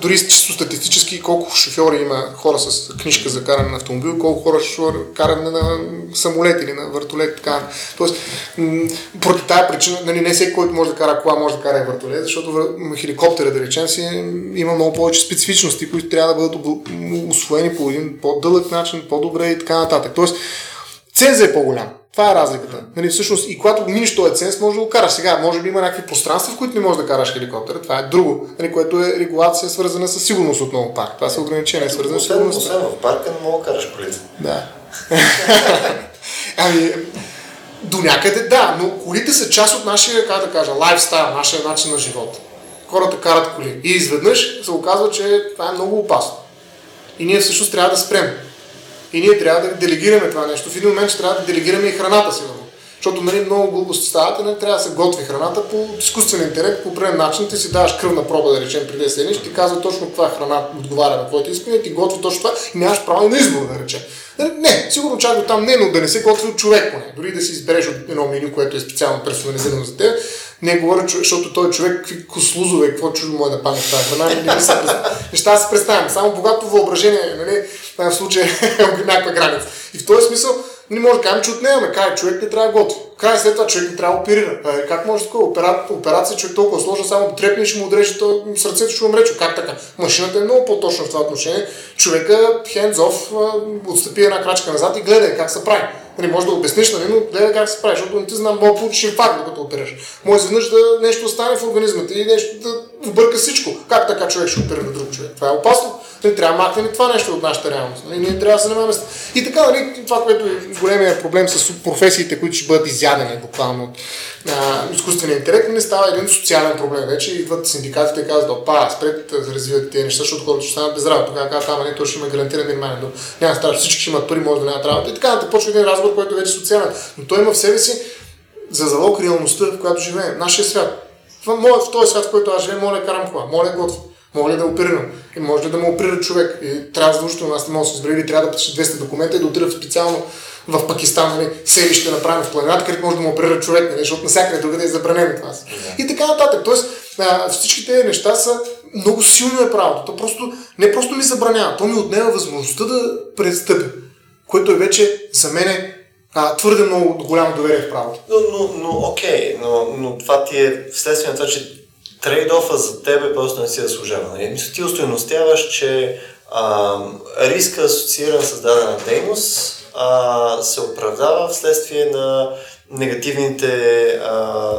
дори чисто статистически колко шофьори има хора с книжка за каране на автомобил, колко хора шофьори каране на самолет или на вертолет. Така. Тоест, поради тази причина, нали, не всеки, който може да кара кола, може да кара и вертолет, защото хеликоптера, да речем си, има много повече специфичности, които трябва да бъдат освоени по един по-дълъг начин, по-добре и така нататък. Тоест, цензът е по-голям. Това е разликата. Нали, всъщност, и когато миниш този ценз, може да го караш. Сега, може би има някакви пространства, в които не можеш да караш хеликоптера. Това е друго, нали, което е регулация, свързана с сигурност отново пак. Това са ограничения, свързани с Освен, сигурността. освен в парка не мога да караш колите. Да. ами, до някъде да, но колите са част от нашия, как да кажа, лайфстайл, нашия начин на живот. Хората карат коли. И изведнъж се оказва, че това е много опасно. И ние всъщност трябва да спрем. И ние трябва да делегираме това нещо. В един момент ще трябва да делегираме и храната си. Защото нали, много глупости стават нали, трябва да се готви храната по изкуствен интелект, по определен начин. Ти си даваш кръвна проба, да речем, преди да седнеш, ти казва точно каква храна отговаря на твоите искания, ти готви точно това и нямаш право и на избор, да речем. Нали, Не, сигурно чак до там не, но да не се готви от човек поне. Дори да си избереш от едно меню, което е специално персонализирано за теб, не говоря, защото той човек, какви кослузове, какво чудо може да пане в тази храна, представя. неща се представям. Само богато въображение, нали, в случая е някаква граница. И в този смисъл, не може да кажем, че отнемаме. Кай, човек не трябва да готви. Край след това човек трябва да оперира. А, как може такова? Опера... Операция човек толкова сложна, само да трепне и ще му отреже то, сърцето ще умре. Как така? Машината е много по-точна в това отношение. Човека hands off, отстъпи една крачка назад и гледай как се прави. Не може да обясниш, нали, но гледай как се прави, защото не ти знам, мога да получиш инфаркт, докато оперираш. Може изведнъж да нещо остане в организма ти и нещо да обърка всичко. Как така човек ще оперира друг човек? Това е опасно. Не трябва да махнем и това нещо от нашата реалност. Нали? Ние трябва да се занимаваме. И така, нали, това, което е големия проблем с професиите, които ще бъдат изядени буквално от изкуствения интелект, не става един социален проблем. Вече идват синдикатите и казват, опа, спрете да развиват тези неща, защото хората ще станат без работа. Тогава казват, ама не, то ще има гарантиран минимален доход. Няма става, всички ще имат пари, може да нямат работа. И така, да почва един разговор, който вече е социален. Но той има в себе си за залог реалността, в която живеем. Нашия свят. В, в този свят, в който аз живея, моля да карам кола, моля да моля да оперирам. И може да ме оперира човек. И трябва задължително, аз не мога да се избера, или трябва да пиша 200 документа и да отида специално в Пакистан, нали, селище направим в планината, където може да му оперира човек, нали, защото навсякъде другаде е забранено това. И така нататък. Тоест, а, всички тези неща са много силно е правото. То просто, не просто ми забранява, то ми отнема възможността да престъпя, което е вече за мен а, твърде много голямо доверие в правото. Но, но, но окей, но, но това ти е вследствие на това, че трейд-офа за тебе просто не си заслужава. Нали? Ти устойностяваш, че а, риска асоцииран с дадена дейност а, се оправдава вследствие на негативните а,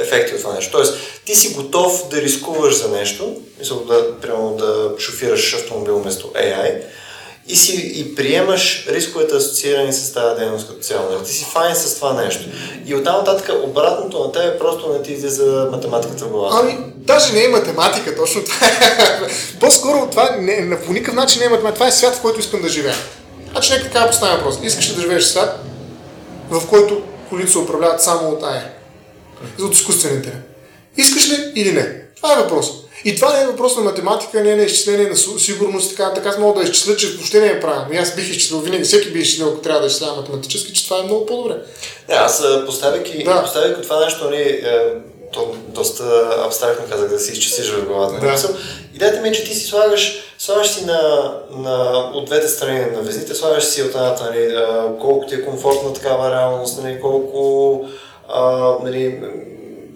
ефекти от това нещо. Тоест, ти си готов да рискуваш за нещо, мисля, да, примерно да шофираш автомобил вместо AI, и си и приемаш рисковете асоциирани с тази дейност като цяло. Нали? Ти си файн с това нещо. И оттам нататък обратното на тебе просто не ти излиза математиката в главата. Ами, даже не е математика, точно това е. По-скоро това не, по никакъв начин не е математика. Това е свят, в който искам да живея. Значи нека така поставя въпрос. Искаш ли да живееш в свят, в който колите се управляват само от АЕ? От изкуствен интелект. Искаш ли или не? Това е въпрос. И това не е въпрос на математика, не е на изчисление на сигурност и така. Така аз мога да изчисля, че въобще не е правилно. И аз бих изчислил винаги, всеки би изчислил, ако трябва да изчислява математически, че това е много по-добре. Не, аз поставяйки, Да. да. поставяйки това нещо, нали, е, то доста абстрактно казах да си изчислиш в главата. нали? Да. Мисъл, Идеята ми е, че ти си слагаш, слагаш си на, на, от двете страни на везните, слагаш си от едната, нали, колко ти е комфортна такава реалност, нали, колко, а, нали,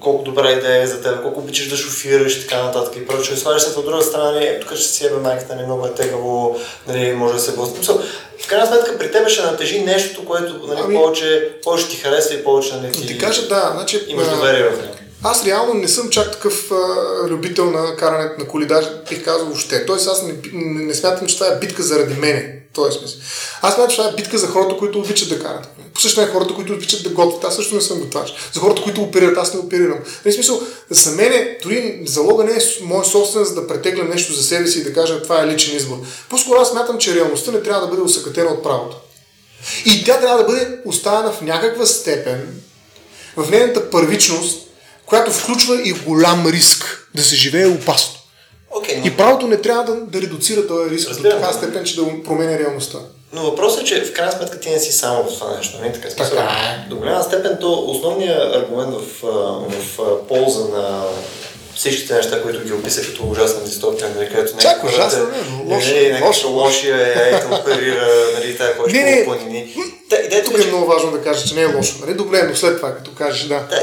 колко добра идея е за теб, колко обичаш да шофираш и така нататък и прочее. Слагаш се от друга страна, нали, тук ще си ебе майката, нали, много е тегаво, нали, може да се блъсне. Мисъл, В крайна сметка при тебе ще натежи нещо, което нали, Ами- повече, повече ти харесва и повече нали, ти, ти кажа, да, значи, имаш доверие в него. Аз реално не съм чак такъв а, любител на карането на коли, даже бих казал въобще. Тоест аз не, не, не смятам, че това е битка заради мене. Този смисъл. Аз смятам, че това е битка за хората, които обичат да карат. По същото е хората, които обичат да готвят. Аз също не съм готвач. За хората, които оперират, аз не оперирам. В смисъл, за мене, дори залога не е мой собствен, за да претеглям нещо за себе си и да кажа, това е личен избор. По-скоро аз смятам, че реалността не трябва да бъде усъкътена от правото. И тя трябва да бъде оставена в някаква степен в нейната първичност, която включва и голям риск да се живее опасно. Окей, но, И правото не трябва да, да редуцира този риск до Разбирам. така степен, че да променя реалността. но въпросът е, че в крайна сметка ти не си само в това нещо. Нали? Така, смисъл, Така е. До голяма степен то основният аргумент в, в полза на всичките неща, които ги описах като ужасна дистопия, нали, където Чак някакъв ужасна, хората- не, нали, някакъв лоша, лоша. лошия е, ето оперира, нали, тая Не, не. по планини. Та, идеята Тук е много важно да кажа, че не е лошо. Нали? Добре, но след това, като кажеш, да. Да,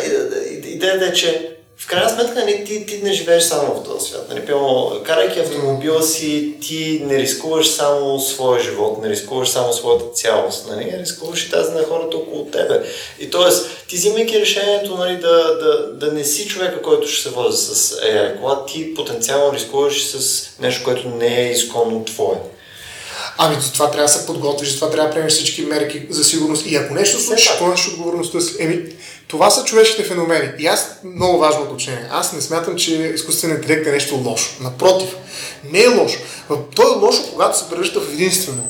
идеята е, че в крайна сметка нали, ти, ти не живееш само в този свят. Нали, пълно, карайки автомобила си, ти не рискуваш само своя живот, не рискуваш само своята цялост, нали, рискуваш и тази на хората около тебе. И т.е. ти взимайки решението нали, да, да, да не си човека, който ще се вози с AI кола, ти потенциално рискуваш с нещо, което не е изконно твое. Ами за това трябва да се подготвиш, за това трябва да приемеш всички мерки за сигурност. И ако нещо случи, така. поемаш отговорността си. Еми, това са човешките феномени. И аз, много важно уточнение, аз не смятам, че изкуственият интелект е нещо лошо. Напротив, не е лошо. Той е лошо, когато се превръща в единствено.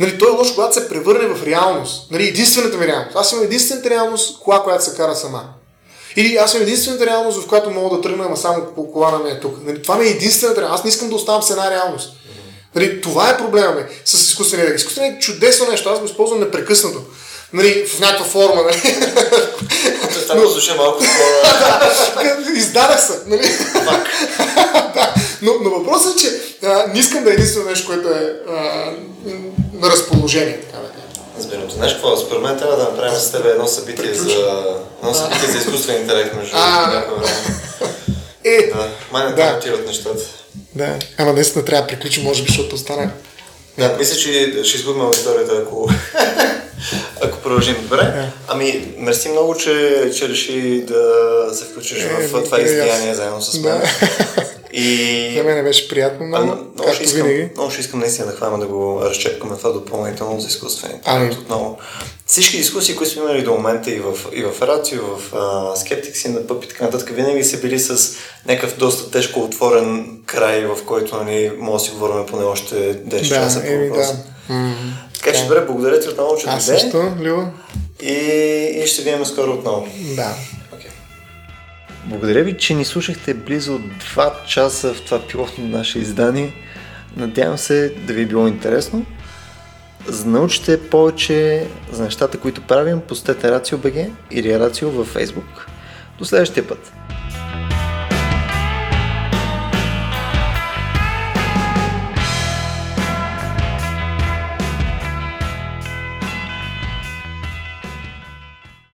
Нали, той е лош, когато се превърне в реалност. Нали, единствената ми реалност. Аз имам единствената реалност, кола, която се кара сама. Или аз имам единствената реалност, в която мога да тръгна, ама само кола на мен е тук. Нали, това ми е единствената реалност. Аз не искам да оставам с една реалност. Нали, това е проблема ми с изкуствения интелект. Изкуственият е чудесно нещо, аз го използвам непрекъснато. Нали, в някаква форма. Нали. Го слуша малко Издадах се. Нали. да. но, но въпросът е, че а, не искам да е единствено нещо, което е а, на разположение. Така да Разбирам. Знаеш какво? Според мен трябва да направим с теб едно събитие за, едно събитие за изкуствен интелект между някакво време. Е, Да, май не да. отиват нещата. Да, ама наистина трябва да приключим, може би, защото остана. Да, мисля, че ще изгубим аудиторията, ако, ако продължим. Добре. Ами, мерси много, че, че реши да се включиш Е, в това е, издаяние аз- заедно с Да. И... За мен беше приятно А, много, ще както искам, винаги. много ще искам наистина да хвана да го разчепкаме това допълнително за изкуствен Ами. отново. Всички дискусии, които сме имали до момента и в, и в Рацио, в а, Skeptics и на Пъп и така нататък, винаги са били с някакъв доста тежко отворен край, в който нали, може да си говорим поне още 10 Да, часа по въпроса. да. Така че добре, благодаря ти отново, че Аз дойде също, Лило. и, и ще видим скоро отново. Да. Благодаря ви, че ни слушахте близо 2 часа в това пилотно наше издание. Надявам се да ви е било интересно. За научите повече за нещата, които правим, посетете RACIO.BG или RACIO във Facebook. До следващия път!